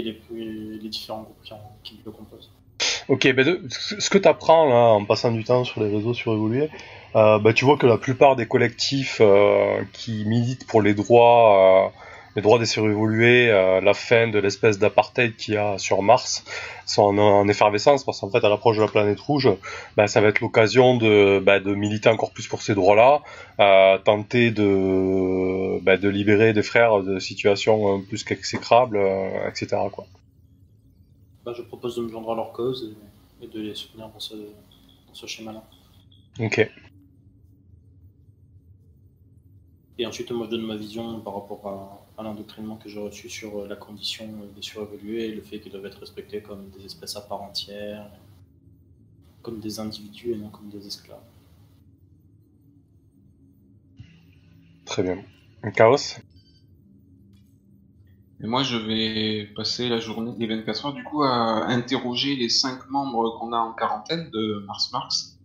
les, différents groupes qui, le composent. Ok, de- ce que tu apprends là en passant du temps sur les réseaux surévolués, euh, bah, tu vois que la plupart des collectifs euh, qui militent pour les droits, euh, les droits des surévolués, euh, la fin de l'espèce d'apartheid qu'il y a sur Mars, sont en, en effervescence parce qu'en fait à l'approche de la planète rouge, bah, ça va être l'occasion de, bah, de militer encore plus pour ces droits-là, euh, tenter de, bah, de libérer des frères de situations euh, plus qu'exécrables, euh, etc. Quoi. Bah, je propose de me joindre à leur cause et, et de les soutenir dans ce, dans ce schéma-là. Ok. Et ensuite, moi, je donne ma vision par rapport à, à l'endoctrinement que j'ai reçu sur euh, la condition des surévolués et le fait qu'ils doivent être respectés comme des espèces à part entière, comme des individus et non comme des esclaves. Très bien. Chaos Et moi, je vais passer la journée des 24 heures, du coup, à interroger les cinq membres qu'on a en quarantaine de Mars Marx,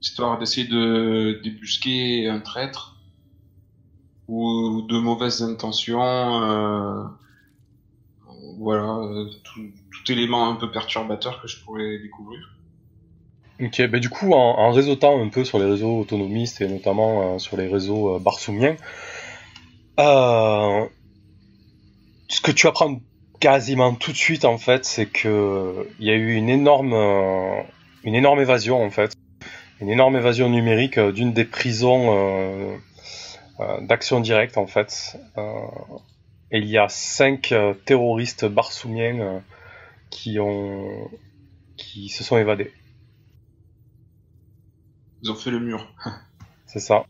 histoire d'essayer de débusquer un traître ou de mauvaises intentions, euh, voilà, euh, tout, tout élément un peu perturbateur que je pourrais découvrir. Ok, bah du coup, en, en réseautant un peu sur les réseaux autonomistes et notamment euh, sur les réseaux euh, barsoumiens, euh, ce que tu apprends quasiment tout de suite en fait, c'est que il y a eu une énorme, une énorme évasion en fait, une énorme évasion numérique euh, d'une des prisons d'action directe en fait. Euh, et il y a cinq euh, terroristes barsoumiens euh, qui ont, qui se sont évadés. Ils ont fait le mur. C'est ça.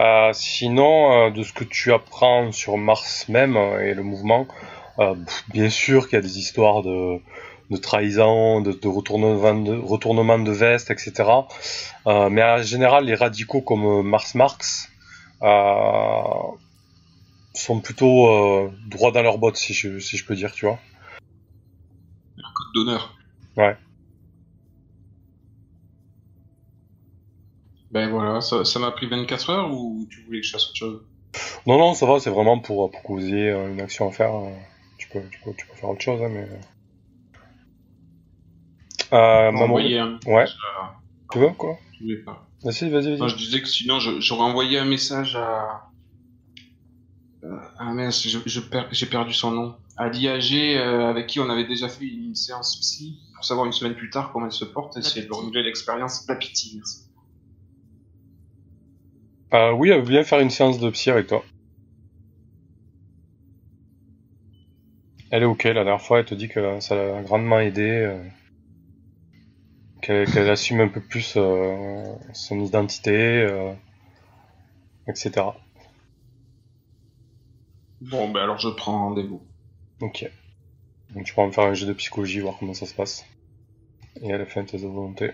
Euh, sinon, euh, de ce que tu apprends sur Mars même euh, et le mouvement, euh, pff, bien sûr qu'il y a des histoires de, de trahison, de, de retournement de retournement de veste, etc. Euh, mais en général, les radicaux comme euh, Mars Marx euh, sont plutôt euh, droits dans leurs bottes, si je, si je peux dire, tu vois. Code d'honneur. Ouais. Ben voilà, ça m'a pris 24 heures ou tu voulais que je fasse autre chose? Non, non, ça va, c'est vraiment pour, pour que vous ayez une action à faire. Tu peux, tu peux, tu peux faire autre chose, hein, mais. Euh, maman, un ouais. à- tu veux quoi Je voulais pas. Vas-y, vas-y, Non, vas-y. je disais que sinon j'aurais envoyé un message à. Ah mince, je- je per- j'ai perdu son nom. À l'IAG, euh, avec qui on avait déjà fait une séance psy, pour savoir une semaine plus tard comment elle se porte, essayer de renouveler l'expérience. La pitié, merci. Euh, oui, elle veut bien faire une séance de psy avec toi. Elle est ok, la dernière fois, elle te dit que ça l'a grandement aidé, euh, qu'elle assume un peu plus euh, son identité, euh, etc. Bon, ben alors je prends rendez-vous. Ok. Donc tu pourras me faire un jeu de psychologie, voir comment ça se passe. Et à la fin, tes volonté.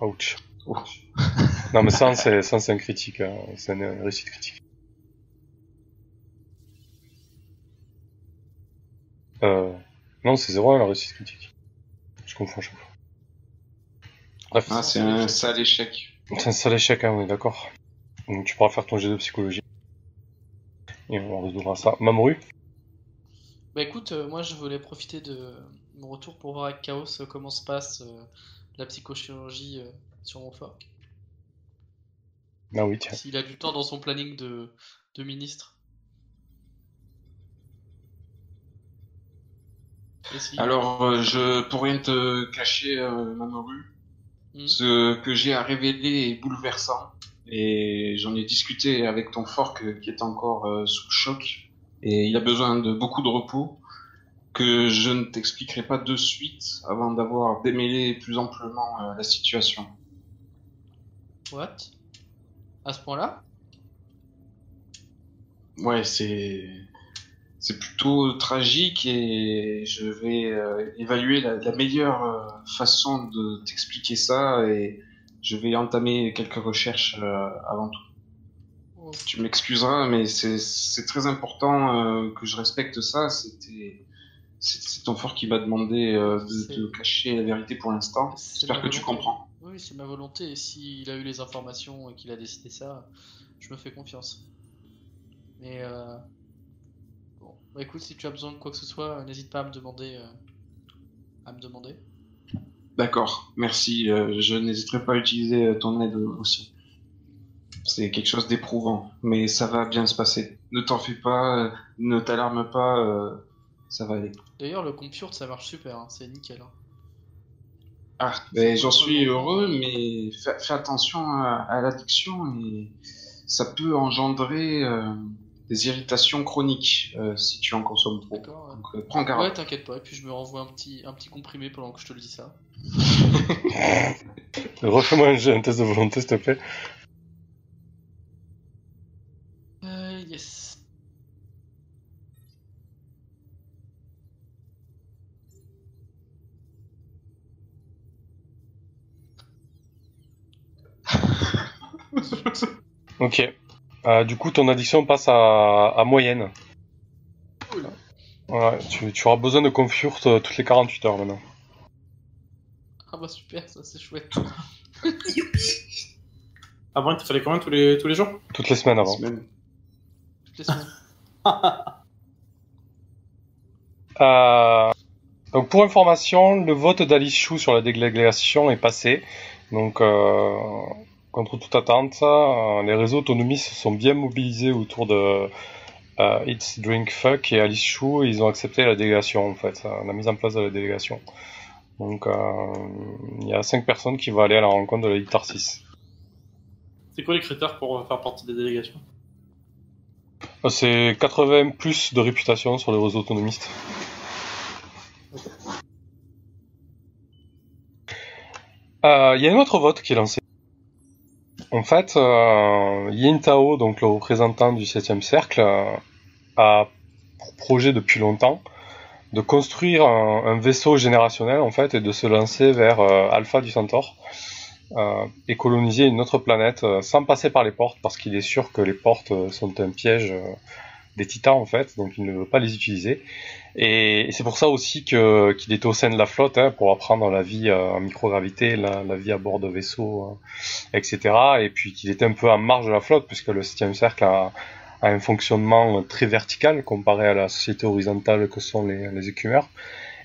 Ouch. Oh. Non mais ça, c'est un critique, hein. c'est une réussite critique. Euh... Non, c'est zéro la réussite critique. Je confonds à chaque fois. Bref, Ah, c'est un sale échec. c'est un seul échec, hein, on est d'accord. Donc tu pourras faire ton jet de psychologie. Et on résoudra ça. Mamoru Bah écoute, euh, moi je voulais profiter de mon retour pour voir avec Chaos euh, comment se passe euh, la psychochirurgie euh, sur mon fork. Ah oui, tiens. S'il a du temps dans son planning de, de ministre. Alors, euh, je pour rien te cacher, euh, Hmm. ce que j'ai à révéler est bouleversant. Et j'en ai discuté avec ton fork euh, qui est encore euh, sous le choc. Et il a besoin de beaucoup de repos que je ne t'expliquerai pas de suite avant d'avoir démêlé plus amplement euh, la situation. What? À ce point-là? Ouais, c'est c'est plutôt tragique et je vais euh, évaluer la, la meilleure euh, façon de t'expliquer ça et je vais entamer quelques recherches euh, avant tout. Oh, Tu m'excuseras, mais c'est très important que je respecte ça. C'était c'est ton fort qui m'a demandé de te cacher la vérité pour l'instant. J'espère que tu comprends. Oui, c'est ma volonté. S'il a eu les informations et qu'il a décidé ça, je me fais confiance. Mais bah écoute, si tu as besoin de quoi que ce soit, euh, n'hésite pas à me demander. euh, À me demander. D'accord, merci. euh, je n'hésiterai pas à utiliser ton aide aussi. C'est quelque chose d'éprouvant, mais ça va bien se passer. Ne t'en fais pas, euh, ne t'alarme pas, ça va aller. D'ailleurs, le compute ça marche super, hein, c'est nickel. hein. Ah, ben, j'en suis heureux, mais fais, fais attention à, à l'addiction et ça peut engendrer des irritations chroniques euh, si tu en consommes trop. D'accord. Donc euh, prends garde. Ouais, t'inquiète pas, et puis je me renvoie un petit, un petit comprimé pendant que je te le dis ça. Refais-moi un, un test de volonté, s'il te plaît. Euh, yes. Ok. Euh, du coup, ton addiction passe à, à moyenne. Cool. Ouais, tu, tu auras besoin de Confurt euh, toutes les 48 heures maintenant. Ah bah super, ça c'est chouette. Youpi Avant, il te fallait combien tous les, tous les jours? Toutes les semaines avant. Semaine. Toutes les semaines. Euh, donc pour information, le vote d'Alice Chou sur la délégation est passé. Donc euh, contre toute attente, euh, les réseaux autonomistes se sont bien mobilisés autour de euh, It's Drink Fuck et Alice Chou. Et ils ont accepté la délégation en fait, euh, la mise en place de la délégation. Donc il y a 5 personnes qui vont aller à la rencontre de la Ligue Tarsis. C'est quoi les critères pour faire partie des délégations? C'est 80 plus de réputation sur les réseaux autonomistes. Euh, Il y a un autre vote qui est lancé. En fait, euh, Yin Tao, donc le représentant du 7e cercle, euh, a pour projet depuis longtemps de construire un, vaisseau générationnel en fait et de se lancer vers euh, Alpha du Centaure euh, et coloniser une autre planète sans passer par les portes parce qu'il est sûr que les portes sont un piège des titans en fait, donc il ne veut pas les utiliser. Et, c'est pour ça aussi qu'il était au sein de la flotte hein, pour apprendre la vie euh, en microgravité, la, vie à bord de vaisseaux, euh, etc. Et puis qu'il était un peu en marge de la flotte puisque le 7 cercle a, un fonctionnement très vertical comparé à la société horizontale que sont les, écumeurs.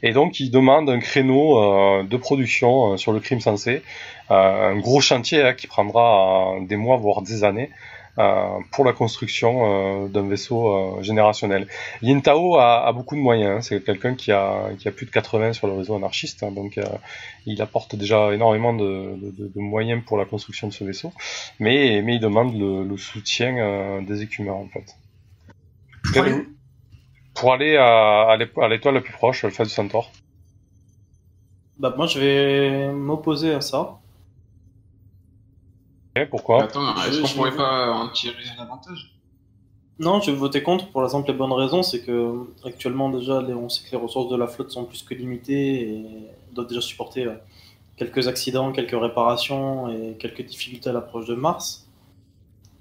Et donc il demande un créneau euh, de production euh, sur le crime sensé, euh, un gros chantier hein, qui prendra des mois voire des années pour la construction euh, d'un vaisseau euh, générationnel. Yin Tao a, a beaucoup de moyens, hein. c'est quelqu'un qui a, qui a plus de 80 sur le réseau anarchiste, hein, donc euh, il apporte déjà énormément de, de- de- moyens pour la construction de ce vaisseau, mais, mais il demande le, le soutien euh, des écumeurs en fait. Pour aller où Pour aller à, à l'étoile la plus proche, Alpha du Centaure. Bah, moi, je vais m'opposer à ça. Ok, pourquoi Attends, est-ce Je- qu'on pourrait pas en tirer un avantage Non, je vais voter contre pour la simple et bonne raison, c'est que actuellement déjà, les- on sait que les ressources de la flotte sont plus que limitées et doivent déjà supporter euh, quelques accidents, quelques réparations et quelques difficultés à l'approche de Mars.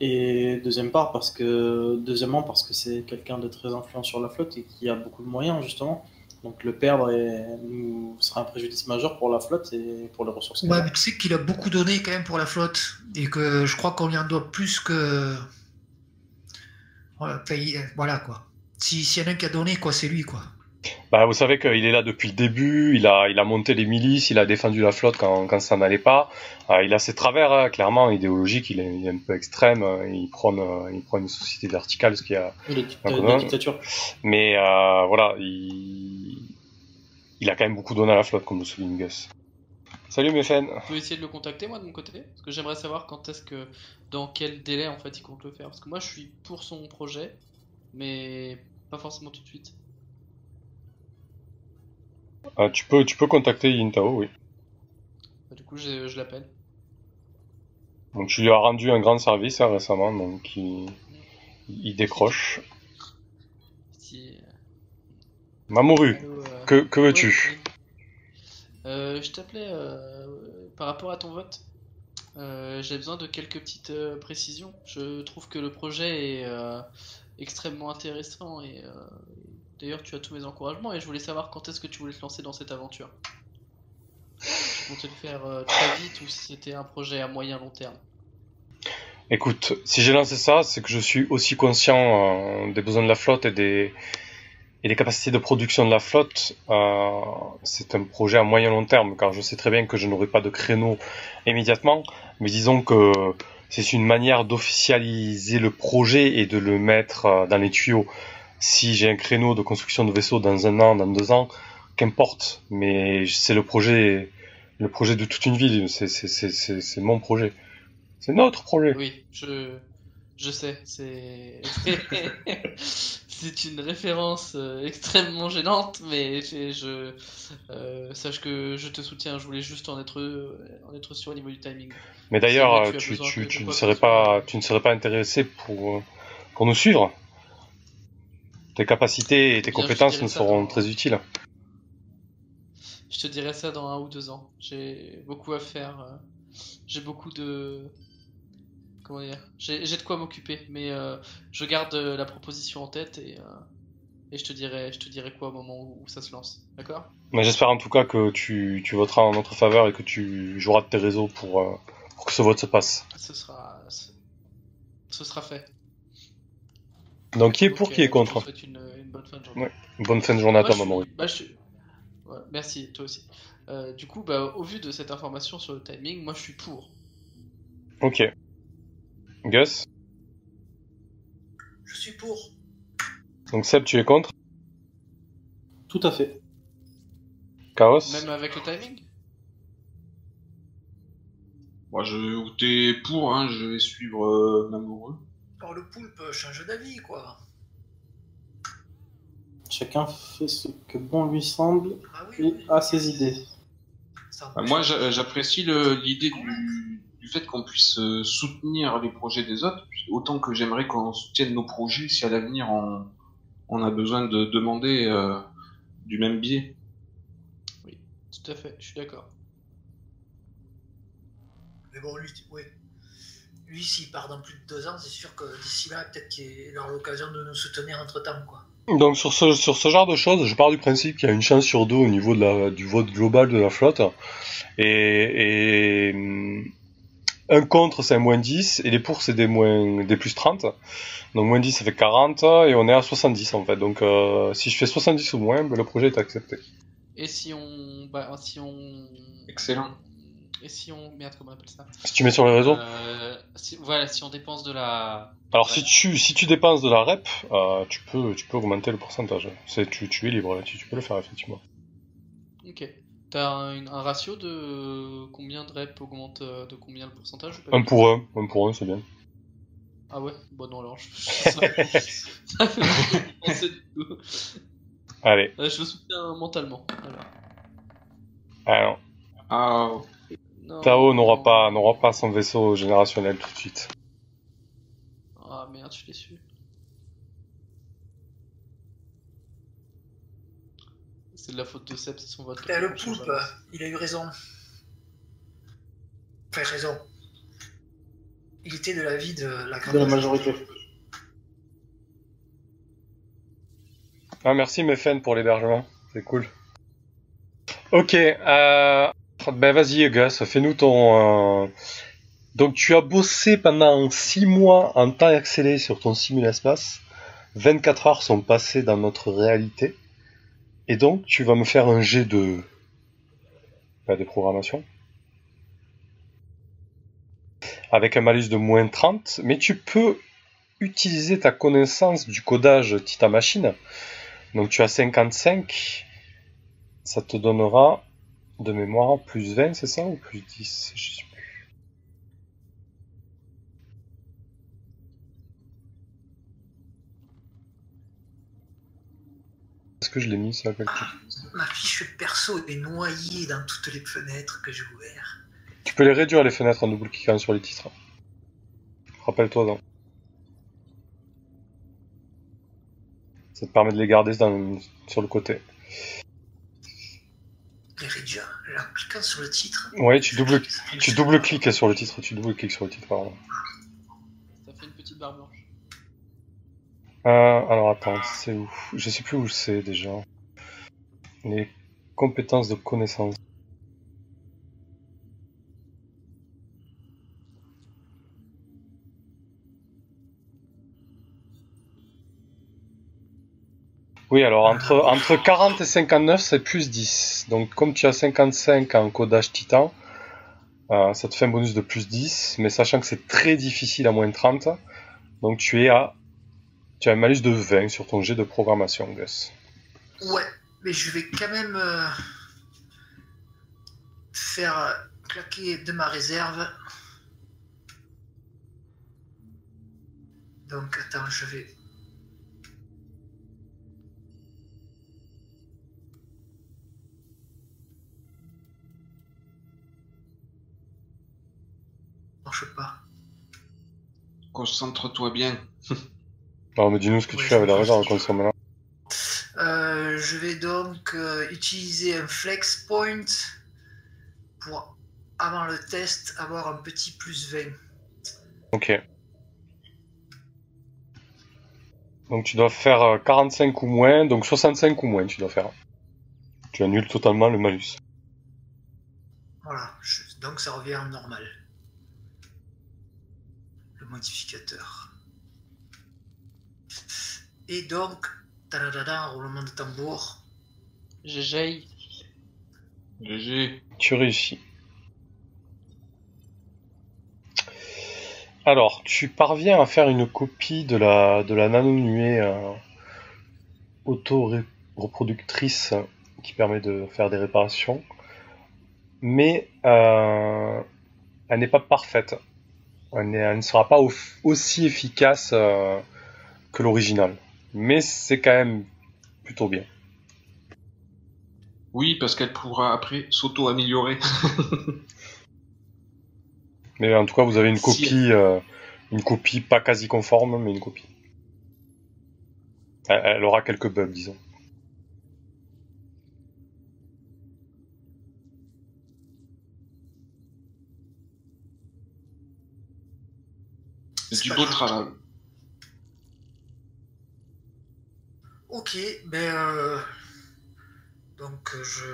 Et deuxième part, parce que deuxièmement parce que c'est quelqu'un de très influent sur la flotte et qui a beaucoup de moyens justement. Donc le perdre est- nous sera un préjudice majeur pour la flotte et pour les ressources. Ouais, mais tu sais qu'il a beaucoup donné quand même pour la flotte et que je crois qu'on lui en doit plus que. Voilà, voilà, quoi. Si- S'il y en a un qui a donné, quoi, c'est lui quoi. Bah, vous savez qu'il est là depuis le début, il a, il a monté les milices, il a défendu la flotte quand, quand ça n'allait pas. Euh, il a ses travers, hein, clairement, idéologiques, il est, il est un peu extrême, euh, il prône, euh, il prône une société verticale, ce qui a... D'accord. la dictature. Mais euh, voilà, il... il a quand même beaucoup donné à la flotte, comme le souligne Gus. Salut Méfen Je peux essayer de le contacter moi de mon côté Parce que j'aimerais savoir quand est-ce que. Dans quel délai en fait il compte le faire. Parce que moi je suis pour son projet, mais pas forcément tout de suite. Euh, tu, peux, tu peux contacter Yintao, oui. Bah, du coup je, je l'appelle. Donc tu lui as rendu un grand service hein, récemment, donc il, il décroche. Si... Mamoru, Allô, euh, que, que veux-tu. Euh, Je t'appelais euh, par rapport à ton vote. Euh, J'ai besoin de quelques petites euh, précisions. Je trouve que le projet est euh, extrêmement intéressant et euh, d'ailleurs tu as tous mes encouragements et je voulais savoir quand est-ce que tu voulais te lancer dans cette aventure. Tu comptais le faire euh, très vite ou si c'était un projet à moyen long terme? Écoute, si j'ai lancé ça, c'est que je suis aussi conscient euh, des besoins de la flotte et des, capacités de production de la flotte. Euh, c'est un projet à moyen long terme, car je sais très bien que je n'aurai pas de créneau immédiatement. Mais disons que c'est une manière d'officialiser le projet et de le mettre dans les tuyaux. Si j'ai un créneau de construction de vaisseau dans un an, dans deux ans, qu'importe. Mais c'est le projet, le projet de toute une ville. C'est, mon projet. C'est notre projet. Oui, je, je sais, c'est c'est une référence euh, extrêmement gênante, mais je, euh, sache que je te soutiens. Je voulais juste en être en être sûr au niveau du timing. Mais d'ailleurs, tu, tu, tu ne serais pas, tu ne serais pas intéressé pour, euh, pour nous suivre. Tes capacités et tes Bien, compétences nous seront dans- très utiles. Je te dirai ça dans un ou deux ans. J'ai beaucoup à faire. euh, J'ai beaucoup de. Comment dire J'ai de quoi m'occuper, mais euh, je garde euh, la proposition en tête et, euh, et je te dirai, je te dirai quoi au moment où, où ça se lance. D'accord? Mais j'espère en tout cas que tu, tu voteras en notre faveur et que tu joueras de tes réseaux pour, euh, pour que ce vote se passe. Ce sera, ce, ce sera fait. Donc qui est pour, qui euh, est contre Je te souhaite une, une bonne fin de journée. Ouais. Bonne fin de journée à toi, bah, ouais, merci, toi aussi. Euh, du coup, bah, au vu de cette information sur le timing, moi je suis pour. Ok. Gus Je suis pour. Donc Seb, tu es contre Tout à fait. Chaos Même avec le timing? Moi, je, t'es pour, hein, je vais suivre euh, Mamoru. Alors le poulpe change d'avis, quoi. Chacun fait ce que bon lui semble Ah oui, et oui. a ses idées. Bah, moi, j'a- j'apprécie le- l'idée du, du fait qu'on puisse euh, soutenir les projets des autres, autant que j'aimerais qu'on soutienne nos projets si à l'avenir on, on a besoin de demander euh, du même biais. Tout à fait, je suis d'accord. Mais bon, lui, oui. Lui, s'il part dans plus de deux ans, c'est sûr que d'ici là, peut-être qu'il aura l'occasion de nous soutenir entre temps, quoi. Donc sur ce, sur ce genre de choses, je pars du principe qu'il y a une chance sur deux au niveau de la, du vote global de la flotte. Et, et un contre c'est un moins 10 et les pour c'est des moins des plus 30. Donc moins 10 ça fait 40 et on est à 70 en fait. Donc euh, si je fais 70 ou moins, ben, le projet est accepté. Et si on. Bah, si on. Excellent. Et si on. Merde, comment on appelle ça Si tu mets sur les réseaux. Euh, si, Voilà, si on dépense de la. Alors ouais. si tu si tu dépenses de la rep, euh, tu peux tu peux augmenter le pourcentage. C'est tu, tu es libre là-dessus, tu peux le faire effectivement. Ok. T'as un, un ratio de combien de reps augmente euh, de combien le pourcentage ou pas Un pour un, un pour un c'est bien. Ah ouais? Bon, non, alors. Je... Allez, je le soutiens mentalement. Voilà. alors Ah, Non. Tao n'aura pas n'aura pas son vaisseau générationnel tout de suite. Ah merde, je suis déçu. C'est de la faute de Seb, c'est son vote. Eh, le poulpe, il a eu raison. Enfin, raison. Il était de l'avis de la grande De la majorité. Ah merci Mefen pour l'hébergement, c'est cool. Ok, euh, ben vas-y Gus, fais-nous ton. euh, Donc tu as bossé pendant 6 mois en temps accéléré sur ton simul-espace. 24 heures sont passées dans notre réalité. Et donc tu vas me faire un jet de. ben, de programmation. Avec un malus de moins 30, mais tu peux utiliser ta connaissance du codage Tita Machine. Donc tu as 55, ça te donnera de mémoire plus 20, c'est ça ou plus 10 Je sais plus. Est-ce que je l'ai mis ça quelque Ah, ma fiche perso est noyée dans toutes les fenêtres que j'ai ouvertes. Tu peux les réduire les fenêtres en double-cliquant sur les titres. Rappelle-toi donc. Ça te permet de les garder dans- sur le côté. En cliquant sur le titre. Ouais, tu double, tu seule- double-cliques sur le titre, tu double-cliques sur le titre, pardon. Ça fait une petite barre blanche. Euh, alors attends, c'est où? Je sais plus où c'est déjà. Les compétences de connaissance. Oui, alors entre, entre 40 et 59, c'est plus 10. Donc comme tu as 55 en codage titan, euh, ça te fait un bonus de plus 10, mais sachant que c'est très difficile à moins 30, donc tu es à... Tu as un malus de 20 sur ton jet de programmation, Gus. Ouais, mais je vais quand même euh, faire claquer de ma réserve. Donc attends, je vais... Concentre-toi bien. Alors, mais dis-nous ce que tu fais avec la je réserve maintenant. Euh, je vais donc euh, utiliser un flex point pour, avant le test, avoir un petit plus 20. Ok. Donc tu dois faire euh, 45 ou moins, donc 65 ou moins tu dois faire. Tu annules totalement le malus. Voilà, je- donc ça revient en normal. Modificateur. Et donc, roulement de tambour. GG. GG. Tu réussis. Alors, tu parviens à faire une copie de la, de la nano-nuée euh, auto-reproductrice qui permet de faire des réparations, mais euh, elle n'est pas parfaite. Elle, ne sera pas au- aussi efficace euh, que l'original, mais c'est quand même plutôt bien. Oui, parce qu'elle pourra après s'auto-améliorer. Mais en tout cas, vous avez une Si. copie, euh, une copie pas quasi conforme, mais une copie. Elle, elle aura quelques bugs, disons. C'est du beau grave. travail. Ok, ben euh, donc euh, je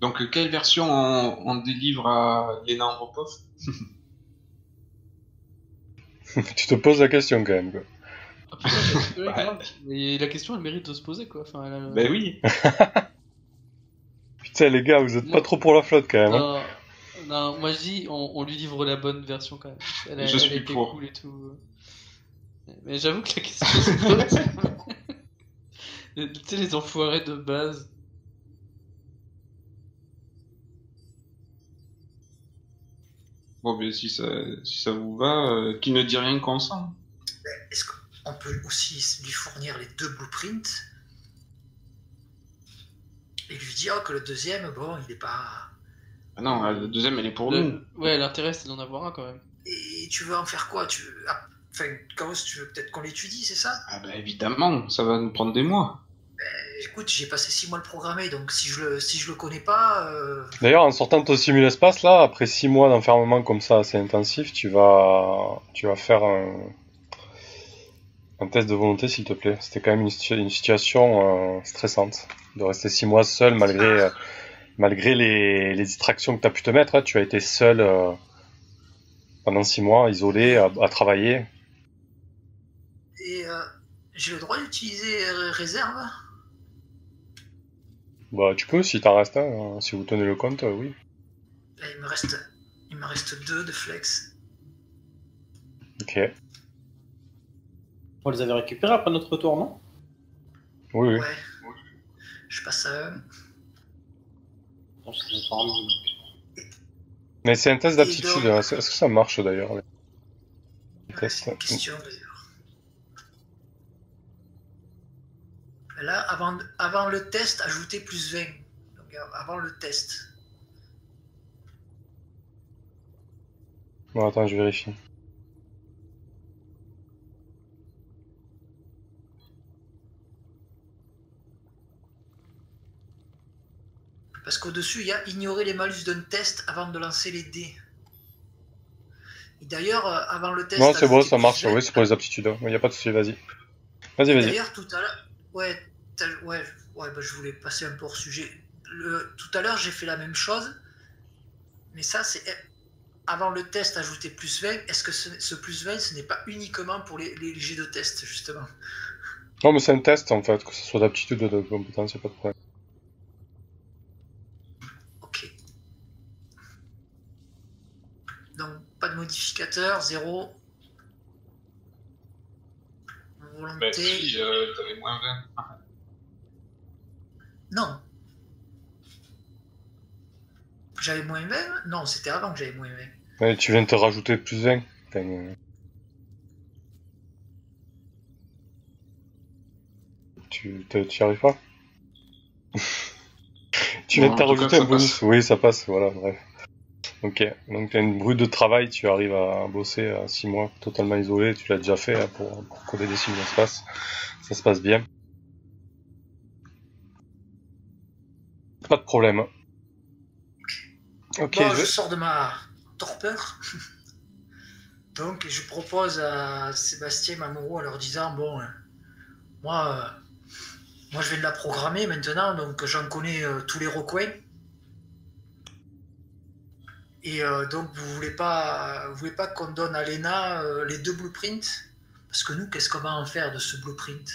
Donc, euh, quelle version on, on délivre à Lena Andropov tu te poses la question quand même. quoi. Ah, putain, mais- ouais, Ouais. grave. Mais la question, elle mérite de se poser, quoi. Enfin, elle a- Ben oui. Putain, les gars, vous êtes pas trop pour la flotte quand même. hein. Non, moi je dis, on, on lui livre la bonne version quand même. Elle a, Je elle suis a été pour. cool et tout. Mais j'avoue que la question se pose. tu sais, les enfoirés de base. Bon, ben si ça, si ça vous va, euh, qui ne dit rien consent. est-ce qu'on peut aussi lui fournir les deux blueprints et lui dire que le deuxième, bon, il n'est pas. Ah non, euh, la deuxième, elle est pour nous. Le- Ouais, l'intérêt c'est d'en avoir un quand même. Et tu veux en faire quoi? Tu veux... ah, Enfin, Chaos, tu veux peut-être qu'on l'étudie, c'est ça? Ah ben évidemment, ça va nous prendre des mois. Écoute, j'ai passé six mois à le programmer, donc si je le, si je le connais pas, euh, D'ailleurs, en sortant de ton simul-espace, là, après 6 mois d'enfermement comme ça assez intensif, tu vas, tu vas faire un, un test de volonté, s'il te plaît. C'était quand même une, situa- une situation euh, stressante de rester 6 mois seul malgré, euh, malgré les, les distractions que tu as pu te mettre. hein. Tu as été seul euh, pendant 6 mois, isolé, à, à travailler. et euh, j'ai le droit d'utiliser euh, réserve? Bah, tu peux, si t'en restes un, hein. si vous tenez le compte, euh, oui. Là, il me reste, il me reste deux de flex. Ok. On les avait récupérés après notre retour, non? Oui, oui. Ouais. Je passe à un. Non, je sais pas, mais- c'est un test d'aptitude. donc- hein. Est-ce que ça marche d'ailleurs les Ouais, tests c'est une question d'ailleurs. Là, avant, avant le test, ajoutez plus 20. Donc, euh, avant le test. Bon, attends, je vérifie. Parce qu'au-dessus, il y a ignorer les malus d'un test avant de lancer les dés. Et d'ailleurs, euh, avant le test. Non, c'est bon, ça marche. 20. Oui, c'est pour les aptitudes. Il n'y a pas de souci, vas-y. Vas-y, vas-y. D'ailleurs, tout à l'heure, ouais, ouais, ouais bah, je voulais passer un peu hors sujet. Le, tout à l'heure, j'ai fait la même chose, mais ça, c'est avant le test ajouter plus 20. Est-ce que ce, ce plus 20, ce n'est pas uniquement pour les, les jets de test, justement? Non, mais c'est un test en fait, que ce soit d'aptitude ou de compétence, y a pas de problème. Modificateur, zéro. Volonté. Bah si, euh, t'avais moins 20. Non. J'avais moins 20 Non, c'était avant que j'avais moins 20. Ouais, tu viens de te rajouter plus 20. T'as une- Tu t'y tu y arrives pas? Tu viens de te rajouter un bonus passe. Oui, ça passe, voilà, bref. Ok, donc t'as une brute de travail, tu arrives à bosser à 6 mois totalement isolé, tu l'as déjà fait hein, pour, pour coder des simules d'espace. Ça se passe bien. Pas de problème. Ok, bon, je sors de ma torpeur. Donc, je propose à Sébastien Mamoru en leur disant Bon, euh, moi, euh, moi, je vais de la programmer maintenant, donc j'en connais euh, tous les recoins. Et euh, donc, vous voulez pas, vous voulez pas qu'on donne à Lena euh, les deux blueprints? Parce que nous, qu'est-ce qu'on va en faire de ce blueprint?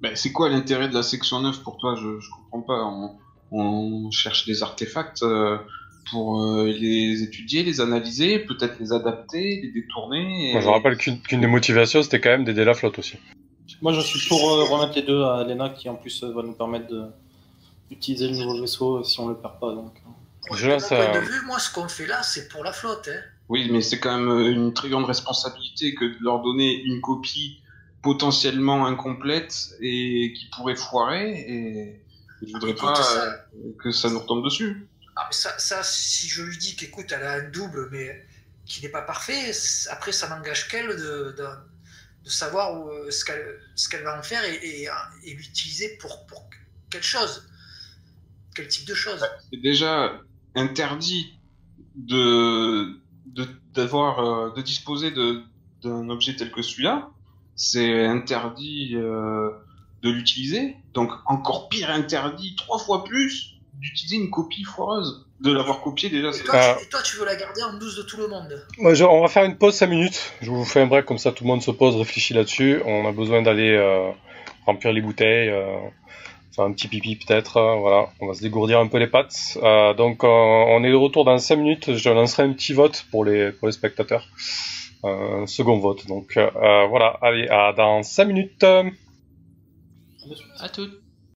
Ben, c'est quoi l'intérêt de la section 9 pour toi? Je, je comprends pas. On, on cherche des artefacts euh, pour euh, les étudier, les analyser, peut-être les adapter, les détourner. et- Moi, je rappelle qu'une des motivations, c'était quand même d'aider la flotte aussi. Moi, je suis pour euh, remettre les deux à Lena, qui en plus euh, va nous permettre d'utiliser le nouveau vaisseau si on le perd pas. Donc. Je De vue, moi, ce qu'on fait là, c'est pour la flotte. Hein. Oui, mais c'est quand même euh, une très grande responsabilité que de leur donner une copie potentiellement incomplète et qui pourrait foirer. Et je voudrais Écoute, pas ça- euh, que ça nous retombe dessus. Ah, mais ça, ça, si je lui dis qu'écoute, elle a un double, mais qui n'est pas parfait, après, ça n'engage qu'elle de, de, de savoir où, euh, ce qu'elle va en faire et, et, et l'utiliser pour, pour quelle chose? Quel type de chose? C'est déjà interdit de de d'avoir euh, de disposer de d'un objet tel que celui-là. C'est interdit euh, de l'utiliser. Donc encore pire interdit trois fois plus d'utiliser une copie foireuse. De l'avoir copié déjà. et c'est- toi, Ah. tu, et toi, tu veux la garder en douce de tout le monde on va faire une pause 5 minutes. Je vous fais un break comme ça, tout le monde se pose, réfléchit là-dessus. On a besoin d'aller euh, remplir les bouteilles, euh, un petit pipi peut-être. euh, voilà, on va se dégourdir un peu les pattes. Euh, donc, euh, on est de retour dans 5 minutes. Je lancerai un petit vote pour les pour les spectateurs. Euh, un second vote. Donc, voilà. Allez, à dans 5 minutes. À toutes.